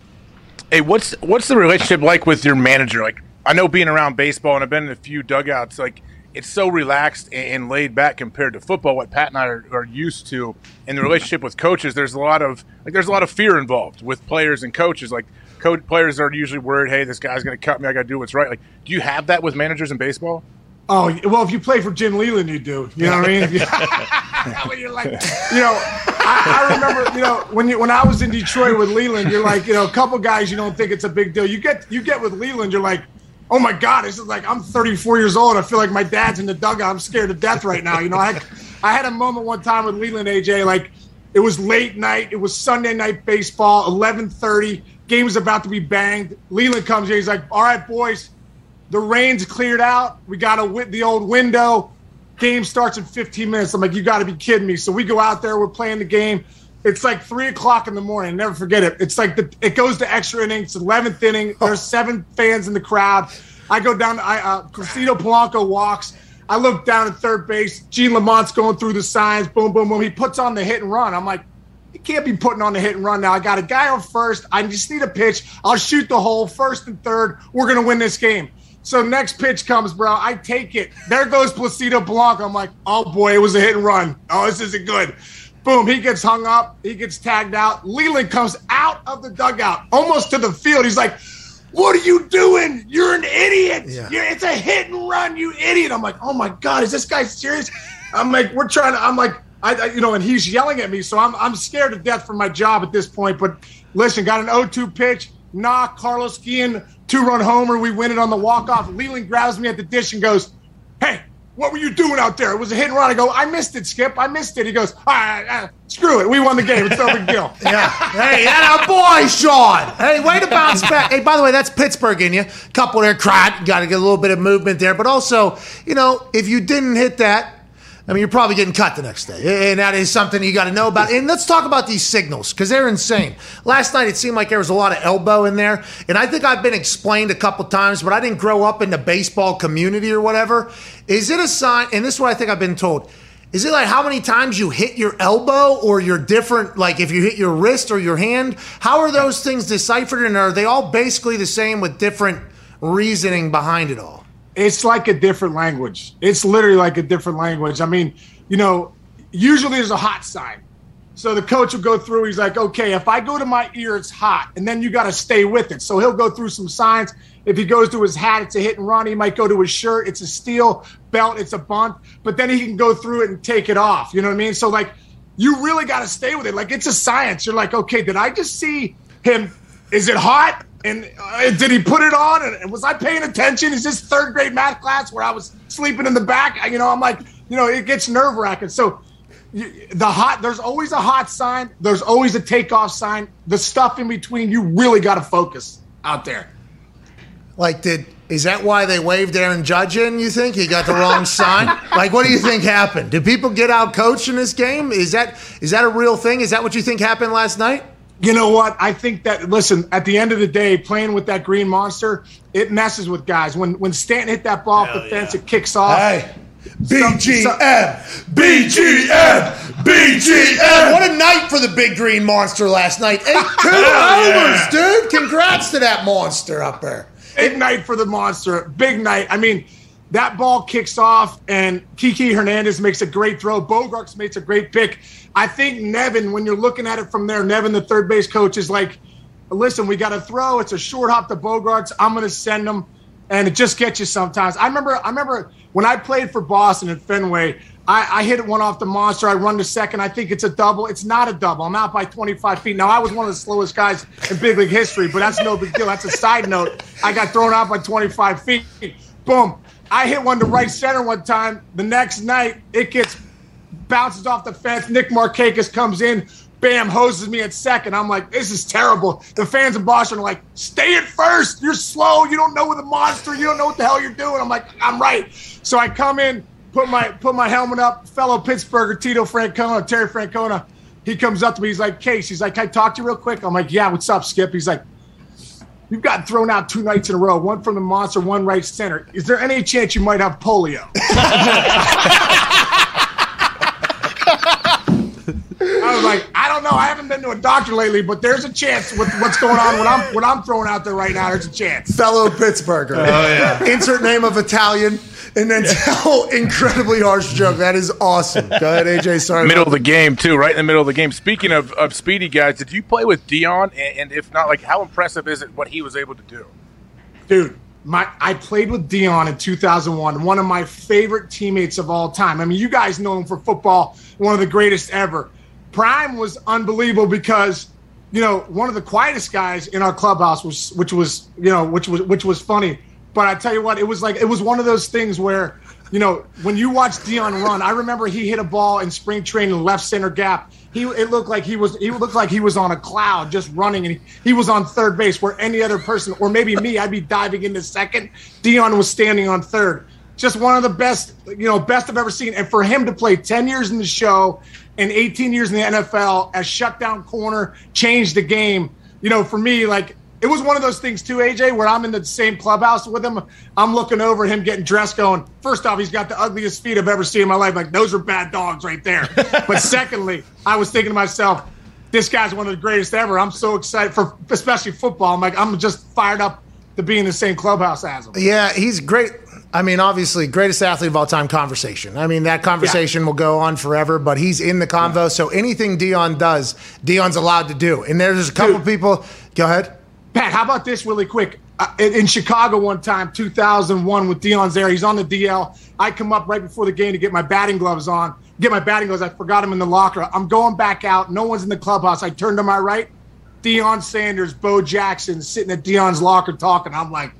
Hey, what's what's the relationship like with your manager? Like, I know being around baseball, and I've been in a few dugouts. Like, it's so relaxed and laid back compared to football. What Pat and I are, are used to, in the relationship with coaches, there's a lot of like there's a lot of fear involved with players and coaches. Like, coach players are usually worried, hey, this guy's going to cut me. I got to do what's right. Like, do you have that with managers in baseball? Oh well, if you play for Jim Leyland, you do. You know what I mean? You, when you're like, you know, I, I remember, you know, when you when I was in Detroit with Leyland, you're like, you know, a couple guys you don't think it's a big deal. You get you get with Leyland, you're like, oh my god, this is like I'm 34 years old. I feel like my dad's in the dugout. I'm scared to death right now. You know, I I had a moment one time with Leyland AJ, like it was late night. It was Sunday night baseball, 11:30. Game was about to be banged. Leyland comes in. He's like, all right, boys the rain's cleared out. We got a the old window. Game starts in 15 minutes. I'm like, you got to be kidding me. So we go out there. We're playing the game. It's like three o'clock in the morning. Never forget it. It's like the, it goes to extra innings. 11th inning. There's seven fans in the crowd. I go down. I uh, Placido Polanco walks. I look down at third base. Gene Lamont's going through the signs. Boom, boom, boom. He puts on the hit and run. I'm like, you can't be putting on the hit and run now. I got a guy on first. I just need a pitch. I'll shoot the hole first and third. We're gonna win this game. So next pitch comes, bro. I take it. There goes Placido Polanco. I'm like, oh boy, it was a hit and run. Oh, this isn't good. Boom, he gets hung up. He gets tagged out. Leyland comes out of the dugout, almost to the field. He's like, what are you doing? You're an idiot. Yeah. You're, it's a hit and run, you idiot. I'm like, oh my God, is this guy serious? I'm like, we're trying to, I'm like, I, I, you know, and he's yelling at me. So I'm, I'm scared to death for my job at this point. But listen, got an 0 2 pitch. Knock, Carlos Guillen, two run homer. We win it on the walk off. Leyland grabs me at the dish and goes, Hey, what were you doing out there? It was a hit and run. I go, I missed it, Skip. I missed it. He goes, ah, ah, screw it. We won the game. It's no big deal. Yeah. Hey, that a boy, Sean. Hey, way to bounce back. Hey, by the way, that's Pittsburgh in you. Couple there, crot. Got to get a little bit of movement there. But also, you know, if you didn't hit that, I mean, you're probably getting cut the next day. And that is something you got to know about. And let's talk about these signals because they're insane. Last night, it seemed like there was a lot of elbow in there. And I think I've been explained a couple times, but I didn't grow up in the baseball community or whatever. Is it a sign? And this is what I think I've been told. Is it like how many times you hit your elbow or your different, like if you hit your wrist or your hand? How are those things deciphered? And are they all basically the same with different reasoning behind it all? It's like a different language. It's literally like a different language. I mean, you know, usually there's a hot sign. So the coach will go through, he's like, okay, if I go to my ear, it's hot. And then you got to stay with it. So he'll go through some signs. If he goes to his hat, it's a hit and run. He might go to his shirt, it's a steal. Belt, it's a bunt. But then he can go through it and take it off. You know what I mean? So, like, you really got to stay with it. Like, it's a science. You're like, okay, did I just see him? Is it hot? And uh, did he put it on? And was I paying attention? Is this third grade math class where I was sleeping in the back? You know, I'm like, you know, it gets nerve wracking. So the hot, there's always a hot sign. There's always a takeoff sign. The stuff in between, you really got to focus out there. Like, did is that why they waved Aaron Judge in? You think he got the wrong sign? Like, what do you think happened? Did people get out coached in this game? Is that is that a real thing? Is that what you think happened last night? You know what? I think that listen, at the end of the day, playing with that green monster, it messes with guys. When when Stanton hit that ball off the fence, it kicks off. Hey. BGM, BGM, BGM. What a night for the big green monster last night. Eight two homers, dude. Congrats to that monster up there. Big night for the monster. Big night. I mean, that ball kicks off, and Kiki Hernandez makes a great throw. Bogaerts makes a great pick. I think Nevin, when you're looking at it from there, Nevin, the third base coach, is like, listen, we got to throw. It's a short hop to Bogaerts. I'm going to send them, and it just gets you sometimes. I remember, I remember when I played for Boston at Fenway. I, I hit one off the monster. I run to second. I think it's a double. It's not a double. I'm out by 25 feet. Now I was one of the slowest guys in big league history, but that's no big deal. That's a side note. I got thrown out by 25 feet. Boom. I hit one to right center one time. The next night, it gets bounces off the fence. Nick Markakis comes in, bam, hoses me at second. I'm like, this is terrible. The fans in Boston are like, stay at first. You're slow. You don't know what the monster. You don't know what the hell you're doing. I'm like, I'm right. So I come in, put my put my helmet up. Fellow Pittsburgher Tito Francona, Terry Francona, he comes up to me. He's like, Case. He's like, can I talk to you real quick? I'm like, yeah. What's up, Skip? He's like. You've gotten thrown out two nights in a row, one from the monster, one right center. Is there any chance you might have polio? I was like, I don't know. I haven't been to a doctor lately, but there's a chance with what's going on when I'm when I'm throwing out there right now. There's a chance. Fellow Pittsburgher. Oh yeah. Insert name of Italian, and then tell incredibly harsh joke. That is awesome. Go ahead, AJ. Sorry. middle of the game too, right in the middle of the game. Speaking of, of speedy guys, did you play with Deion? And, and if not, like how impressive is it what he was able to do? dude. My I played with Deion in 2001, one of my favorite teammates of all time. I mean, you guys know him for football, one of the greatest ever. Prime was unbelievable because you know one of the quietest guys in our clubhouse was, which was you know which was which was funny. But I tell you what, it was like it was one of those things where you know when you watch Deion run, I remember he hit a ball in spring training left center gap. He it looked like he was he looked like he was on a cloud just running, and he, he was on third base where any other person or maybe me, I'd be diving into second. Deion was standing on third. Just one of the best, you know, best I've ever seen. And for him to play 10 years in the show and 18 years in the NFL as shutdown corner, changed the game. You know, for me, like it was one of those things too, AJ, where I'm in the same clubhouse with him. I'm looking over him getting dressed, going, first off, he's got the ugliest feet I've ever seen in my life. Like, those are bad dogs right there. but secondly, I was thinking to myself, this guy's one of the greatest ever. I'm so excited for especially football. I'm like, I'm just fired up to be in the same clubhouse as him. Yeah, he's great. I mean, obviously, greatest athlete of all time conversation. I mean, that conversation will go on forever, but he's in the convo. So anything Deion does, Deion's allowed to do. And there's a couple people. Go ahead. Pat, how about this really quick? Uh, in, in Chicago one time, 2001, with Deion's there. He's on the DL. I come up right before the game to get my batting gloves on, get my batting gloves. I forgot them in the locker. I'm going back out. No one's in the clubhouse. I turn to my right. Deion Sanders, Bo Jackson sitting at Deion's locker talking. I'm like,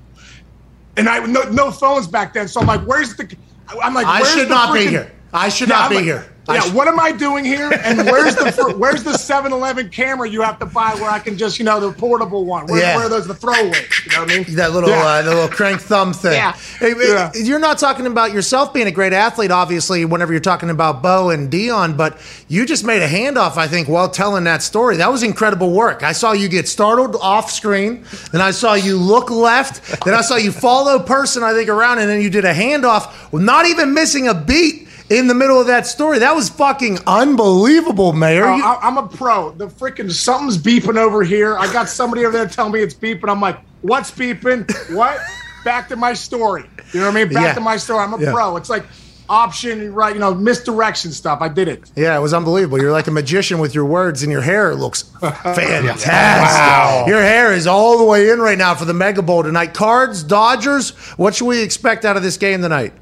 and I no, no phones back then. So I'm like, where's the? I'm like, I should not be here. I should Yeah, not I'm be like- here. Yeah, sh- what am I doing here? And where's the where's the 7-Eleven camera you have to buy where I can just you know the portable one? Where, Yeah. where are those the throwaways? You know what I mean? That little, Yeah. uh, the little crank thumb thing. Yeah. Hey, Yeah. You're not talking about yourself being a great athlete, obviously, whenever you're talking about Bo and Deion, but you just made a handoff, I think, while telling that story. That was incredible work. I saw you get startled off screen, then I saw you look left, then I saw you follow person, I think, around, and then you did a handoff, not even missing a beat in the middle of that story. That was fucking unbelievable, Mayor. Uh, You- I- I'm a pro. The freaking something's beeping over here. I got somebody over there telling me it's beeping. I'm like, what's beeping? What? Back to my story. You know what I mean? Back Yeah. to my story. I'm a Yeah. pro. It's like option, right? You know, misdirection stuff. I did it. Yeah, it was unbelievable. You're like a magician with your words, and your hair looks fantastic. Wow. Your hair is all the way in right now for the Mega Bowl tonight. Cards, Dodgers. What should we expect out of this game tonight?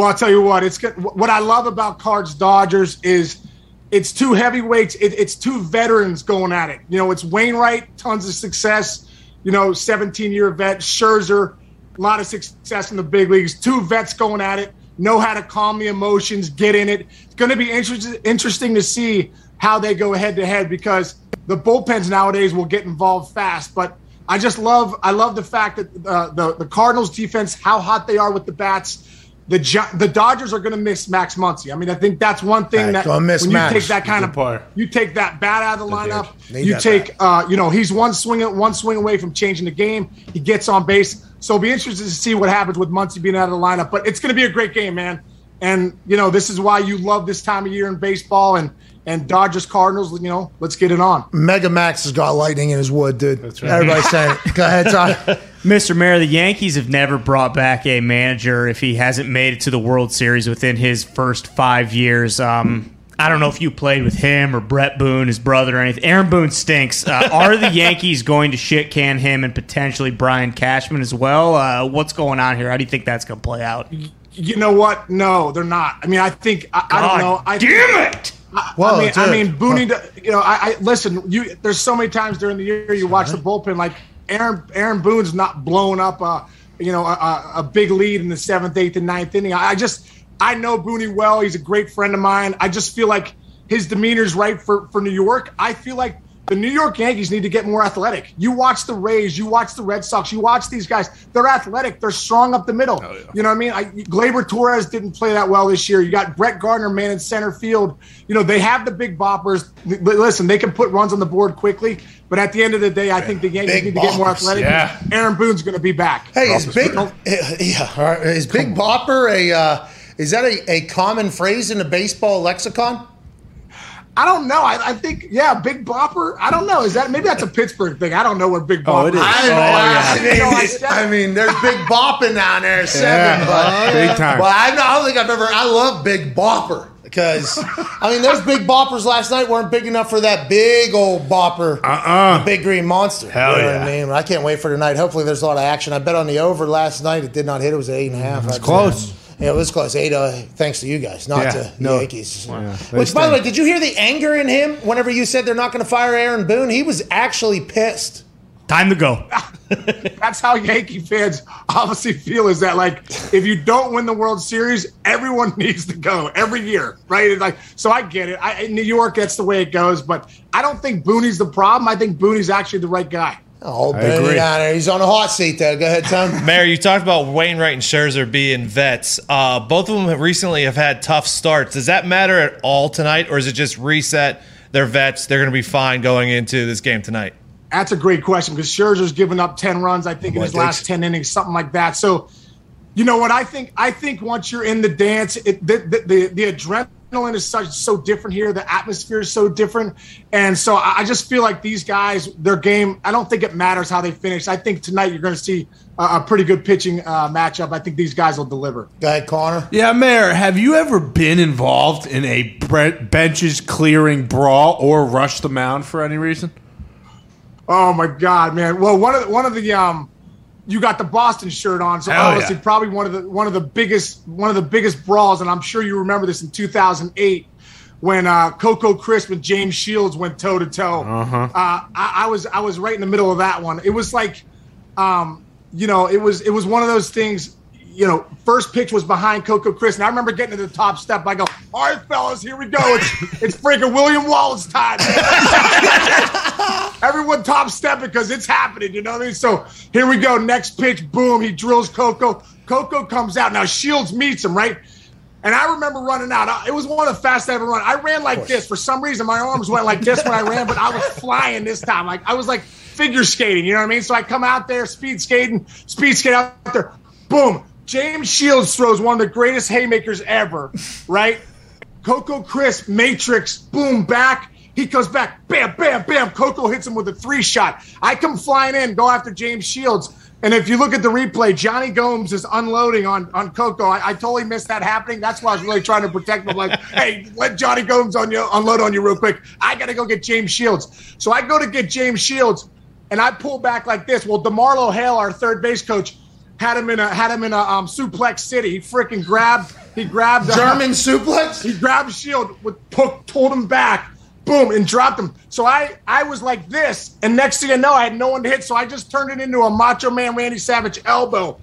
Well, I'll tell you what. It's good. What I love about Cards Dodgers is it's two heavyweights. It, it's two veterans going at it. You know, it's Wainwright, tons of success. You know, 17 year vet. Scherzer, a lot of success in the big leagues. Two vets going at it. Know how to calm the emotions, get in it. It's going to be interest, interesting to see how they go head to head because the bullpens nowadays will get involved fast. But I just love I love the fact that uh, the the Cardinals defense, how hot they are with the bats. The the Dodgers are going to miss Max Muncy. I mean, I think that's one thing Right, that gonna miss when Max. you take that kind of player. you take that bat out of the lineup. Need You take uh, you know he's one swing one swing away from changing the game. He gets on base, so it'll be interested to see what happens with Muncy being out of the lineup. But it's going to be a great game, man. And you know this is why you love this time of year in baseball and and Dodgers Cardinals. You know, let's get it on. Mega Max has got lightning in his wood, dude. That's right. Everybody's saying it. Go ahead, Todd. Mr. Mayor, the Yankees have never brought back a manager if he hasn't made it to the World Series within his first five years. Um, I don't know if you played with him or Bret Boone, his brother, or anything. Aaron Boone stinks. Uh, are the Yankees going to shit can him and potentially Brian Cashman as well? Uh, what's going on here? How do you think that's going to play out? You know what? No, they're not. I mean, I think I, I don't know. I damn it! I, Whoa, I mean, I mean, Booney. You know, I, I listen. You there's so many times during the year you watch the bullpen. Like Aaron Aaron Boone's not blowing up a you know a, a- a big lead in the seventh, eighth, and ninth inning. I, I just I know Booney well. He's a great friend of mine. I just feel like his demeanor's right for, for New York. I feel like the New York Yankees need to get more athletic. You watch the Rays, you watch the Red Sox, you watch these guys. They're athletic. They're strong up the middle. You know what I mean? I, Gleyber Torres didn't play that well this year. You got Brett Gardner, man, in center field. You know, they have the big boppers. L- Listen, they can put runs on the board quickly, but at the end of the day, I think the Yankees Big need to get more athletic. yeah. Aaron Boone's going to be back. Hey, is big? Yeah, all right. is Big Bopper a? Uh, is that a, a common phrase in the baseball lexicon? I don't know. I, I think, yeah, Big Bopper. I don't know. Is that maybe that's a Pittsburgh thing? I don't know what Big Bopper Oh, it is. is. I, oh, yeah. I mean, know, I mean, there's Big Bopping down there, seven, oh, Yeah. but Big time. But I, don't- think I've ever. I love Big Bopper because I mean, those big boppers last night weren't big enough for that big old bopper, Uh-uh. the big green monster. Hell you know yeah. What I mean, I can't wait for tonight. Hopefully, there's a lot of action. I bet on the over last night. It did not hit. It was eight and a half. Mm-hmm. It's close. Yeah, it was close. Eight, uh, thanks to you guys, not Yeah, to no. the Yankees. they Which, by the way, did you hear the anger in him whenever you said they're not going to fire Aaron Boone? He was actually pissed. Time to go. that's how Yankee fans obviously feel is that like if you don't win the World Series, everyone needs to go every year, right? It's like so I get it. I, in New York, that's the way it goes, but I don't think Booney's the problem. I think Booney's actually the right guy. Oh, I Boone agree. He's on a hot seat there. Go ahead, Tom. Mayor, you talked about Wainwright and Scherzer being vets. Uh, both of them have recently have had tough starts. Does that matter at all tonight, or is it just reset? They're vets. They're going to be fine going into this game tonight. That's a great question because Scherzer's given up ten runs, I think, in his Boy, last ten innings, something like that. So, you know what? I think I think once you're in the dance, it, the, the the the adrenaline is such so different here. The atmosphere is so different, and so I I just feel like these guys, their game. I don't think it matters how they finish. I think tonight you're going to see a, a pretty good pitching uh, matchup. I think these guys will deliver. Go ahead, Connor. Yeah, Mayor, have you ever been involved in a bre- benches clearing brawl or rushed the mound for any reason? Oh my God, man! Well, one of the, one of the um, you got the Boston shirt on, so Hell obviously yeah. probably one of the one of the biggest one of the biggest brawls, and I'm sure you remember this in 2008 when uh, Coco Crisp and James Shields went toe to toe. I I was I was right in the middle of that one. It was like, um, you know, it was it was one of those things. You know, first pitch was behind Coco Crisp. and I remember getting to the top step. I go, "All right, fellas, here we go. It's it's freaking William Wallace time." Everyone top step because it's happening. You know what I mean? So here we go. Next pitch, boom. He drills Coco. Coco comes out. Now Shields meets him, right? And I remember running out. It was one of the fastest I ever run. I ran like this. For some reason, my arms went like this when I ran, but I was flying this time. Like I was like figure skating. You know what I mean? So I come out there, speed skating, speed skate out there. Boom. James Shields throws one of the greatest haymakers ever, right? Coco Crisp, Matrix, boom, back. He comes back, bam, bam, bam. Coco hits him with a three shot. I come flying in, go after James Shields. And if you look at the replay, Jonny Gomes is unloading on, on Coco. I, I totally missed that happening. That's why I was really trying to protect him. Like, hey, let Jonny Gomes on you, unload on you real quick. I got to go get James Shields. So I go to get James Shields, and I pull back like this. Well, DeMarlo Hale, our third base coach, had him in a had him in a um, suplex city. He freaking grabbed he grabbed uh, German suplex. he grabbed Shield, with pulled, pulled him back, boom, and dropped him. So I I was like this, and next thing I know, I had no one to hit. So I just turned it into a Macho Man Randy Savage elbow.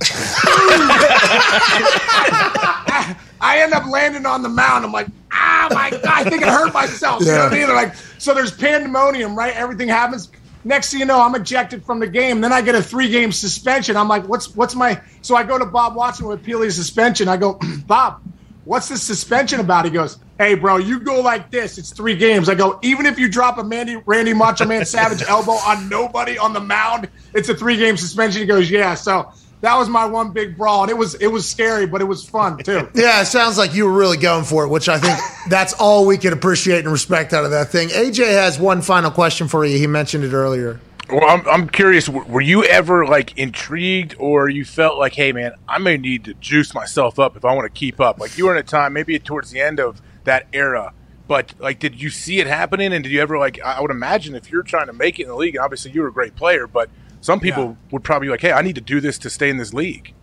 I, I end up landing on the mound. I'm like, ah, my god, I think I hurt myself. You know what I mean? They're Like, so there's pandemonium, right? Everything happens. Next thing you know, I'm ejected from the game. Then I get a three game suspension. I'm like, what's what's my? So I go to Bob Watson with Peely's suspension. I go, Bob, what's this suspension about? He goes, Hey, bro, you go like this. It's three games. I go, even if you drop a Mandy, Randy Macho Man Savage elbow on nobody on the mound, it's a three game suspension. He goes, Yeah. So that was my one big brawl, and it was it was scary, but it was fun too. Yeah, it sounds like you were really going for it, which I think that's all we can appreciate and respect out of that thing. AJ has one final question for you. He mentioned it earlier. Well, I'm, I'm curious. Were you ever like intrigued, or you felt like, hey, man, I may need to juice myself up if I want to keep up? Like you were in a time, maybe towards the end of that era, but like, did you see it happening? And did you ever like? I I would imagine if you're trying to make it in the league, and obviously you were a great player, but some people Yeah. would probably be like, hey, I need to do this to stay in this league.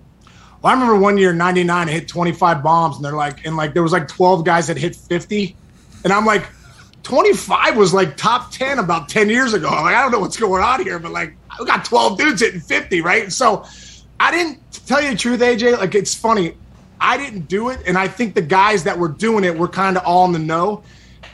Well, I remember one year, '99, I hit 25 bombs, and they're like, and like there was like 12 guys that hit 50, and I'm like, 25 was like top 10 about 10 years ago. I'm like, I don't know what's going on here, but like, I got 12 dudes hitting 50, right? So, I didn't to tell you the truth, AJ. Like, it's funny. I didn't do it, and I think the guys that were doing it were kind of all in the know.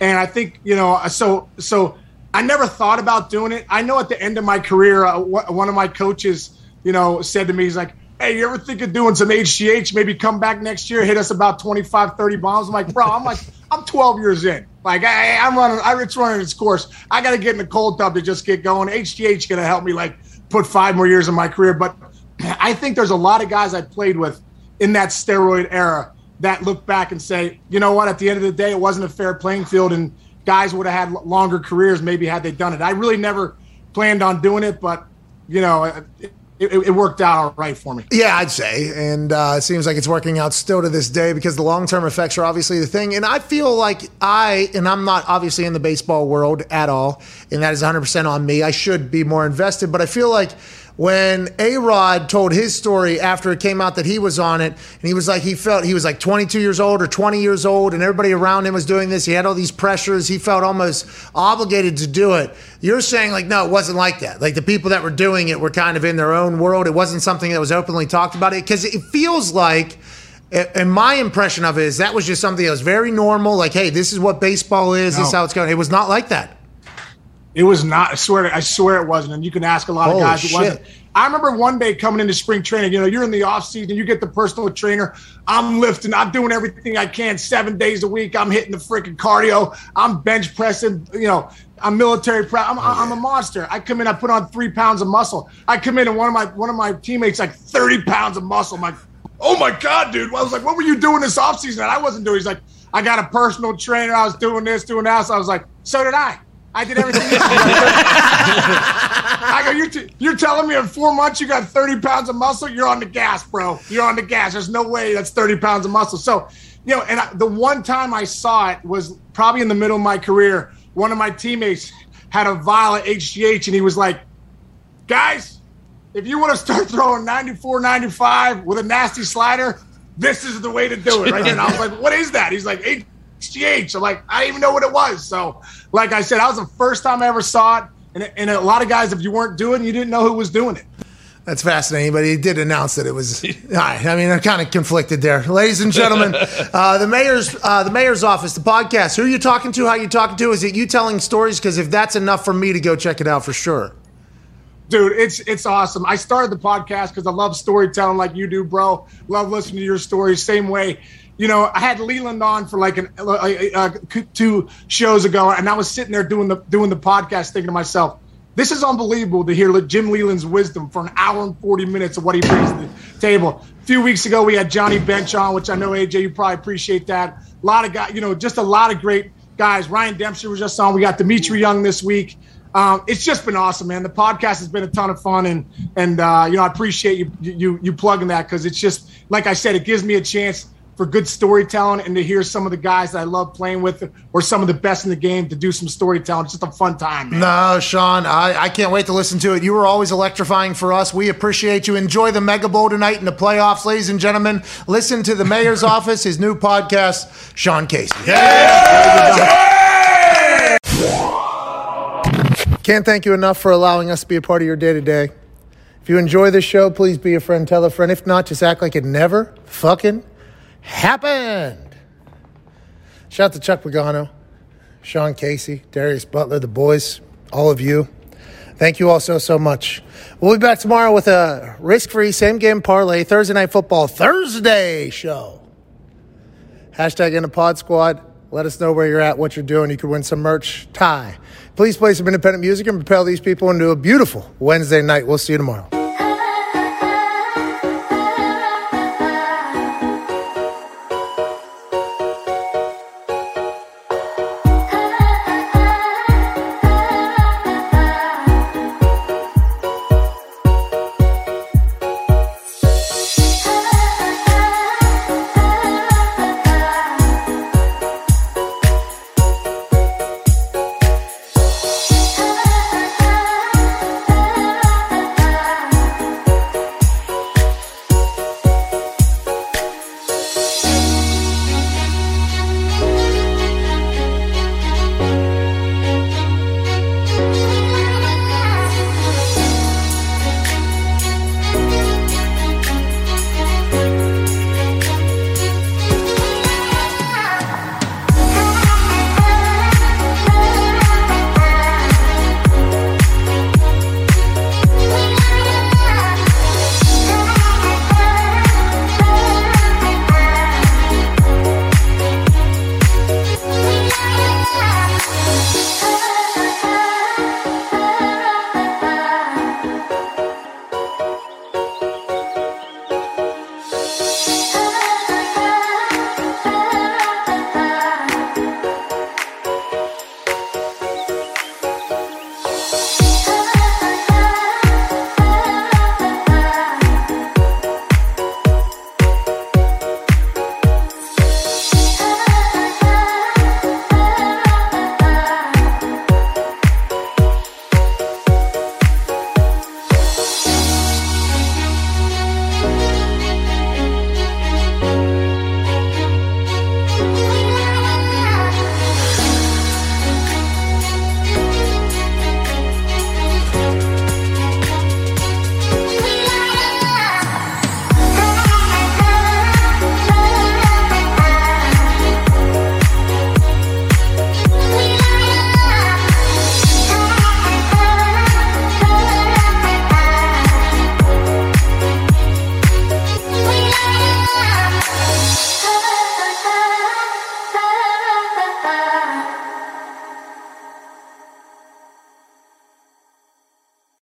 And I think you know, so so I never thought about doing it. I know at the end of my career, uh, wh- one of my coaches, you know, said to me, he's like, "Hey, you ever think of doing some HGH? Maybe come back next year, hit us about 25, 30 bombs." I'm like, "Bro, I'm like, I'm 12 years in. Like, I, I'm running, I, it's running its course. I got to get in the cold tub to just get going. HGH going to help me like put five more years in my career, but." I think there's a lot of guys I played with in that steroid era that look back and say, you know what, at the end of the day, it wasn't a fair playing field, and guys would have had longer careers maybe had they done it. I really never planned on doing it, but you know, it, it, it worked out all right for me. Yeah, I'd say. And uh, it seems like it's working out still to this day because the long term effects are obviously the thing. And I feel like I, and I'm not obviously in the baseball world at all, and that is 100% on me. I should be more invested, but I feel like when A Rod told his story after it came out that he was on it, and he was like, he felt he was like 22 years old or 20 years old, and everybody around him was doing this. He had all these pressures. He felt almost obligated to do it. You're saying, like, no, it wasn't like that. Like, the people that were doing it were kind of in their own world. It wasn't something that was openly talked about. It because it feels like. And my impression of it is that was just something that was very normal. Like, hey, this is what baseball is. No. This is how it's going. It was not like that. It was not. I swear. I swear it wasn't. And you can ask a lot Holy of guys. It shit. wasn't. I remember one day coming into spring training. You know, you're in the off season. You get the personal trainer. I'm lifting. I'm doing everything I can seven days a week. I'm hitting the freaking cardio. I'm bench pressing. You know, I'm military proud. I'm, oh, yeah. I'm, a monster. I come in. I put on three pounds of muscle. I come in and one of my one of my teammates like 30 pounds of muscle. I'm like, oh my god, dude. I was like, what were you doing this off season? And I wasn't doing. He's like, I got a personal trainer. I was doing this, doing that. So I was like, so did I. I did everything. I go, you're, t- you're telling me in four months you got 30 pounds of muscle? You're on the gas, bro. You're on the gas. There's no way that's 30 pounds of muscle. So, you know, and I, the one time I saw it was probably in the middle of my career. One of my teammates had a vial of HGH and he was like, guys, if you want to start throwing 94, 95 with a nasty slider, this is the way to do it right And I was like, what is that? He's like, HGH. I'm like, I didn't even know what it was. So, like I said, that was the first time I ever saw it. And, and a lot of guys, if you weren't doing, you didn't know who was doing it. That's fascinating, but he did announce that it was. I mean, I'm kind of conflicted there, ladies and gentlemen. Uh, the mayor's, uh, the mayor's office, the podcast. Who are you talking to? How you talking to? Is it you telling stories? Because if that's enough for me to go check it out for sure, dude, it's it's awesome. I started the podcast because I love storytelling, like you do, bro. Love listening to your stories. Same way you know, I had Leyland on for like an, uh, uh, two shows ago, and I was sitting there doing the doing the podcast, thinking to myself, "This is unbelievable to hear Jim Leyland's wisdom for an hour and forty minutes of what he brings to the table." A few weeks ago, we had Johnny Bench on, which I know AJ, you probably appreciate that. A lot of guys, you know, just a lot of great guys. Ryan Dempster was just on. We got Dmitri Young this week. Um, it's just been awesome, man. The podcast has been a ton of fun, and and uh, you know I appreciate you you you plugging that because it's just like I said, it gives me a chance for good storytelling and to hear some of the guys that I love playing with or some of the best in the game to do some storytelling. It's just a fun time. Man. No, Sean, I, I can't wait to listen to it. You were always electrifying for us. We appreciate you. Enjoy the Mega Bowl tonight in the playoffs, ladies and gentlemen. Listen to the mayor's office, his new podcast, Sean Casey. Yeah. Can't thank you enough for allowing us to be a part of your day to day. If you enjoy this show, please be a friend, tell a friend. If not, just act like it never fucking happened. Shout out to Chuck Pagano, Sean Casey, Darius Butler, the boys, all of you. Thank you all so, so much. We'll be back tomorrow with a risk free same game parlay Thursday night football Thursday show. Hashtag in the pod squad. Let us know where you're at, what you're doing. You could win some merch. Tie. Please play some independent music and propel these people into a beautiful Wednesday night. We'll see you tomorrow.